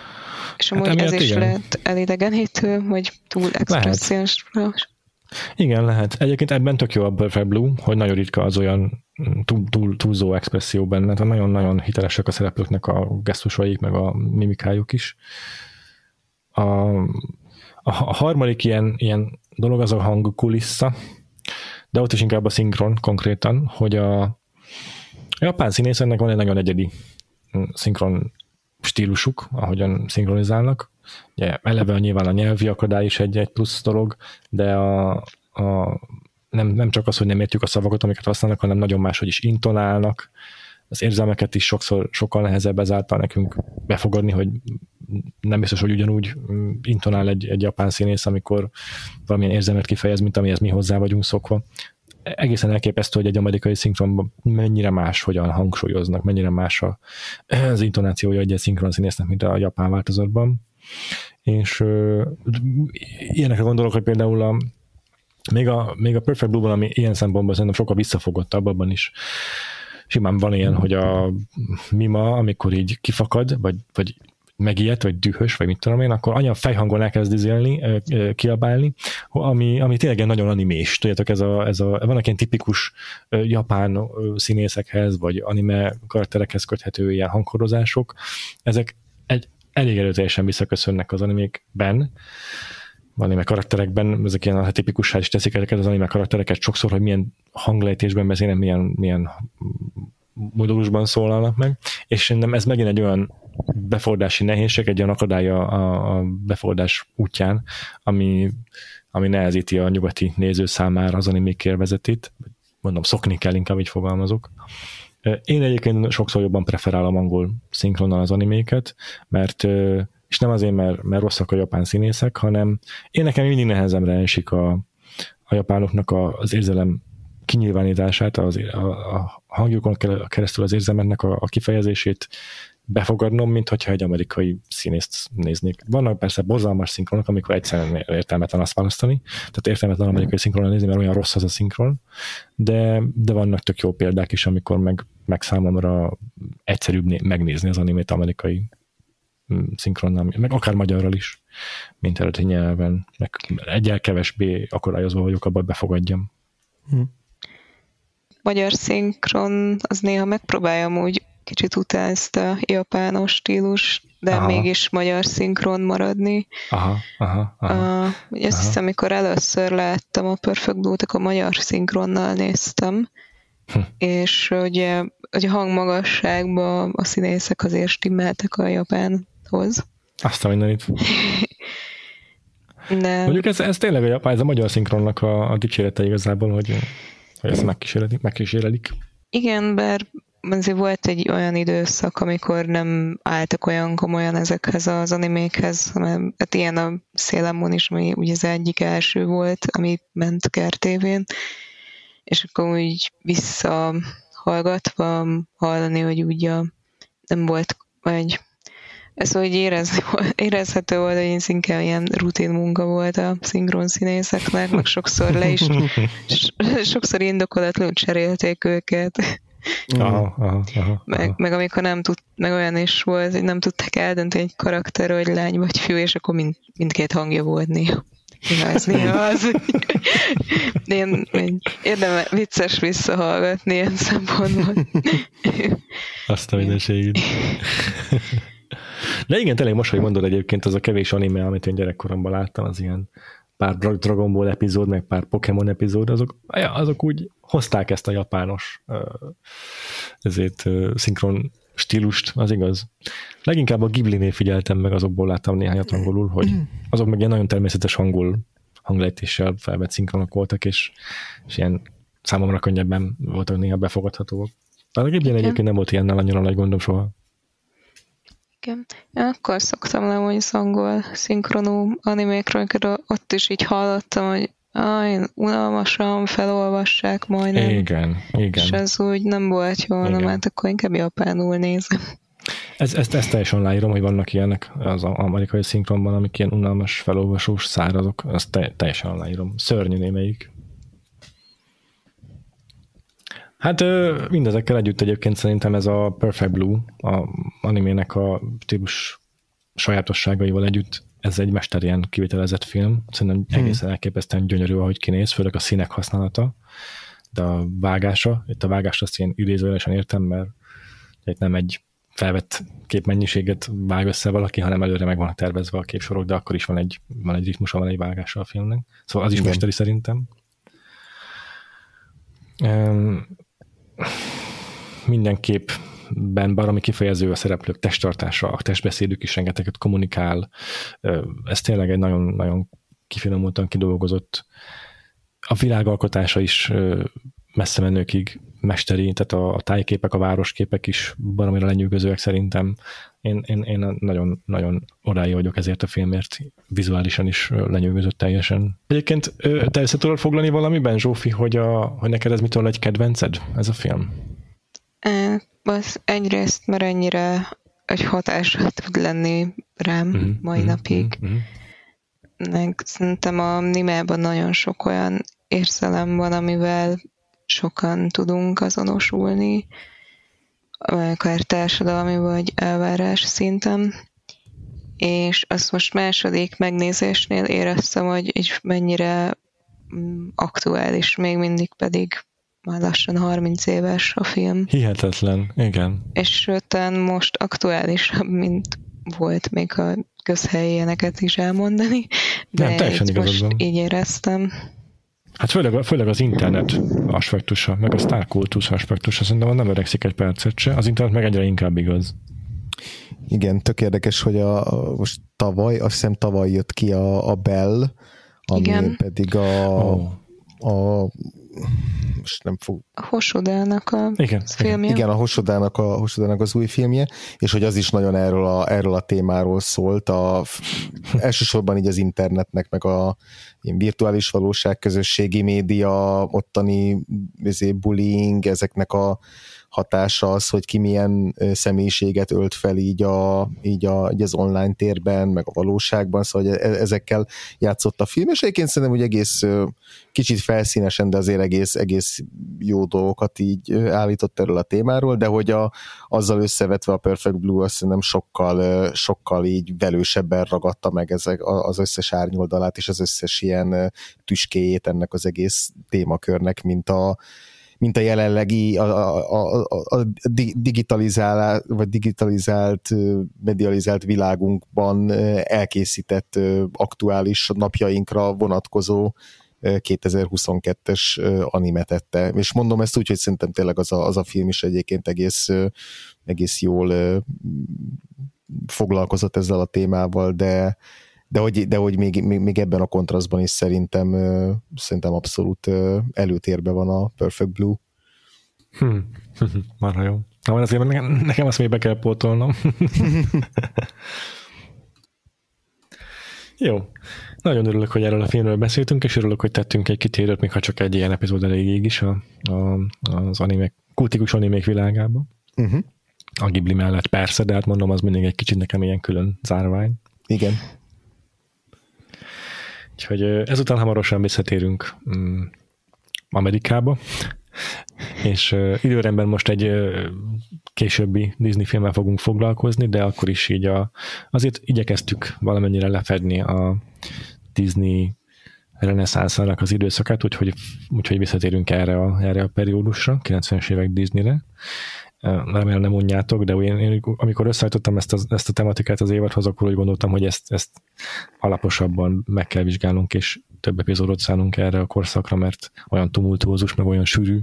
És amúgy hát ez is igen. lehet elidegenítő, hogy túl expressziós. Igen, lehet. Egyébként ebben tök jó a Perfect Blue, hogy nagyon ritka az olyan túl, túl, túlzó expresszió benne, tehát nagyon-nagyon hitelesek a szereplőknek a gesztusaik, meg a mimikájuk is. A, a harmadik ilyen, ilyen dolog az a hangkulissza, de ott is inkább a szinkron konkrétan, hogy a, japán színészeknek van egy nagyon egyedi mm, szinkron stílusuk, ahogyan szinkronizálnak. Ugye, eleve nyilván a nyelvi akadály is egy, egy plusz dolog, de a, a, nem, nem csak az, hogy nem értjük a szavakat, amiket használnak, hanem nagyon máshogy is intonálnak, az érzelmeket is sokszor sokkal nehezebb ezáltal nekünk befogadni, hogy nem biztos, hogy ugyanúgy intonál egy, egy japán színész, amikor valamilyen érzelmet kifejez, mint amihez mi hozzá vagyunk szokva. Egészen elképesztő, hogy egy amerikai szinkronban mennyire más hogyan hangsúlyoznak, mennyire más a, az intonációja egy szinkron színésznek, mint a japán változatban. És ö, ilyenekre gondolok, hogy például a, még a, még a Perfect Blue-ban, ami ilyen szempontból szerintem sokkal visszafogottabb, abban is simán van ilyen, hogy a mima, amikor így kifakad, vagy, vagy megijedt, vagy dühös, vagy mit tudom én, akkor anya fejhangon elkezd izélni, kiabálni, ami, ami tényleg nagyon animés. Tudjátok, ez a, ez a, vannak ilyen tipikus japán színészekhez, vagy anime karakterekhez köthető ilyen hangkorozások. Ezek egy elég erőteljesen visszaköszönnek az animékben, anime karakterekben, ezek ilyen hát tipikussá is teszik ezeket az anime karaktereket sokszor, hogy milyen hanglejtésben beszélnek, milyen, milyen modulusban szólalnak meg, és szerintem ez megint egy olyan befordási nehézség, egy olyan akadály a, a befordás útján, ami, ami nehezíti a nyugati néző számára az animék kérvezetét. Mondom, szokni kell, inkább így fogalmazok. Én egyébként sokszor jobban preferálom angol szinkronnal az animéket, mert és nem azért, mert, mert rosszak a japán színészek, hanem én nekem mindig nehezemre esik a, a japánoknak a, az érzelem kinyilvánítását, az, a, a hangjukon keresztül az érzelmetnek a, a kifejezését befogadnom, mint hogyha egy amerikai színészt néznék. Vannak persze borzalmas szinkronok, amikor egyszerűen értelmetlen azt választani, tehát értelmetlen amerikai szinkronra nézni, mert olyan rossz az a szinkron, de, de vannak tök jó példák is, amikor meg, meg számomra egyszerűbb megnézni az animét amerikai szinkronnal, meg akár magyarral is, mint eredeti nyelven, meg egyel kevesbé akadályozva vagyok abban, befogadjam. Hm. Magyar szinkron az néha megpróbálja úgy kicsit utál ezt a japános stílus, de aha. mégis magyar szinkron maradni. Aha, aha, aha. Uh, ugye azt aha. hiszem, amikor először láttam a Perfect Blue-t, akkor magyar szinkronnal néztem, hm. és ugye, ugye hangmagasságban a színészek azért stimmeltek a japánhoz. Azt a mindenit. De... Mondjuk ez, ez tényleg a japán, ez a magyar szinkronnak a, a dicsérete igazából, hogy, hogy ezt megkísérelik. megkísérelik. Igen, bár azért volt egy olyan időszak, amikor nem álltak olyan komolyan ezekhez az animékhez, hanem hát ilyen a Szélemon is, ami ugye az egyik első volt, ami ment kertévén, és akkor úgy visszahallgatva hallani, hogy ugye nem volt, vagy ez hogy érezni, érezhető volt, hogy ez inkább ilyen rutin munka volt a szinkron színészeknek, meg sokszor le is, sokszor indokolatlanul cserélték őket. Aha, aha, aha, meg, aha. meg amikor nem tud, meg olyan is volt, hogy nem tudták eldönteni egy karakter, hogy lány vagy fiú, és akkor mind, mindkét hangja volt néha. Néha ez, néha az. Ilyen, érdemes vicces visszahallgatni ilyen szempontból. Azt a mindenségét. De igen, tényleg most, hogy mondod egyébként, az a kevés anime, amit én gyerekkoromban láttam, az ilyen pár Dragon Ball epizód, meg pár Pokémon epizód, azok, ja, azok úgy hozták ezt a japános ezért szinkron stílust, az igaz. Leginkább a Ghibli-nél figyeltem meg, azokból láttam néhányat angolul, hogy azok meg ilyen nagyon természetes hangul hanglejtéssel felvett szinkronok voltak, és, és ilyen számomra könnyebben voltak néha befogadhatóak. De a Ghibli egyébként nem volt ilyennel annyira nagy gondom soha. Igen. Én akkor szoktam lemondani az angol szinkronú animékről, ott is így hallottam, hogy én unalmasan felolvassák majdnem. Igen, igen. És ez úgy nem volt jó, nem, hát akkor inkább japánul nézem. Ez, ezt, ezt teljesen aláírom, hogy vannak ilyenek az amerikai szinkronban, amik ilyen unalmas, felolvasós, szárazok, ezt te, teljesen aláírom. Szörnyű némelyik. Hát mindezekkel együtt egyébként szerintem ez a Perfect Blue, a animének a típus sajátosságaival együtt, ez egy mesterien kivitelezett film. Szerintem hmm. egészen elképesztően gyönyörű, ahogy kinéz, főleg a színek használata, de a vágása, itt a vágást azt én idézőjelesen értem, mert itt nem egy felvett képmennyiséget vág össze valaki, hanem előre meg van tervezve a képsorok, de akkor is van egy, van egy ritmusa, van egy vágása a filmnek. Szóval az is Igen. mesteri szerintem mindenképpben baromi kifejező a szereplők testtartása, a testbeszédük is rengeteget kommunikál. Ez tényleg egy nagyon-nagyon kifinomultan kidolgozott. A világalkotása is messze menőkig mesteri, tehát a, a tájképek, a városképek is baromira lenyűgözőek szerintem. Én, én, én nagyon, nagyon odáig vagyok ezért a filmért, vizuálisan is lenyűgözött teljesen. Egyébként te össze tudod foglalni valamiben, Zsófi, hogy, a, hogy neked ez mitől egy kedvenced, ez a film? Az egyrészt, mert ennyire egy hatása tud lenni rám uh-huh, mai uh-huh, napig. Uh-huh. Meg szerintem a Nimában nagyon sok olyan érzelem van, amivel sokan tudunk azonosulni, akár társadalmi vagy elvárás szinten. És azt most második megnézésnél éreztem, hogy így mennyire mm, aktuális, még mindig pedig már lassan 30 éves a film. Hihetetlen, igen. És sőt, most aktuálisabb, mint volt még a közhelyéneket is elmondani, de Nem, teljesen most így éreztem. Hát főleg, főleg az internet aspektusa, meg a sztárkultusz aspektusa, szerintem nem öregszik egy percet se, az internet meg egyre inkább igaz. Igen, tök érdekes, hogy a, most tavaly, azt hiszem tavaly jött ki a, a Bell, ami Igen. pedig a, oh. a most nem fog... A Hosodának a igen, filmje. Igen, a Hosodának, a Hosodának az új filmje, és hogy az is nagyon erről a, erről a témáról szólt, a, elsősorban így az internetnek, meg a ilyen virtuális valóság, közösségi média, ottani izé, bullying, ezeknek a hatása az, hogy ki milyen személyiséget ölt fel így, a, így, a, így az online térben, meg a valóságban, szóval hogy e, ezekkel játszott a film, és egyébként szerintem, hogy egész kicsit felszínesen, de azért egész, egész jó dolgokat így állított erről a témáról, de hogy a, azzal összevetve a Perfect Blue azt szerintem sokkal, sokkal így velősebben ragadta meg ezek, az összes árnyoldalát és az összes ilyen tüskéjét ennek az egész témakörnek, mint a, mint a jelenlegi a, a, a, a digitalizált, vagy digitalizált, medializált világunkban elkészített aktuális napjainkra vonatkozó 2022-es anime tette. És mondom ezt úgy, hogy szerintem tényleg az a, az a film is egyébként egész, egész jól foglalkozott ezzel a témával, de, de hogy, de hogy még, még, még ebben a kontrasztban is szerintem, szerintem abszolút előtérbe van a Perfect Blue. Hmm. Marha jó. Na, azért nekem, nekem azt még be kell pótolnom. jó. Nagyon örülök, hogy erről a filmről beszéltünk, és örülök, hogy tettünk egy kitérőt, még ha csak egy ilyen epizód elég is a, a, az animek, kultikus animék világában. Uh-huh. A Ghibli mellett persze, de hát mondom, az mindig egy kicsit nekem ilyen külön zárvány. Igen. Úgyhogy ezután hamarosan visszatérünk mm, Amerikába, és időrendben most egy későbbi Disney filmmel fogunk foglalkozni, de akkor is így a, azért igyekeztük valamennyire lefedni a Disney reneszánszanak az időszakát, úgyhogy, úgyhogy visszatérünk erre a, erre a periódusra, 90-es évek Disneyre. Remélem nem mondjátok, de én, én amikor összeállítottam ezt a, ezt a tematikát az évadhoz, akkor úgy gondoltam, hogy ezt, ezt alaposabban meg kell vizsgálnunk, és több epizódot szállunk erre a korszakra, mert olyan tumultuózus, meg olyan sűrű.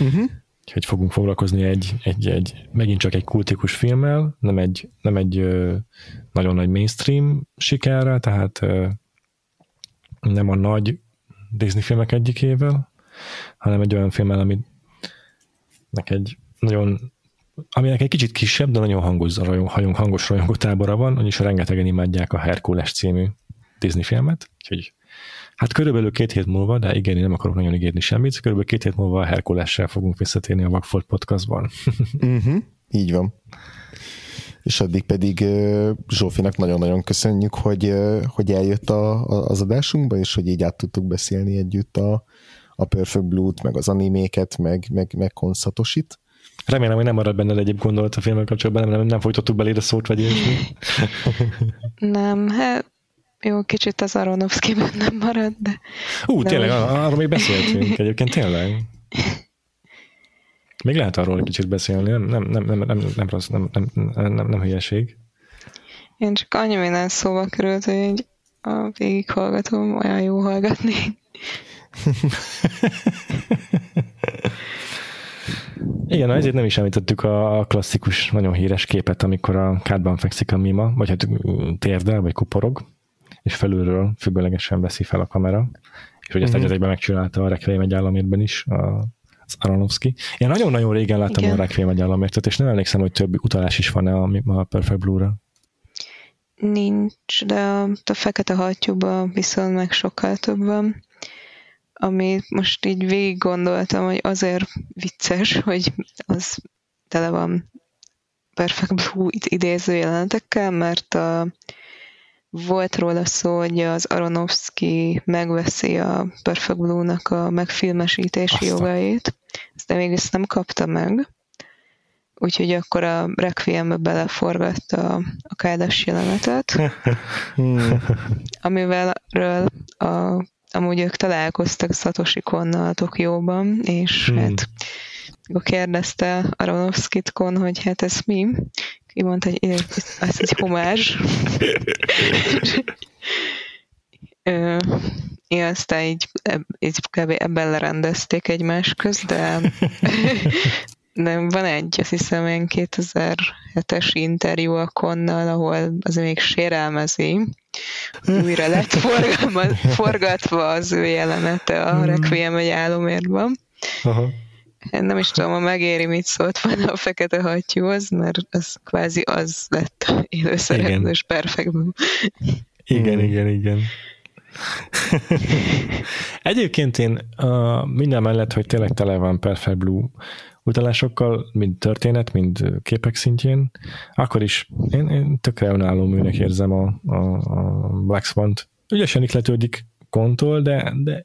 Uh-huh. Úgyhogy fogunk foglalkozni egy, egy, egy, megint csak egy kultikus filmmel, nem egy, nem egy ö, nagyon nagy mainstream sikerrel, tehát ö, nem a nagy Disney filmek egyikével, hanem egy olyan filmmel, ami egy nagyon aminek egy kicsit kisebb, de nagyon hangos, rajong, hangos rajongótábora van, vagyis rengetegen imádják a Herkules című Disney filmet, úgyhogy hát körülbelül két hét múlva, de igen, én nem akarok nagyon ígérni semmit, körülbelül két hét múlva a Herkulessel fogunk visszatérni a Vagfolt podcastban. uh-huh, így van. És addig pedig Zsófinak nagyon-nagyon köszönjük, hogy, hogy eljött a, a, az adásunkba, és hogy így át tudtuk beszélni együtt a, a Perfect Blue-t, meg az animéket, meg, meg, meg konszatosit. Remélem, hogy nem marad benned egyéb gondolat a filmmel kapcsolatban, nem, nem, nem folytattuk beléd a szót, vagy ilyesmi. nem, hát jó, kicsit az aronofsky nem marad, de... Ú, de tényleg, ar- arról még beszéltünk egyébként, tényleg. Még lehet arról egy kicsit beszélni, nem, nem, nem, nem, nem, nem, rossz, nem, nem, nem, nem, nem hülyeség. Én csak annyi minden szóba került, hogy a végighallgatom, olyan jó hallgatni. Igen, ezért nem is említettük a klasszikus, nagyon híres képet, amikor a kádban fekszik a mima, vagy hát térdel, vagy kuporog, és felülről függőlegesen veszi fel a kamera, és hogy ezt mm-hmm. egyben megcsinálta a Requiem egy államérben is, a, az Aronofsky. Én nagyon-nagyon régen láttam Igen. a Requiem egy államértet, és nem emlékszem, hogy több utalás is van-e a, a Perfect Blue-ra. Nincs, de a, a fekete hattyúban viszont meg sokkal több van ami most így végig gondoltam, hogy azért vicces, hogy az tele van Perfect Blue idéző jelenetekkel, mert a, volt róla szó, hogy az Aronofsky megveszi a Perfect Blue-nak a megfilmesítési Aztán. jogait, de még ezt nem kapta meg. Úgyhogy akkor a Requiembe beleforgatta a kádas jelenetet, amivel a amúgy ők találkoztak Satoshi Konnal Tokióban, és hmm. hát akkor kérdezte Aronofskit Kon, hogy hát ez mi? Ki mondta, hogy ez egy homázs. Igen, aztán így, így kb. ebben lerendezték egymás közt, de, de van egy, azt hiszem, ilyen 2007-es interjú a Konnal, ahol az még sérelmezi, újra lett forgatva az ő jelenete a hmm. Requiem egy álomérban. Aha. Én nem is tudom, ha megéri, mit szólt volna a fekete hattyúhoz, mert az kvázi az lett élőszereplős perfektben. Igen, hmm. igen, igen. Egyébként én uh, minden mellett, hogy tényleg tele van Perfect Blue utalásokkal, mind történet, mind képek szintjén, akkor is én, én tökre önálló műnek érzem a, a, a Black Swan-t. Ügyesen ikletődik kontól, de, de,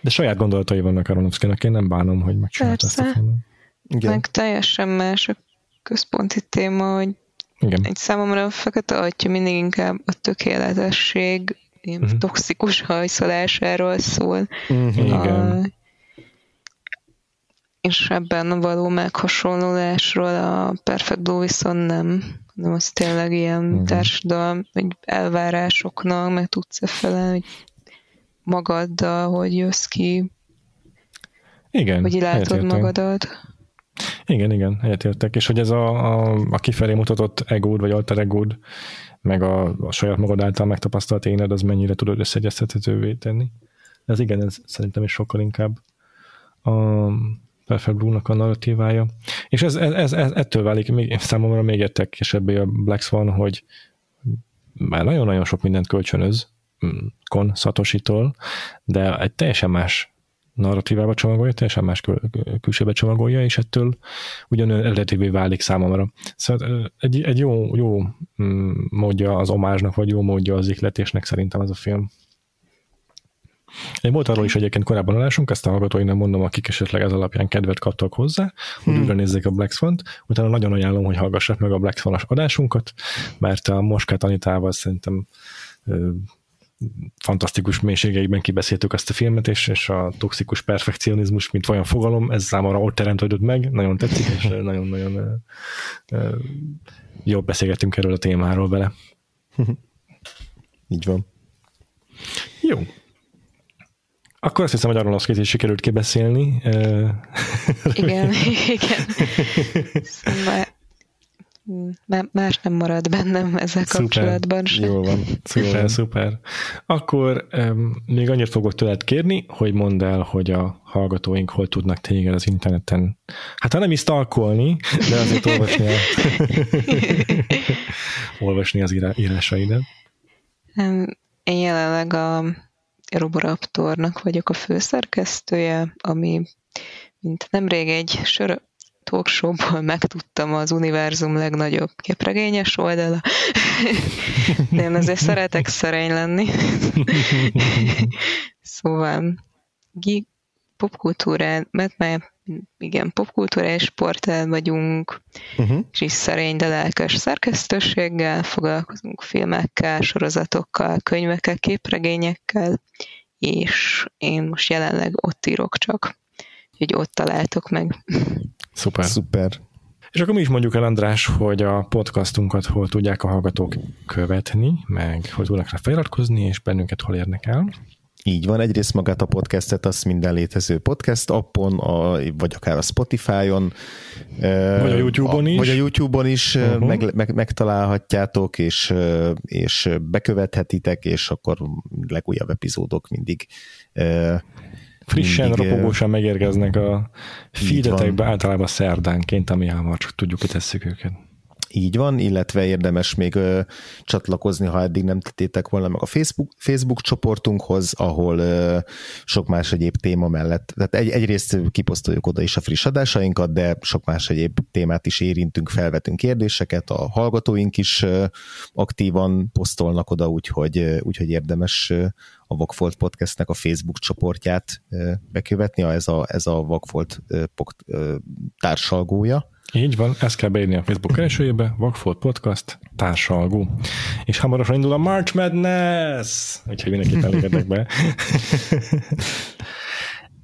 de saját gondolatai vannak Aronofsky-nak, én nem bánom, hogy megcsinálta ezt a filmet. Igen. Meg teljesen más a központi téma, hogy Igen. egy számomra a fekete atya mindig inkább a tökéletesség ilyen uh-huh. toxikus hajszolásáról szól. Uh-huh. Igen. És ebben való meghasonlulásról a Perfect Blue viszont nem, hanem az tényleg ilyen uh-huh. társadalom, hogy elvárásoknak meg tudsz-e felelni, magaddal, hogy jössz ki, igen, hogy látod magadat. Igen, igen, egyetértek. És hogy ez a, a, a kifelé mutatott egód, vagy alter egód, meg a, a saját magad által megtapasztalt éned, az mennyire tudod összeegyeztethetővé tenni. Ez igen, ez szerintem is sokkal inkább a Perfect Blue-nak a narratívája. És ez, ez, ez, ettől válik még, számomra még értekesebbé a Black Swan, hogy már nagyon-nagyon sok mindent kölcsönöz mm, Kon Satoshi-tól, de egy teljesen más narratívába csomagolja, teljesen más kül- külsőbe csomagolja, és ettől ugyanolyan eredetévé válik számomra. Szóval egy, egy jó, jó mm, módja az omázsnak, vagy jó módja az ikletésnek szerintem ez a film. Volt arról is egyébként korábban adásunk, ezt a hallgatói nem mondom, akik esetleg ez alapján kedvet kaptak hozzá, hogy hmm. újra nézzék a Black Swan-t, utána nagyon ajánlom, hogy hallgassák meg a Black Swan-as adásunkat, mert a Moskát Anitával szerintem fantasztikus mélységeiben kibeszéltük ezt a filmet, és, és a toxikus perfekcionizmus, mint olyan fogalom, ez számomra ott teremtődött meg, nagyon tetszik, és nagyon-nagyon jól beszélgettünk erről a témáról vele. Így van. Jó. Akkor azt hiszem, hogy Aronofsky-t is sikerült kibeszélni. Igen, igen. Szóval más nem marad bennem ezzel szuper. kapcsolatban sem. Jó van, szuper, szuper. Akkor um, még annyit fogok tőled kérni, hogy mondd el, hogy a hallgatóink hol tudnak téged az interneten. Hát ha nem is stalkolni, de azért olvasni, a, olvasni az írásaidat. Én jelenleg a Roboraptornak vagyok a főszerkesztője, ami mint nemrég egy sör, talkshowból megtudtam az univerzum legnagyobb képregényes oldala. De én azért szeretek szerény lenni. szóval popkultúrán, mert már igen, popkultúrás portál vagyunk, uh-huh. és is szerény, de lelkes szerkesztőséggel, foglalkozunk filmekkel, sorozatokkal, könyvekkel, képregényekkel, és én most jelenleg ott írok csak, hogy ott találtok meg. Szuper. Szuper. És akkor mi is mondjuk el, András, hogy a podcastunkat hol tudják a hallgatók követni, meg hogy tudnak rá feliratkozni, és bennünket hol érnek el. Így van, egyrészt magát a podcastet, azt minden létező podcast appon, a, vagy akár a Spotify-on. Vagy a YouTube-on is. Vagy a YouTube-on is uh-huh. meg, meg, megtalálhatjátok, és, és bekövethetitek, és akkor legújabb epizódok mindig frissen, mindig, ropogósan megérkeznek a feedetekbe, általában szerdánként, ami hamar csak tudjuk, hogy tesszük őket. Így van, illetve érdemes még ö, csatlakozni, ha eddig nem tettétek volna meg a Facebook, Facebook csoportunkhoz, ahol ö, sok más egyéb téma mellett, tehát egy, egyrészt kiposztoljuk oda is a friss adásainkat, de sok más egyéb témát is érintünk, felvetünk kérdéseket, a hallgatóink is ö, aktívan posztolnak oda, úgyhogy, úgyhogy érdemes a Vagfolt Podcastnek a Facebook csoportját bekövetni, ez a, ez a Vagfolt társalgója. Így van, ezt kell beírni a Facebook keresőjébe, Vagfolt Podcast társalgó. És hamarosan indul a March Madness! Úgyhogy mindenképpen elégedek be.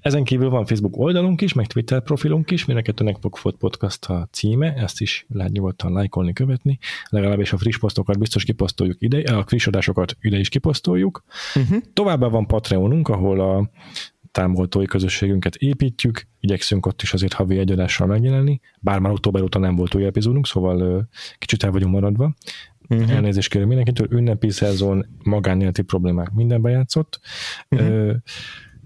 Ezen kívül van Facebook oldalunk is, meg Twitter profilunk is, mind a kettőnek Vagfolt Podcast a címe, ezt is lehet nyugodtan lájkolni, követni. Legalábbis a friss posztokat biztos kiposztoljuk ide, a friss adásokat ide is kiposztoljuk. Uh-huh. Továbbá van Patreonunk, ahol a támogatói közösségünket építjük, igyekszünk ott is azért havi egy adással megjelenni, bár már október óta nem volt új epizódunk, szóval kicsit el vagyunk maradva. Uh-huh. Elnézést kérünk mindenkitől, ünnepi szezon, magánéleti problémák mindenbe játszott, uh-huh.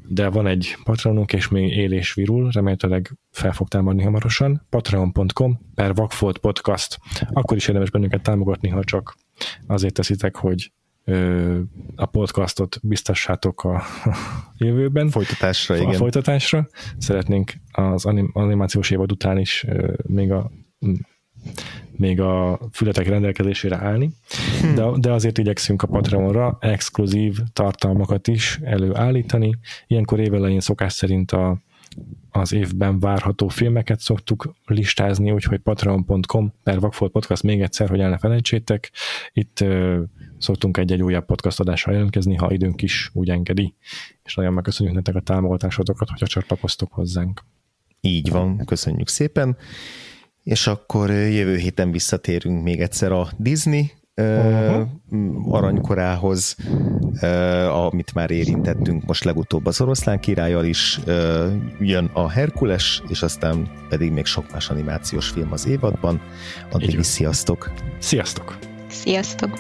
de van egy Patreonunk, és még él és virul, remélhetőleg fel fog támadni hamarosan, patreon.com per Vagfolt Podcast. Akkor is érdemes bennünket támogatni, ha csak azért teszitek, hogy a podcastot biztassátok a jövőben. Folytatásra, igen. A folytatásra. Szeretnénk az animációs évad után is még a még a fületek rendelkezésére állni, hm. de, de azért igyekszünk a Patreonra exkluzív tartalmakat is előállítani. Ilyenkor évelején szokás szerint a, az évben várható filmeket szoktuk listázni, úgyhogy patreon.com per Vagfolt Podcast még egyszer, hogy el ne felejtsétek. Itt szoktunk egy-egy újabb podcast adással jelentkezni, ha időnk is úgy engedi. És nagyon megköszönjük nektek a támogatásotokat, hogyha csatlakoztok hozzánk. Így van, köszönjük szépen. És akkor jövő héten visszatérünk még egyszer a Disney uh-huh. aranykorához, amit már érintettünk most legutóbb az oroszlán királlyal is, jön a Herkules, és aztán pedig még sok más animációs film az évadban. Addig is sziasztok! Sziasztok! Sziasztok!